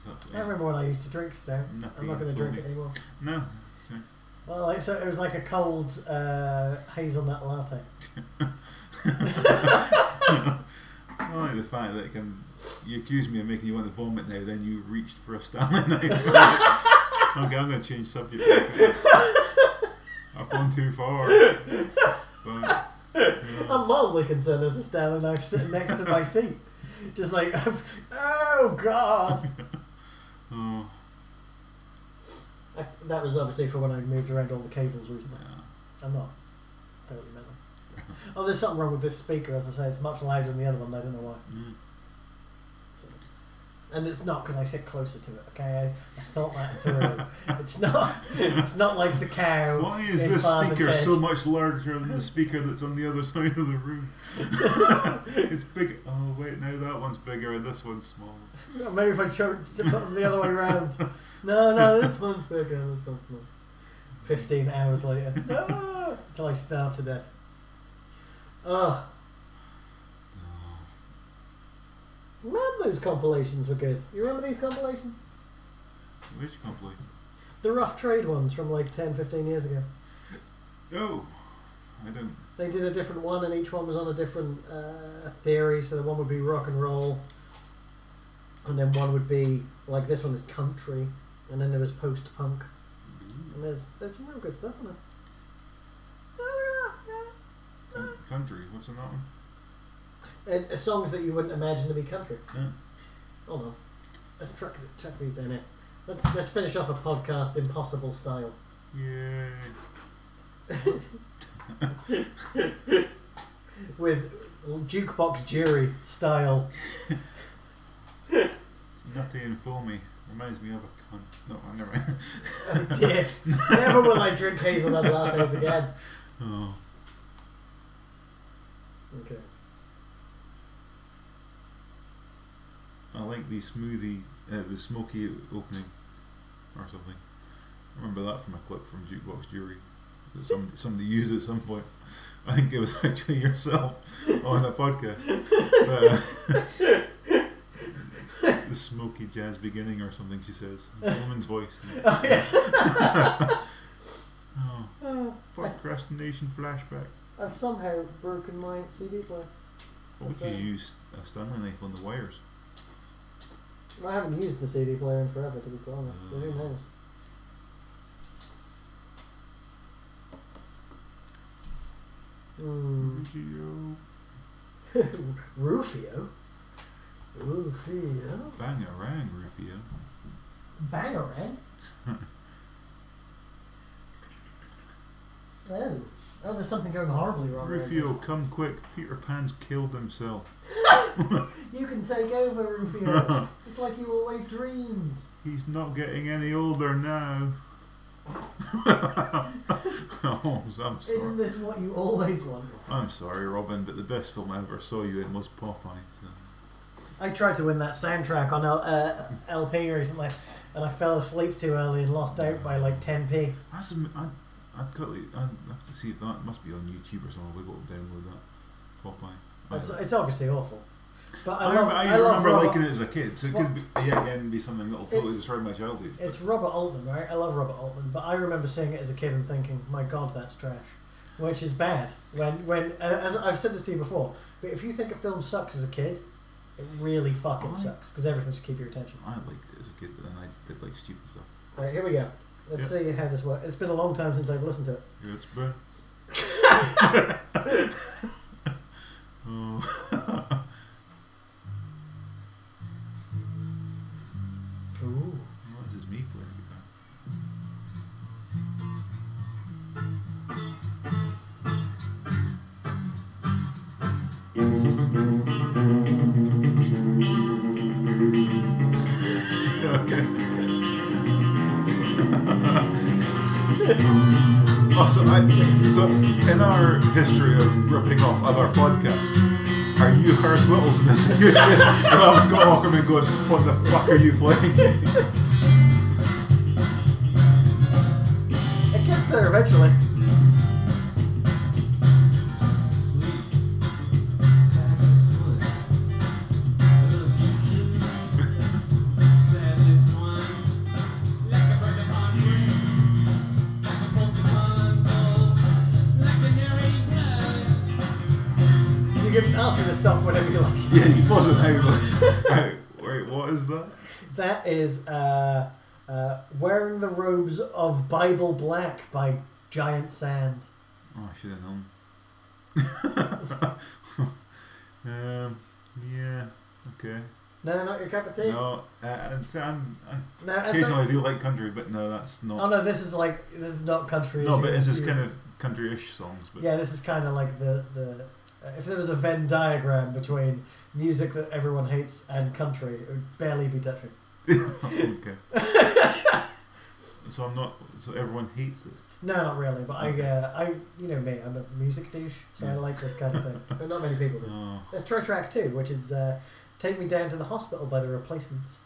That I remember when I used to drink stout. Nutty I'm not and to drink it anymore. No, sorry. Well, like, so it was like a cold uh, hazelnut latte. I like the fact that can. You accuse me of making you want to vomit now, then you've reached for a Stanley knife. okay, I'm going to change subject. I've gone too far. But, you know, I'm mildly concerned there's a Stanley knife sitting next to my seat. Just like, oh god. oh, I, that was obviously for when I moved around all the cables recently. yeah. I'm not totally mental. Oh, there's something wrong with this speaker, as I say. It's much louder than the other one. I don't know why. Mm. And it's not because I sit closer to it. Okay, I, I thought that through. it's not. It's not like the cow. Why is this Father speaker Ted. so much larger than the speaker that's on the other side of the room? it's big. Oh wait, now that one's bigger and this one's smaller. Maybe if I chose to put them the other way around. No, no, this one's bigger. This one's. Fifteen hours later, no, until I starve to death. Oh, Man, those compilations were good. You remember these compilations? which company? The rough trade ones from like 10, 15 years ago. No, I don't. They did a different one, and each one was on a different uh, theory. So the one would be rock and roll, and then one would be like this one is country, and then there was post punk, and there's there's some real good stuff on it. Coun- Country. What's in that one? Uh, uh, songs that you wouldn't imagine to be country. Yeah. Hold on, let's track track these down here. Let's let's finish off a podcast impossible style. Yay. with jukebox jury style. It's nutty and foamy. Reminds me of a cunt. No, I never. Oh dear. Never will I drink hazelnut lattes again. oh. Okay. I like the smoothie, uh, the smoky opening, or something. I remember that from a clip from Jukebox Jury that somebody, somebody used at some point. I think it was actually yourself on a podcast. But, uh, the smoky jazz beginning or something, she says. A woman's voice. Oh, yeah. Oh, Oh, procrastination flashback. I've somehow broken my CD player. What would you use a Stanley knife on the wires? I haven't used the CD player in forever, to be quite honest. So who knows? Hmm. Rufio. Rufio. Bang around, Rufio. Bangarang. oh. Oh, there's something going horribly wrong. there. Rufio, come quick. Peter Pan's killed himself. You can take over, Rufio. it's like you always dreamed. He's not getting any older now. oh, I'm Isn't sorry. this what you always wanted? I'm sorry, Robin, but the best film I ever saw you in was Popeye. So. I tried to win that soundtrack on L- uh, LP recently, and I fell asleep too early and lost out by like 10p. That's am- I, I'd like, I'd have to see if that must be on YouTube or something. We've got to download that. Popeye. It's, it's obviously awful. But I, I, love, I, I, love remember Robert, liking it as a kid, so it could be, yeah, again be something that'll totally destroy my childhood. but- It's Robert Altman, right? I love Robert Altman, but I remember seeing it as a kid and thinking, "My God, that's trash," which is bad. When, when, uh, as I've said this to you before, but if you think a film sucks as a kid, it really fucking I- sucks because everything should keep your attention. I liked it as a kid, but then I did like stupid stuff. Right, here we go. Let's see how this works. It's been a long time since I've listened to it. Yeah, it's bad. oh. Ooh. Well, this is me playing guitar. okay. So, in our history of ripping off other podcasts, are you Harris Wittels in this? and I was going walking and going, what the fuck are you playing? It gets there eventually. Is uh, uh, Wearing the Robes of Bible Black by Giant Sand. Oh, I should have known. um, yeah, okay. No, not your cup of tea? No, uh, so I'm, I, No, occasionally I do like country, but no, that's not. Oh no, this is like this is not country. no, but it's just kind of country-ish songs. But Yeah, this is kind of like the the. Uh, if there was a Venn diagram between music that everyone hates and country, it would barely be touching. Okay. so I'm not. So everyone hates this. No, not really. But I, uh, I, you know me, I'm a music douche, so I like this kind of thing. But not many people do. Oh, Let's try track two, which is uh, "Take Me Down to the Hospital" by the Replacements.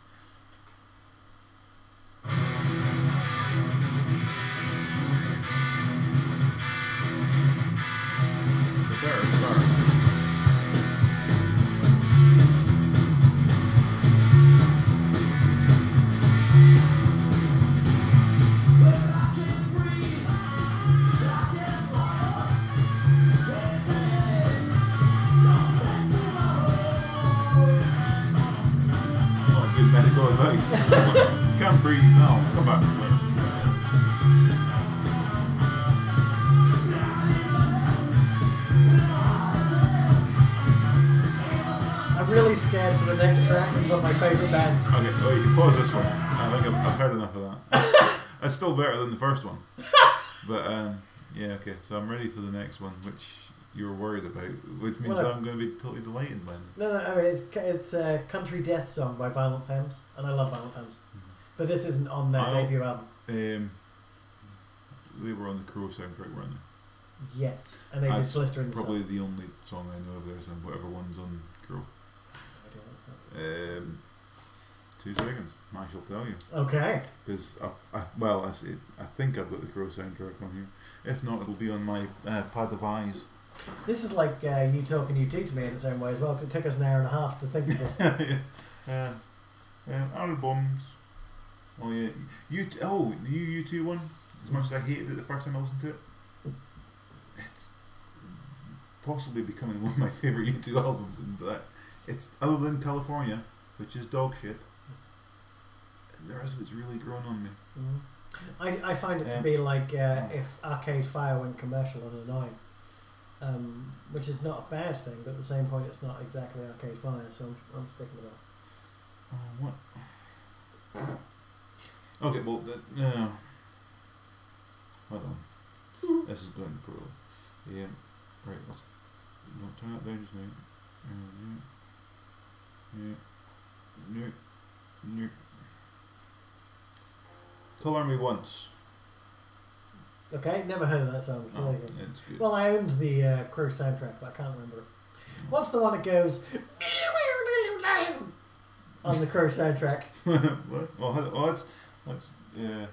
it's a breathe now. Come back. I'm really scared for the next track. It's not my favourite bands. Okay, well, you can pause this one. I think I've, I've heard enough of that. It's, still better than the first one. But, um, yeah, okay. So I'm ready for the next one, which you were worried about, which means Well, I'm going to be totally delighted it. No, no, I mean it's it's a country death song by Violent Femmes, and I love Violent Femmes, but this isn't on their I'll- debut album. Um, they were on the Crow soundtrack, weren't they? Yes, and they did That's Blister in the Probably Sun. the only song I know of theirs, and whatever one's on Crow. I don't know, Um, two seconds, I shall tell you. Okay. Because I, I, well, I, see, I think I've got the Crow soundtrack on here. If not, it'll be on my uh, pad of eyes. This is like uh, you talking you two to me in its own way as well. 'cause it took us an hour and a half to think of this. uh, um, albums. Oh yeah, you t- oh the you you two one. As much as I hated it the first time I listened to it, it's possibly becoming one of my favorite U two albums. And that it's other than California, which is dog shit. The rest of it's really grown on me. Mhm. I, I find it to be like uh, if Arcade Fire went commercial and annoying, um, which is not a bad thing, but at the same point, it's not exactly Arcade Fire, so I'm, I'm sticking with that. Oh, what? Okay, well, that, yeah. Hold on. This is going poorly. Yeah. Right. Let's don't turn that down just now. Yeah. Yeah. Yeah. Yeah. Color me once. Okay, never heard of that song. So Oh, it's good. Well, I owned the uh, Crow soundtrack, but I can't remember it. What's the one that goes on the Crow soundtrack? what? Well, how- well, let's yeah.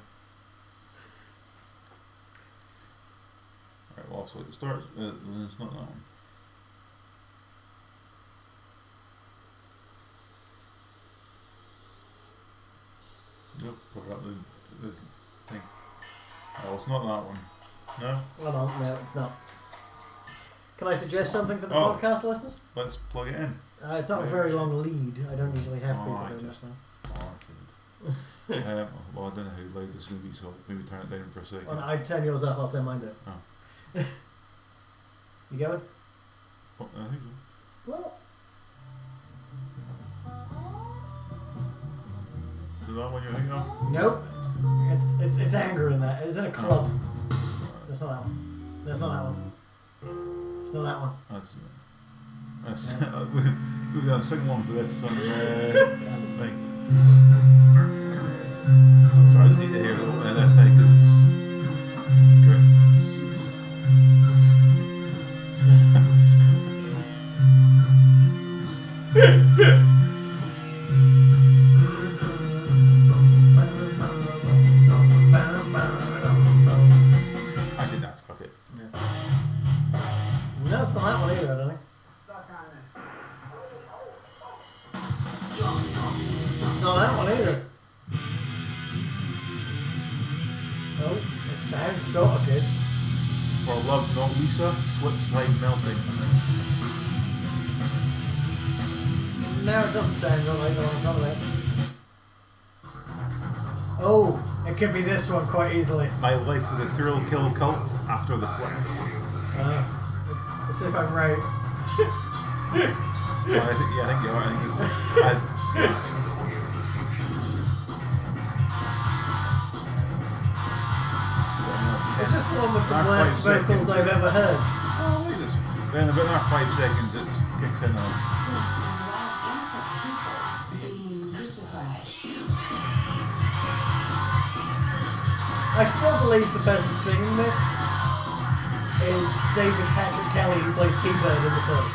Alright, well, obviously it starts. Uh, it's not that one. Nope, not the, the thing. Oh, it's not that one. No, Well, no, no, it's not. Can I suggest something for the Oh. podcast listeners? let's plug it in. Uh, it's not a very long lead. I don't usually have Oh, people doing this now. Oh, I um, well, I don't know how loud this is going to be, so maybe turn it down for a second. Well, I'd turn yours up, I'll turn mine down. Oh. you going? What? I think so. Well, Is that one you're thinking of? nope. It's, it's, it's anger in that. It's in a club. That's not that one. That's not that one. It's not that one. That's. That's. We've done sing along to this. So, uh, thing. Sorry, I just need to hear it a little bit last night because it's. It's great. One quite easily. My life with a Thrill Kill Kult after the flip. Uh, let's, see if I'm right. Well, I think, yeah, I think you are. I think it's. I, Is this the one with the Not worst vocals second. I've ever heard? Oh, look at this. Then about five seconds, it kicks in. On. I still believe the person singing this is David Patrick Kelly, who plays T-Bird in the film.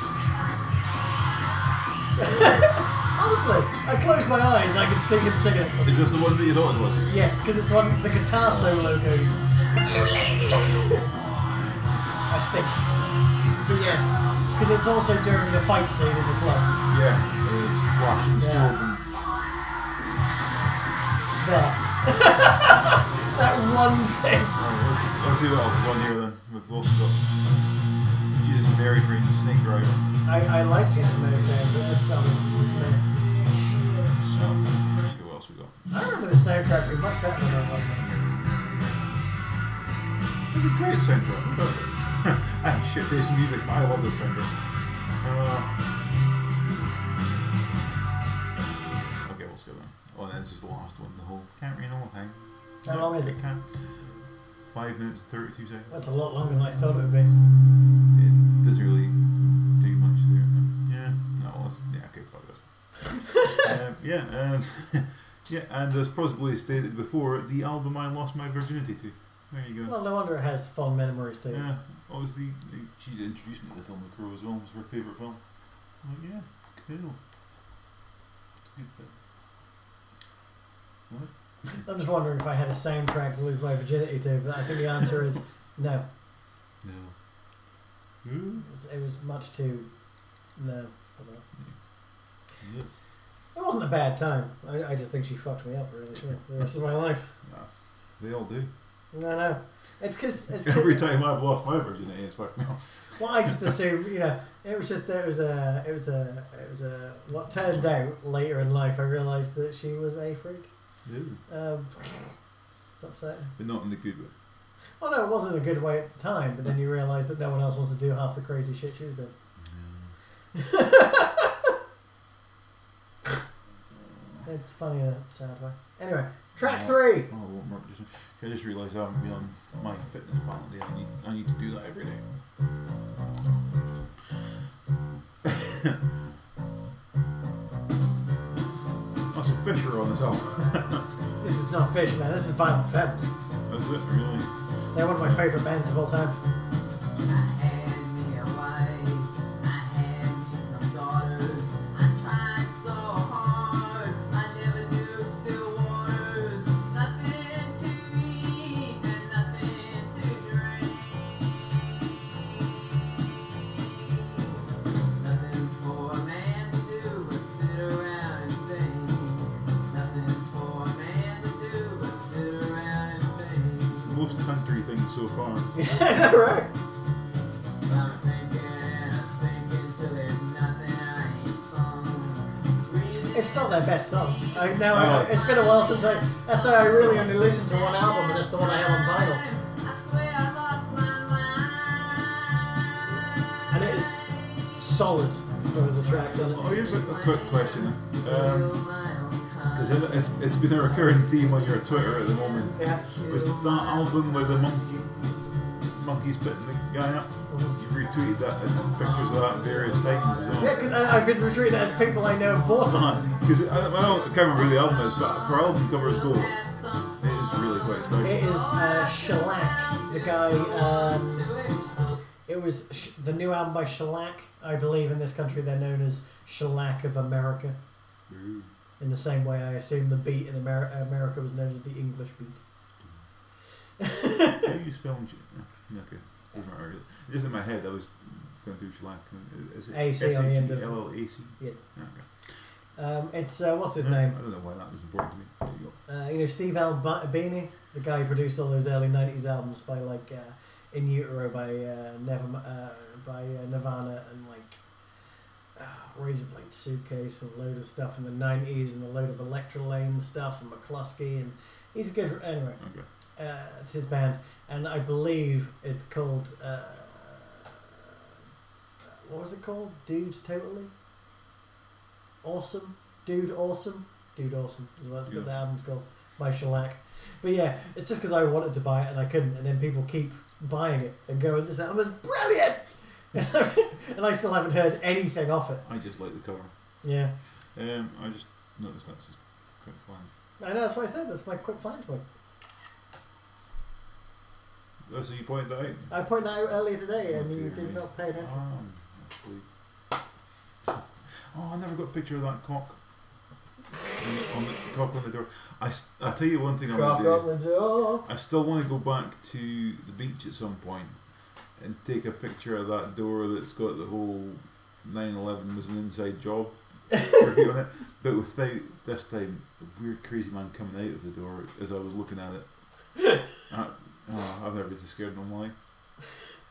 Honestly, I closed my eyes, I could see him singing. Is this the one that you thought it was? Yes, because it's one the guitar solo goes. I think. But yes, because it's also during the fight scene in the club. Yeah. It's flash and Yeah. There. That. Alright, let's, let's see what else is on here then. We've also got Jesus and Mary Chain, Snake Driver. I, I like Jason Motown, but this song is immense. What else we got? I remember the soundtrack being much better than I remember. It's a great soundtrack. I shit taste music, I love this soundtrack. Uh, okay, let's go then. Oh, and this is the last one. The whole can't read all the time. How long is it? Can. Five minutes and thirty-two seconds. That's a lot longer than I thought it would be. It doesn't really do much there. No. Yeah. No. Well, yeah. Okay. Fuck this. um, yeah. Um, yeah. And as possibly stated before, the album I lost my virginity to. There you go. Well, no wonder it has fond memories too. Yeah, obviously she introduced me to the film The Crow as well. It was her favourite film. I'm like, yeah, cool. Good thing. What? I'm just wondering if I had a soundtrack to lose my virginity to, but I think the answer is no. No. Hmm? It was, it was much too. No. Yep. It wasn't a bad time. I, I just think she fucked me up really yeah, the rest of my life. Nah, they all do. No, no. It's because it's 'cause- Every time I've lost my virginity, it's fucked me up. Well, I just assume you know, it was just it was a it was a it was a what turned out later in life. I realised that she was a freak. Um, it's upsetting. But not in the good way. Well, no, it wasn't a good way at the time, but then you realise that no one else wants to do half the crazy shit she was doing. It's funny in a sad way. Anyway, track three. Oh, I won't mark just. I just realised I haven't been on my fitness plan day. I need, I need to do that every day. That's a Fisher on this album. This is not fish, man. This is Violent Femmes. Is it really? They're one of my favourite bands of all time. Not their best song. I now No, I, it's been a while since I. That's why I really only listened to one album, and that's the one I have on vinyl. I swear I lost my. And it is solid for the tracks on Oh, here's a, a quick question. Um, because it, it's, it's been a recurring theme on your Twitter at the moment. Yeah. Was that album with the monkey monkeys bitten the guy up? You've retweeted that and pictures of that in various as Yeah, because I've been retweeting it as people I know have bought it. Because I, I don't- can't remember the album is, but for album covers go, it is really quite special. It is uh, Shellac, the guy. Um, it was sh- the new album by Shellac. I believe in this country they're known as Shellac of America. Ooh. In the same way, I assume the beat in Amer- America was known as the English beat. How are you spelling? Okay, doesn't matter. really. Just in my head, I was going through shellac. Is it AC on the end of-? Yeah. Okay. Um, it's uh, what's his name? I don't know why that was important to me. There you go. Uh, you know Steve Albini, the guy who produced all those early '90s albums by like uh, In Utero by uh, Never uh, by uh, Nirvana and like uh, Razorblade Suitcase and a load of stuff in the '90s and a load of Electra Lane stuff and McCluskey and he's a good anyway. Okay. Uh, it's his band and I believe it's called uh, what was it called? Dude, totally awesome. Dude, awesome. Dude, awesome is what it's Yeah. got. The album's called by Shellac. But yeah, it's just because I wanted to buy it and I couldn't, and then people keep buying it and going, "This album is brilliant," and I still haven't heard anything off it. I just like the cover. Yeah, Um, I just noticed that's just quite fun. I know. That's why I said that's my quick find point. Oh, so you pointed that out? I pointed that out earlier today, Oh, and you did not pay attention. Um. Oh, I never got a picture of that cock. On the, cock on the door. I, I'll tell you one thing I want to do. Oh. I still want to go back to the beach at some point and take a picture of that door that's got the whole 9/11 was an inside job review on it, but without this time the weird crazy man coming out of the door as I was looking at it. I, oh, I've never been so scared in my life.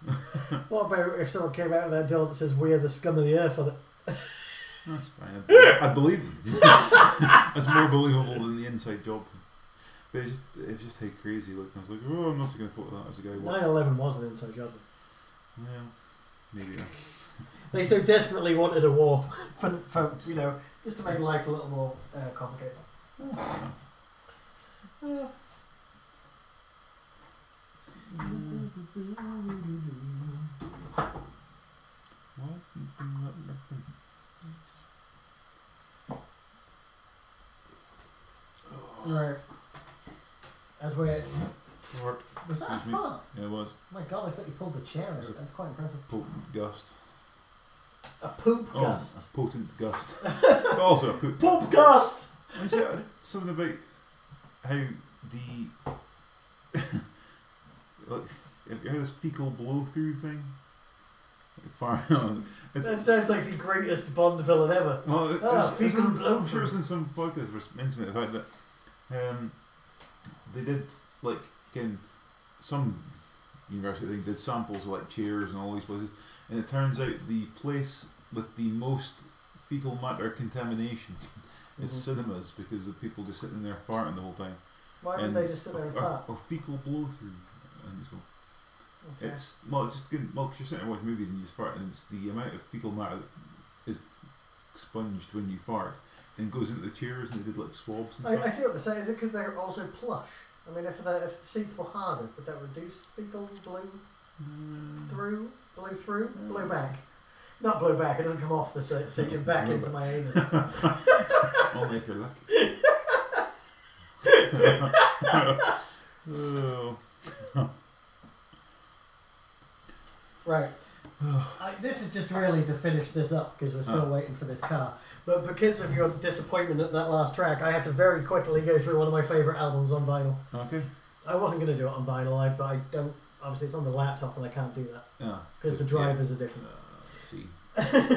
What about if someone came out of that door that says "We are the scum of the earth" on it? That's fine. I believe, them. That's more believable than the inside job thing. But it's just, it's just how crazy it looked. I was like, oh, I'm not taking a photo of that as a guy. watching. 9/11 was an inside job. Yeah, maybe. They so desperately wanted a war for, for you know just to make life a little more uh, complicated. Yeah. Right. As we Work. was that a Excuse me. Yeah, it was. My God, I thought you pulled the chair Was out. it- That's quite impressive. Potent gust. A poop Oh, gust. a potent gust. Oh, but also a poop. Poop gust. I said something about how the like have you heard this fecal blow through thing? Far, it's, That sounds like the greatest Bond villain ever. well, it, it's, it's, fecal blow I'm sure it's in some podcast was mentioning the fact that um, they did like again some university thing did samples of like chairs and all these places, and it turns out the place with the most fecal matter contamination is Mhm. cinemas because the people just sitting there farting the whole time. Why would And- they just sit there and or, fart? Or, fecal blow through. I think it's called. Okay. It's well, it's just good. Well, because you're sitting there watching movies and you just fart, and it's the amount of fecal matter that is expunged when you fart, and goes into the chairs, and they did like swabs and I, I see what they're saying. Is it because they're also plush? I mean, if the, if the seats were harder, would that reduce fecal blue mm. through, blue through, blue back? Not blue back. It doesn't come off the seat, seat and back into my anus. Only if you're lucky. oh. Right. I, this is just really to finish this up because we're still waiting for this car. But because of your disappointment at that last track, I have to very quickly go through one of my favourite albums on vinyl. Okay. I wasn't going to do it on vinyl, I, but I don't. Obviously, it's on the laptop and I can't do that Yeah. because the drivers are different. Uh, see. Uh,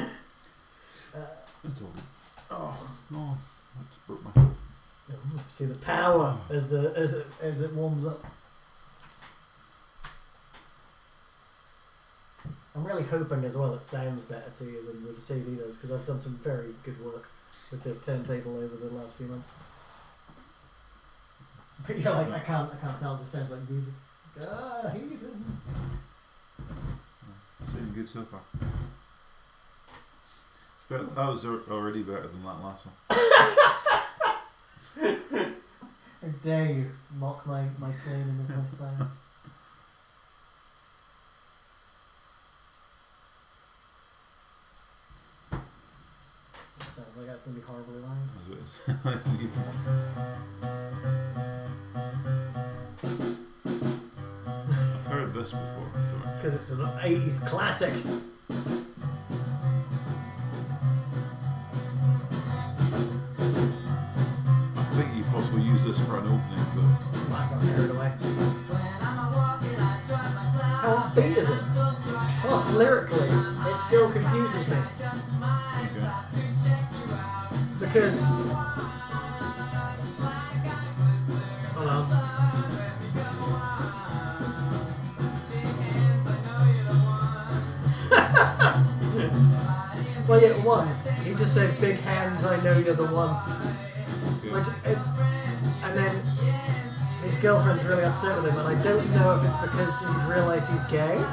That's all good. Oh, no. That's broke my foot. see the power as the as it as it warms up. I'm really hoping as well it sounds better to you than the CD does because I've done some very good work with this turntable over the last few months. But yeah, like I can't I can't tell. It just sounds like music. Ah, heathen. Sounding good so far. It's better, that was already better than that last one. How dare you mock my my claim in of my styles? Sounds like that's gonna be horribly loud. As it is. I've heard this before. Because it's an 80s classic. I think you possibly use this for an opening, but I got away. How upbeat is it? Plus, lyrically, it still confuses me. okay. Because. Hold on. well, yeah, one. He just said, Big hands, I know you're the one. Which, it, uh, and then his girlfriend's really upset with him, and I don't know if it's because he's realised he's gay.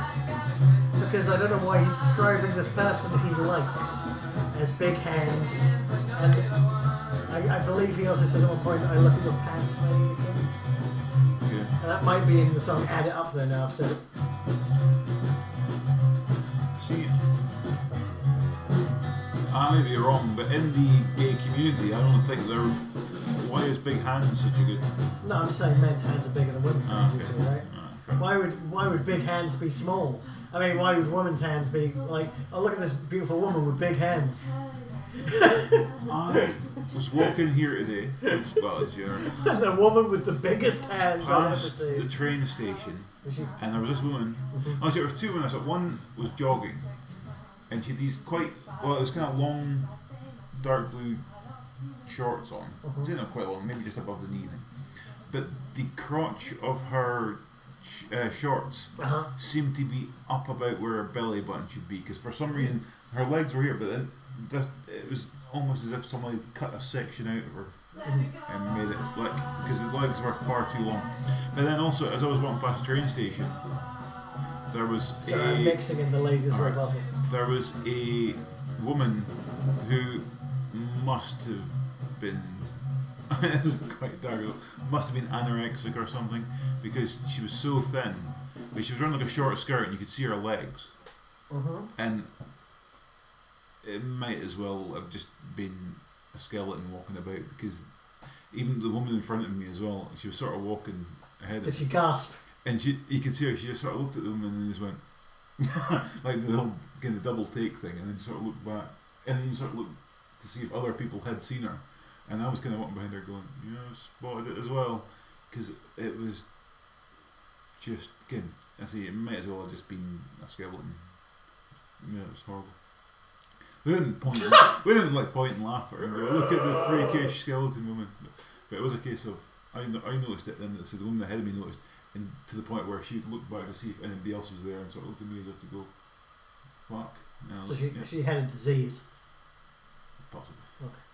Because I don't know why he's describing this person he likes as big hands. And I, I believe he also said at one point, I look at your pants, maybe. again." okay. And that might be in the song Add It Up there now, I've said it. See, I may be wrong, but in the gay community, I don't think they're. Why is big hands such a good? No, I'm just saying men's hands are bigger than women's Ah, hands, okay. usually, right? Ah, fair. Why would why would big hands be small? I mean, why would women's hands be like? Oh, look at this beautiful woman with big hands. I was walking here today, which, well, as you're the woman with the biggest hands I've ever past the seen. train station, and there was this woman. Oh, there was two women. I saw one was jogging, and she had these quite well, it was kind of long, dark blue shorts on. Mhm. You know, quite long, maybe just above the knee. Thing. But the crotch of her sh- uh, shorts Uh-huh. seemed to be up about where her belly button should be, because for some reason her legs were here, but then just, it was almost as if somebody cut a section out of her and made it like because the legs were far too long. But then also, as I was walking past the train station, there was So a mixing in the Alright. possible. there was a woman who must have been this is quite dark must have been anorexic or something because she was so thin but she was wearing like a short skirt and you could see her legs Mm-hmm. and it might as well have just been a skeleton walking about because even the woman in front of me as well she was sort of walking ahead of me. Did of she gasp? and she, you could see her. She just sort of looked at the woman and then just went, like the whole kind of double take thing, and then sort of looked back, and then sort of looked to see if other people had seen her. And I was kind of walking behind her, going, "Yeah, I spotted it as well," because it was just again. I see it might as well have just been a skeleton. Yeah, it was horrible. We didn't point. we didn't like point and laugh at her and "Look at the freakish skeleton woman." But, but it was a case of I, no- I noticed it, then so the woman ahead of me noticed, and to the point where she looked back to see if anybody else was there and sort of looked at me as if to go, "Fuck." And I So she yeah, she had a disease. possibly. Okay.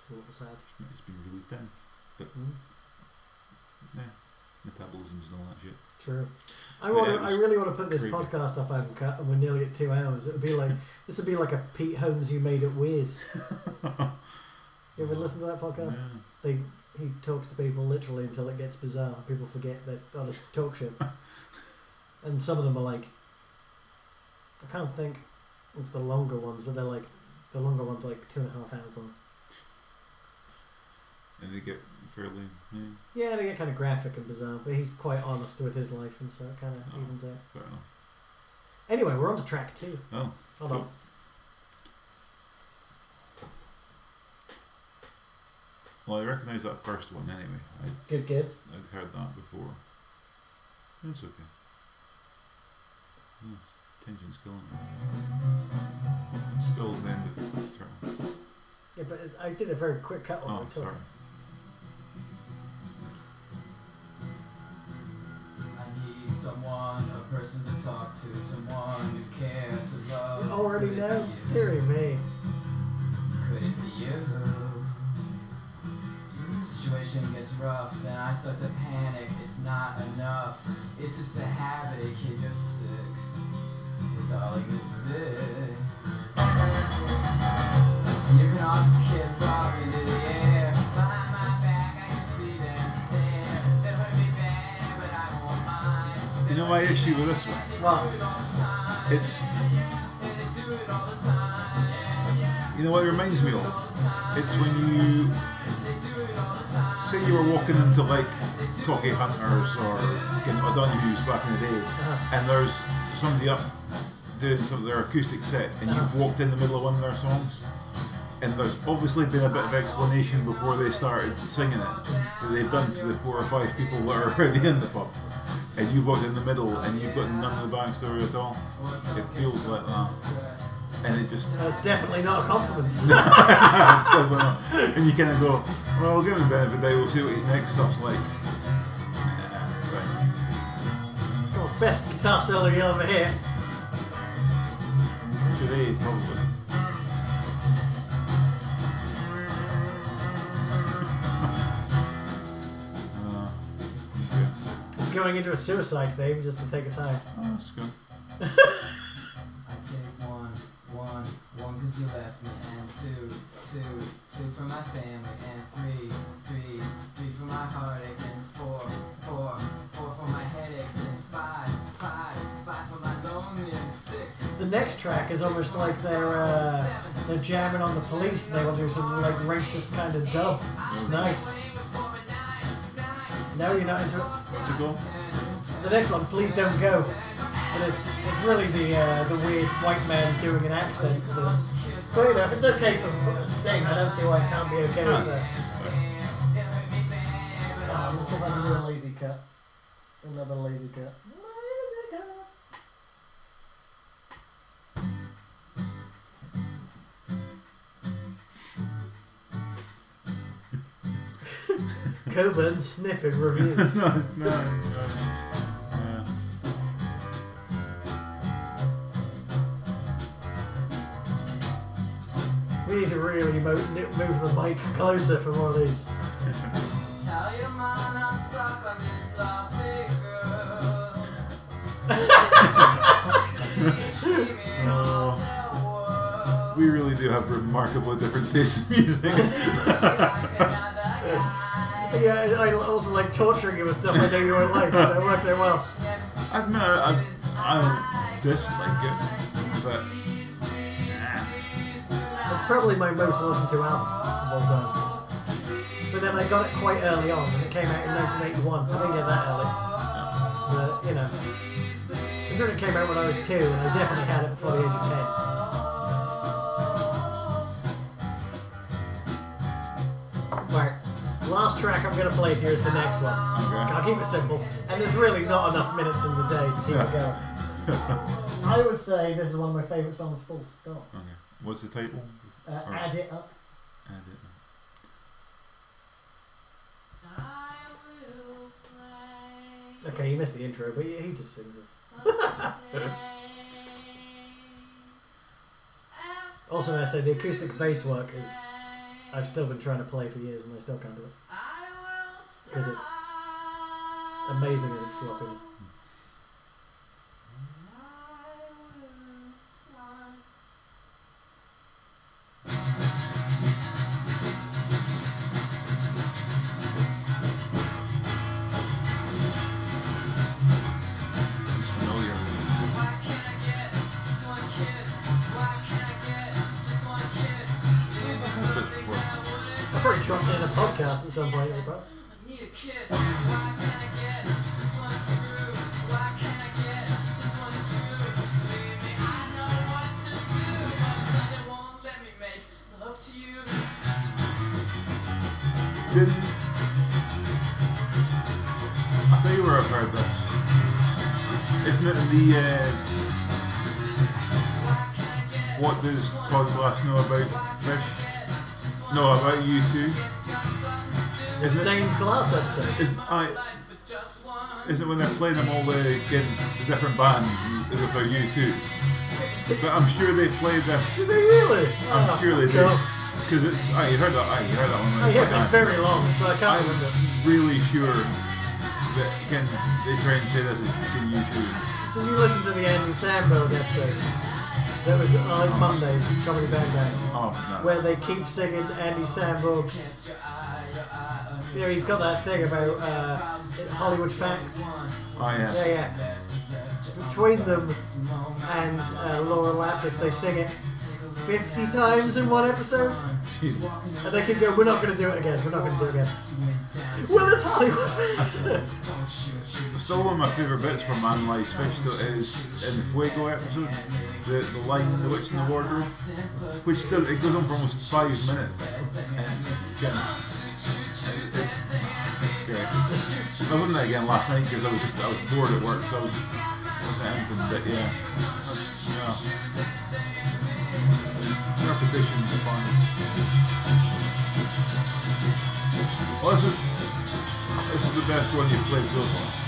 It's a little sad. It's been really thin. Mm. Yeah, metabolisms and all that shit. True. I want. to I really want to put this creepy. podcast up. Haven't cut, and we're nearly at two hours. It would be like this would be like a Pete Holmes. You made it weird. You ever listen to that podcast? Yeah. They he talks to people literally until it gets bizarre. People forget that on a talk show, and some of them are like, I can't think of the longer ones, but they're like the longer ones like two and a half hours long. And they get fairly. Yeah, Yeah, they get kind of graphic and bizarre, but he's quite honest with his life, and so it kind of Oh. evens out. fair enough. Anyway, we're on to track two. Oh, Hold Cool. on. well, I recognise that first one anyway. I'd, Good kids. I'd heard that before. It's okay. Yes, tension's killing me. Still the end of the term. Yeah, but I did a very quick cut on Oh, sorry. Person to talk to, someone who care to love. You already know? be Dearie me. Could it be you? The situation gets rough and I start to panic. It's not enough. It's just a habit, kid, you're sick. But darling, this is it. You can all my issue with this one? Well, It's. You know what it reminds me of? It's when you. Say you were walking into like Cocky Hunters or you know, O'Donoghue's back in the day, Uh-huh. and there's somebody up doing some of their acoustic set, and you've walked in the middle of one of their songs, and there's obviously been a bit of explanation before they started singing it that they've done to the four or five people that are already in the pub, and you've walked in the middle and you've got none of the backstory at all. It feels like that, and it just that's definitely not a compliment. not. and you kind of go, well, we'll give him a benefit of the doubt, we'll see what his next stuff's like. Nah, it's fine. oh, best guitar solo you'll ever hear. Going into a suicide theme just to take us home. Oh, that's good. I take one, one, one cause you left me, and two, two, two for my family, and three, three, three for my heartache, and four, four, four for my headaches, and five, five, five for my loneliness, and six. The next track is almost like they're uh, they're jamming on the police and they want to do some like racist kind of dub. It's nice. No, you're not into it. Called? The next one, please don't go. But it's it's really the uh, the weird white man doing an accent. But, but you know, if it's okay for Sting, I don't see why it can't be okay with that. Oh, I'm gonna see if I can do a lazy cut. Another lazy cut. Coburn sniffing reviews. no, it's not. Yeah. We need to really mo- move the mic closer for more of these. Tell your mom I'm stuck on this sloppy girl. Oh, we really do have remarkably different tastes in music. Yeah, I I also like torturing you with stuff I know you won't like, so it works out well. I admit, I, I don't dislike it, but It's probably my most listened to album of all time. But then I got it quite early on, and it came out in 1981. I didn't get that early. But, you know. It came out when I was two, and I definitely had it before the age of 10. Last track I'm going to play to you is the next one. Okay. I'll keep it simple. And there's really not enough minutes in the day to keep it going. I would say this is one of my favourite songs, full stop. okay. What's the title? Uh, Alright. add it up. Add it. Up. Okay, you missed the intro, but he he just sings it. Also, I say the acoustic bass work is. I've still been trying to play for years and I still can't do it. Because it's amazing in its sloppiness. Glass. Isn't, I, isn't it when they're playing them all the, again, the different bands as if they're U2? But I'm sure they played Did this. they really? I'm Oh, sure they did. Because it's. I you heard that. I you heard that one. Oh, it's yeah, like, but it's very long, so I can't I'm remember. really sure that again they try and say this is fucking you two. Did you listen to the Andy Samberg episode? That was uh, on like Mondays, Comedy Bang Bang, Oh no. where they keep singing Andy Samberg's. You know, he's got that thing about uh, Hollywood Facts. Oh Yeah, yeah. yeah. Between them and uh, Lauren Lapkus, they sing it 50 times in one episode. Jesus. And they keep going, we're not going to do it again, we're not going to do it again. Well, it's Hollywood Facts. Still one of my favourite bits from Man Lies Fish though is in the Fuego episode. The, the line The Witch in the Wardrobe. Which still it goes on for almost five minutes. And it's again it's, it's great. I was in there again last night because I was just I was bored at work so I was I wasn't anything but yeah. Yeah. Repetition's fun. Well this is this is the best one you've played so far.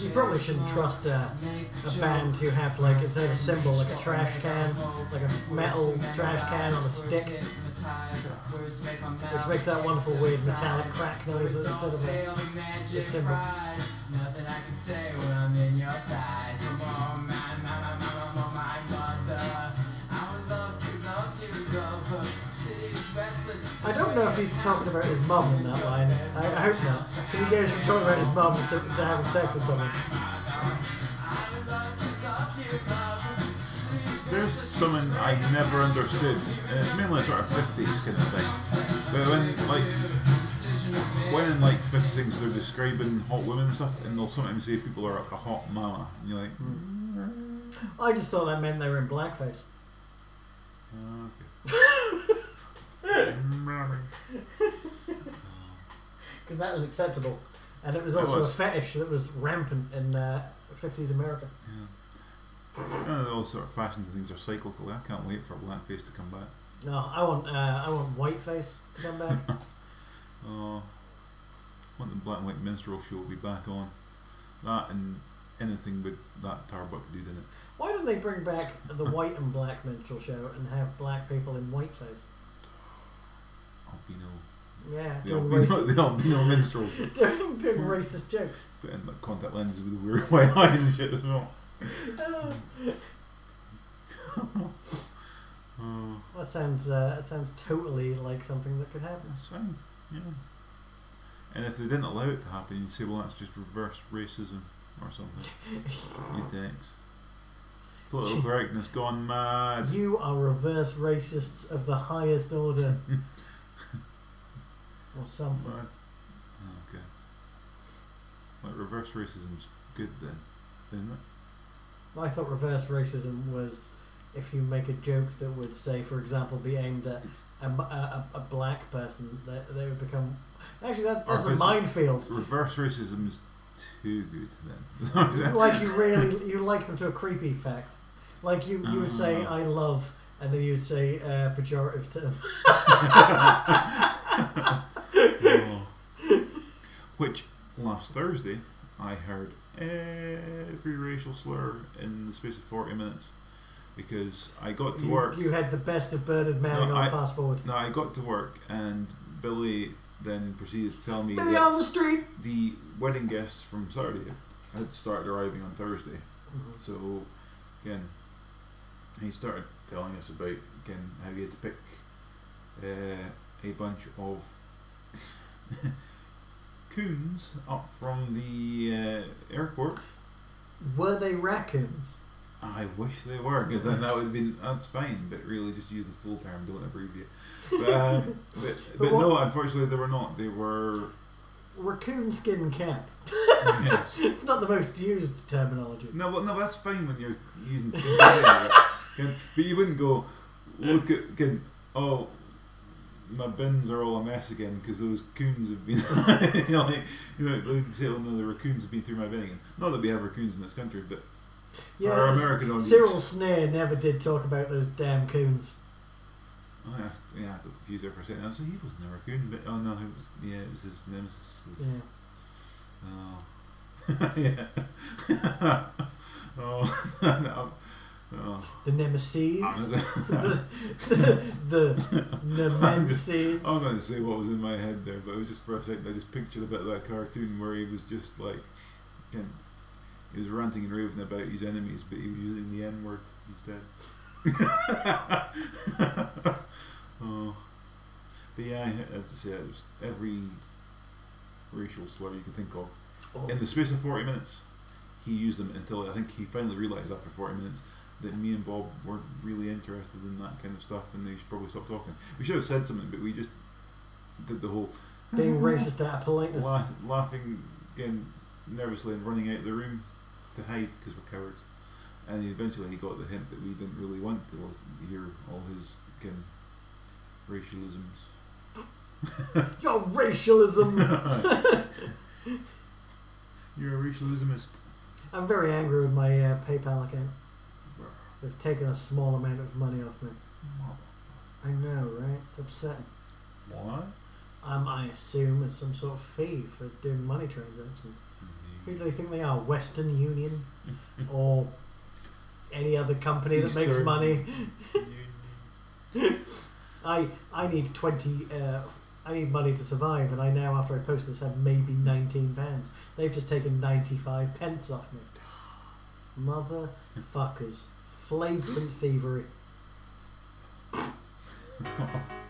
You probably shouldn't trust uh, a band to have like instead of a cymbal like a trash can, like a metal trash can on a stick, which makes that wonderful weird metallic crack noise instead of a, a cymbal. Know if he's talking about his mum in that line. I, I hope not. He goes from talking about his mum to, to having sex or something. There's something I never understood, and it's mainly a sort of 50s kind of thing. But when, like, when in like 50 things they're describing hot women and stuff, and they'll sometimes say people are like a hot mama, and you're like, I just thought that meant they were in blackface. "Oh, okay. Because that was acceptable. And it was It also was. a fetish that was rampant in uh, 50s America. And all sort of fashions and things are cyclical. I can't wait for blackface to come back. No, I want uh, I want whiteface to come back. Oh, I want the black and white minstrel show to be back on. That and anything with that Tarbuck dude in it. Why don't they bring back the white and black minstrel show and have black people in whiteface? Albino. Yeah, The doing, albino, racist, the albino minstrel. doing, doing racist jokes. Put in like contact lenses with weird white eyes and shit as well. Oh, That sounds uh, that sounds totally like something that could happen. that's fine. Yeah. And if they didn't allow it to happen, you'd say, well, that's just reverse racism or something. you dicks. Political correctness gone mad. You are reverse racists of the highest order. Or something. Oh, okay. Like reverse racism's good then, isn't it? I thought reverse racism was if you make a joke that would say, for example, be aimed at a, a, a, a black person, that they would become. Actually, that, Or that's if a it's- minefield. Reverse racism is too good then. like you really you like them to a creepy fact. Like you, you would say Ah. I love, and then you would say uh, pejorative term. Oh. Which last Thursday I heard every racial slur in the space of forty minutes because I got to You, work. you had the best of Bernard Manning No, on I- fast forward. No, I got to work and Billy then proceeded to tell me Billy that on the street. the wedding guests from Saturday had started arriving on Thursday. Mhm. So again, he started telling us about again how you had to pick uh, a bunch of coons up from the uh, airport Were they raccoons? I wish they were, because then that would have been that's fine. But really, just use the full term. Don't abbreviate. But, um, but, but what- no, unfortunately, they were not. They were Raccoon skin cap. yes. It's not the most used terminology. No, well, no, that's fine when you're using skin but, can- but you wouldn't go look at can oh my bins are all a mess again because those coons have been you know like you know like say oh no the raccoons have been through my bin again. Not that we have raccoons in this country, but Yeah, our American audience, Cyril Sneer never did talk about those damn coons. Oh, yeah, yeah, I got confused there for a second. I was like, he wasn't a raccoon, but oh no, it was yeah, it was his nemesis. His- Yeah. Oh, yeah. oh, no. Oh. The Nemesis. The, the, the Nemesis. I'm going to say what was in my head there, but it was just for a second. I just pictured a bit of that cartoon where he was just like, kind he was ranting and raving about his enemies, but he was using the N word instead. oh, but yeah, as I say, it was every racial slur you can think of Oh, in the space of 40 minutes, he used them until I think he finally realised after 40 minutes that me and Bob weren't really interested in that kind of stuff and they should probably stop talking. We should have said something, but we just did the whole being racist out of politeness. la- laughing, again, nervously and running out of the room to hide because we're cowards. And eventually he got the hint that we didn't really want to hear all his again, racialisms. Your racialism. You're a racialismist. I'm very angry with my uh, PayPal account. They've taken a small amount of money off me. Mother, I know, right? It's upsetting. Why? Um, I assume it's some sort of fee for doing money transactions. Who do they think they are? Western Union? or any other company that makes Eastern money? I I need twenty. Uh, I need money to survive, and I now, after I post this, have maybe nineteen pounds. They've just taken ninety-five pence off me. Motherfuckers, flagrant thievery.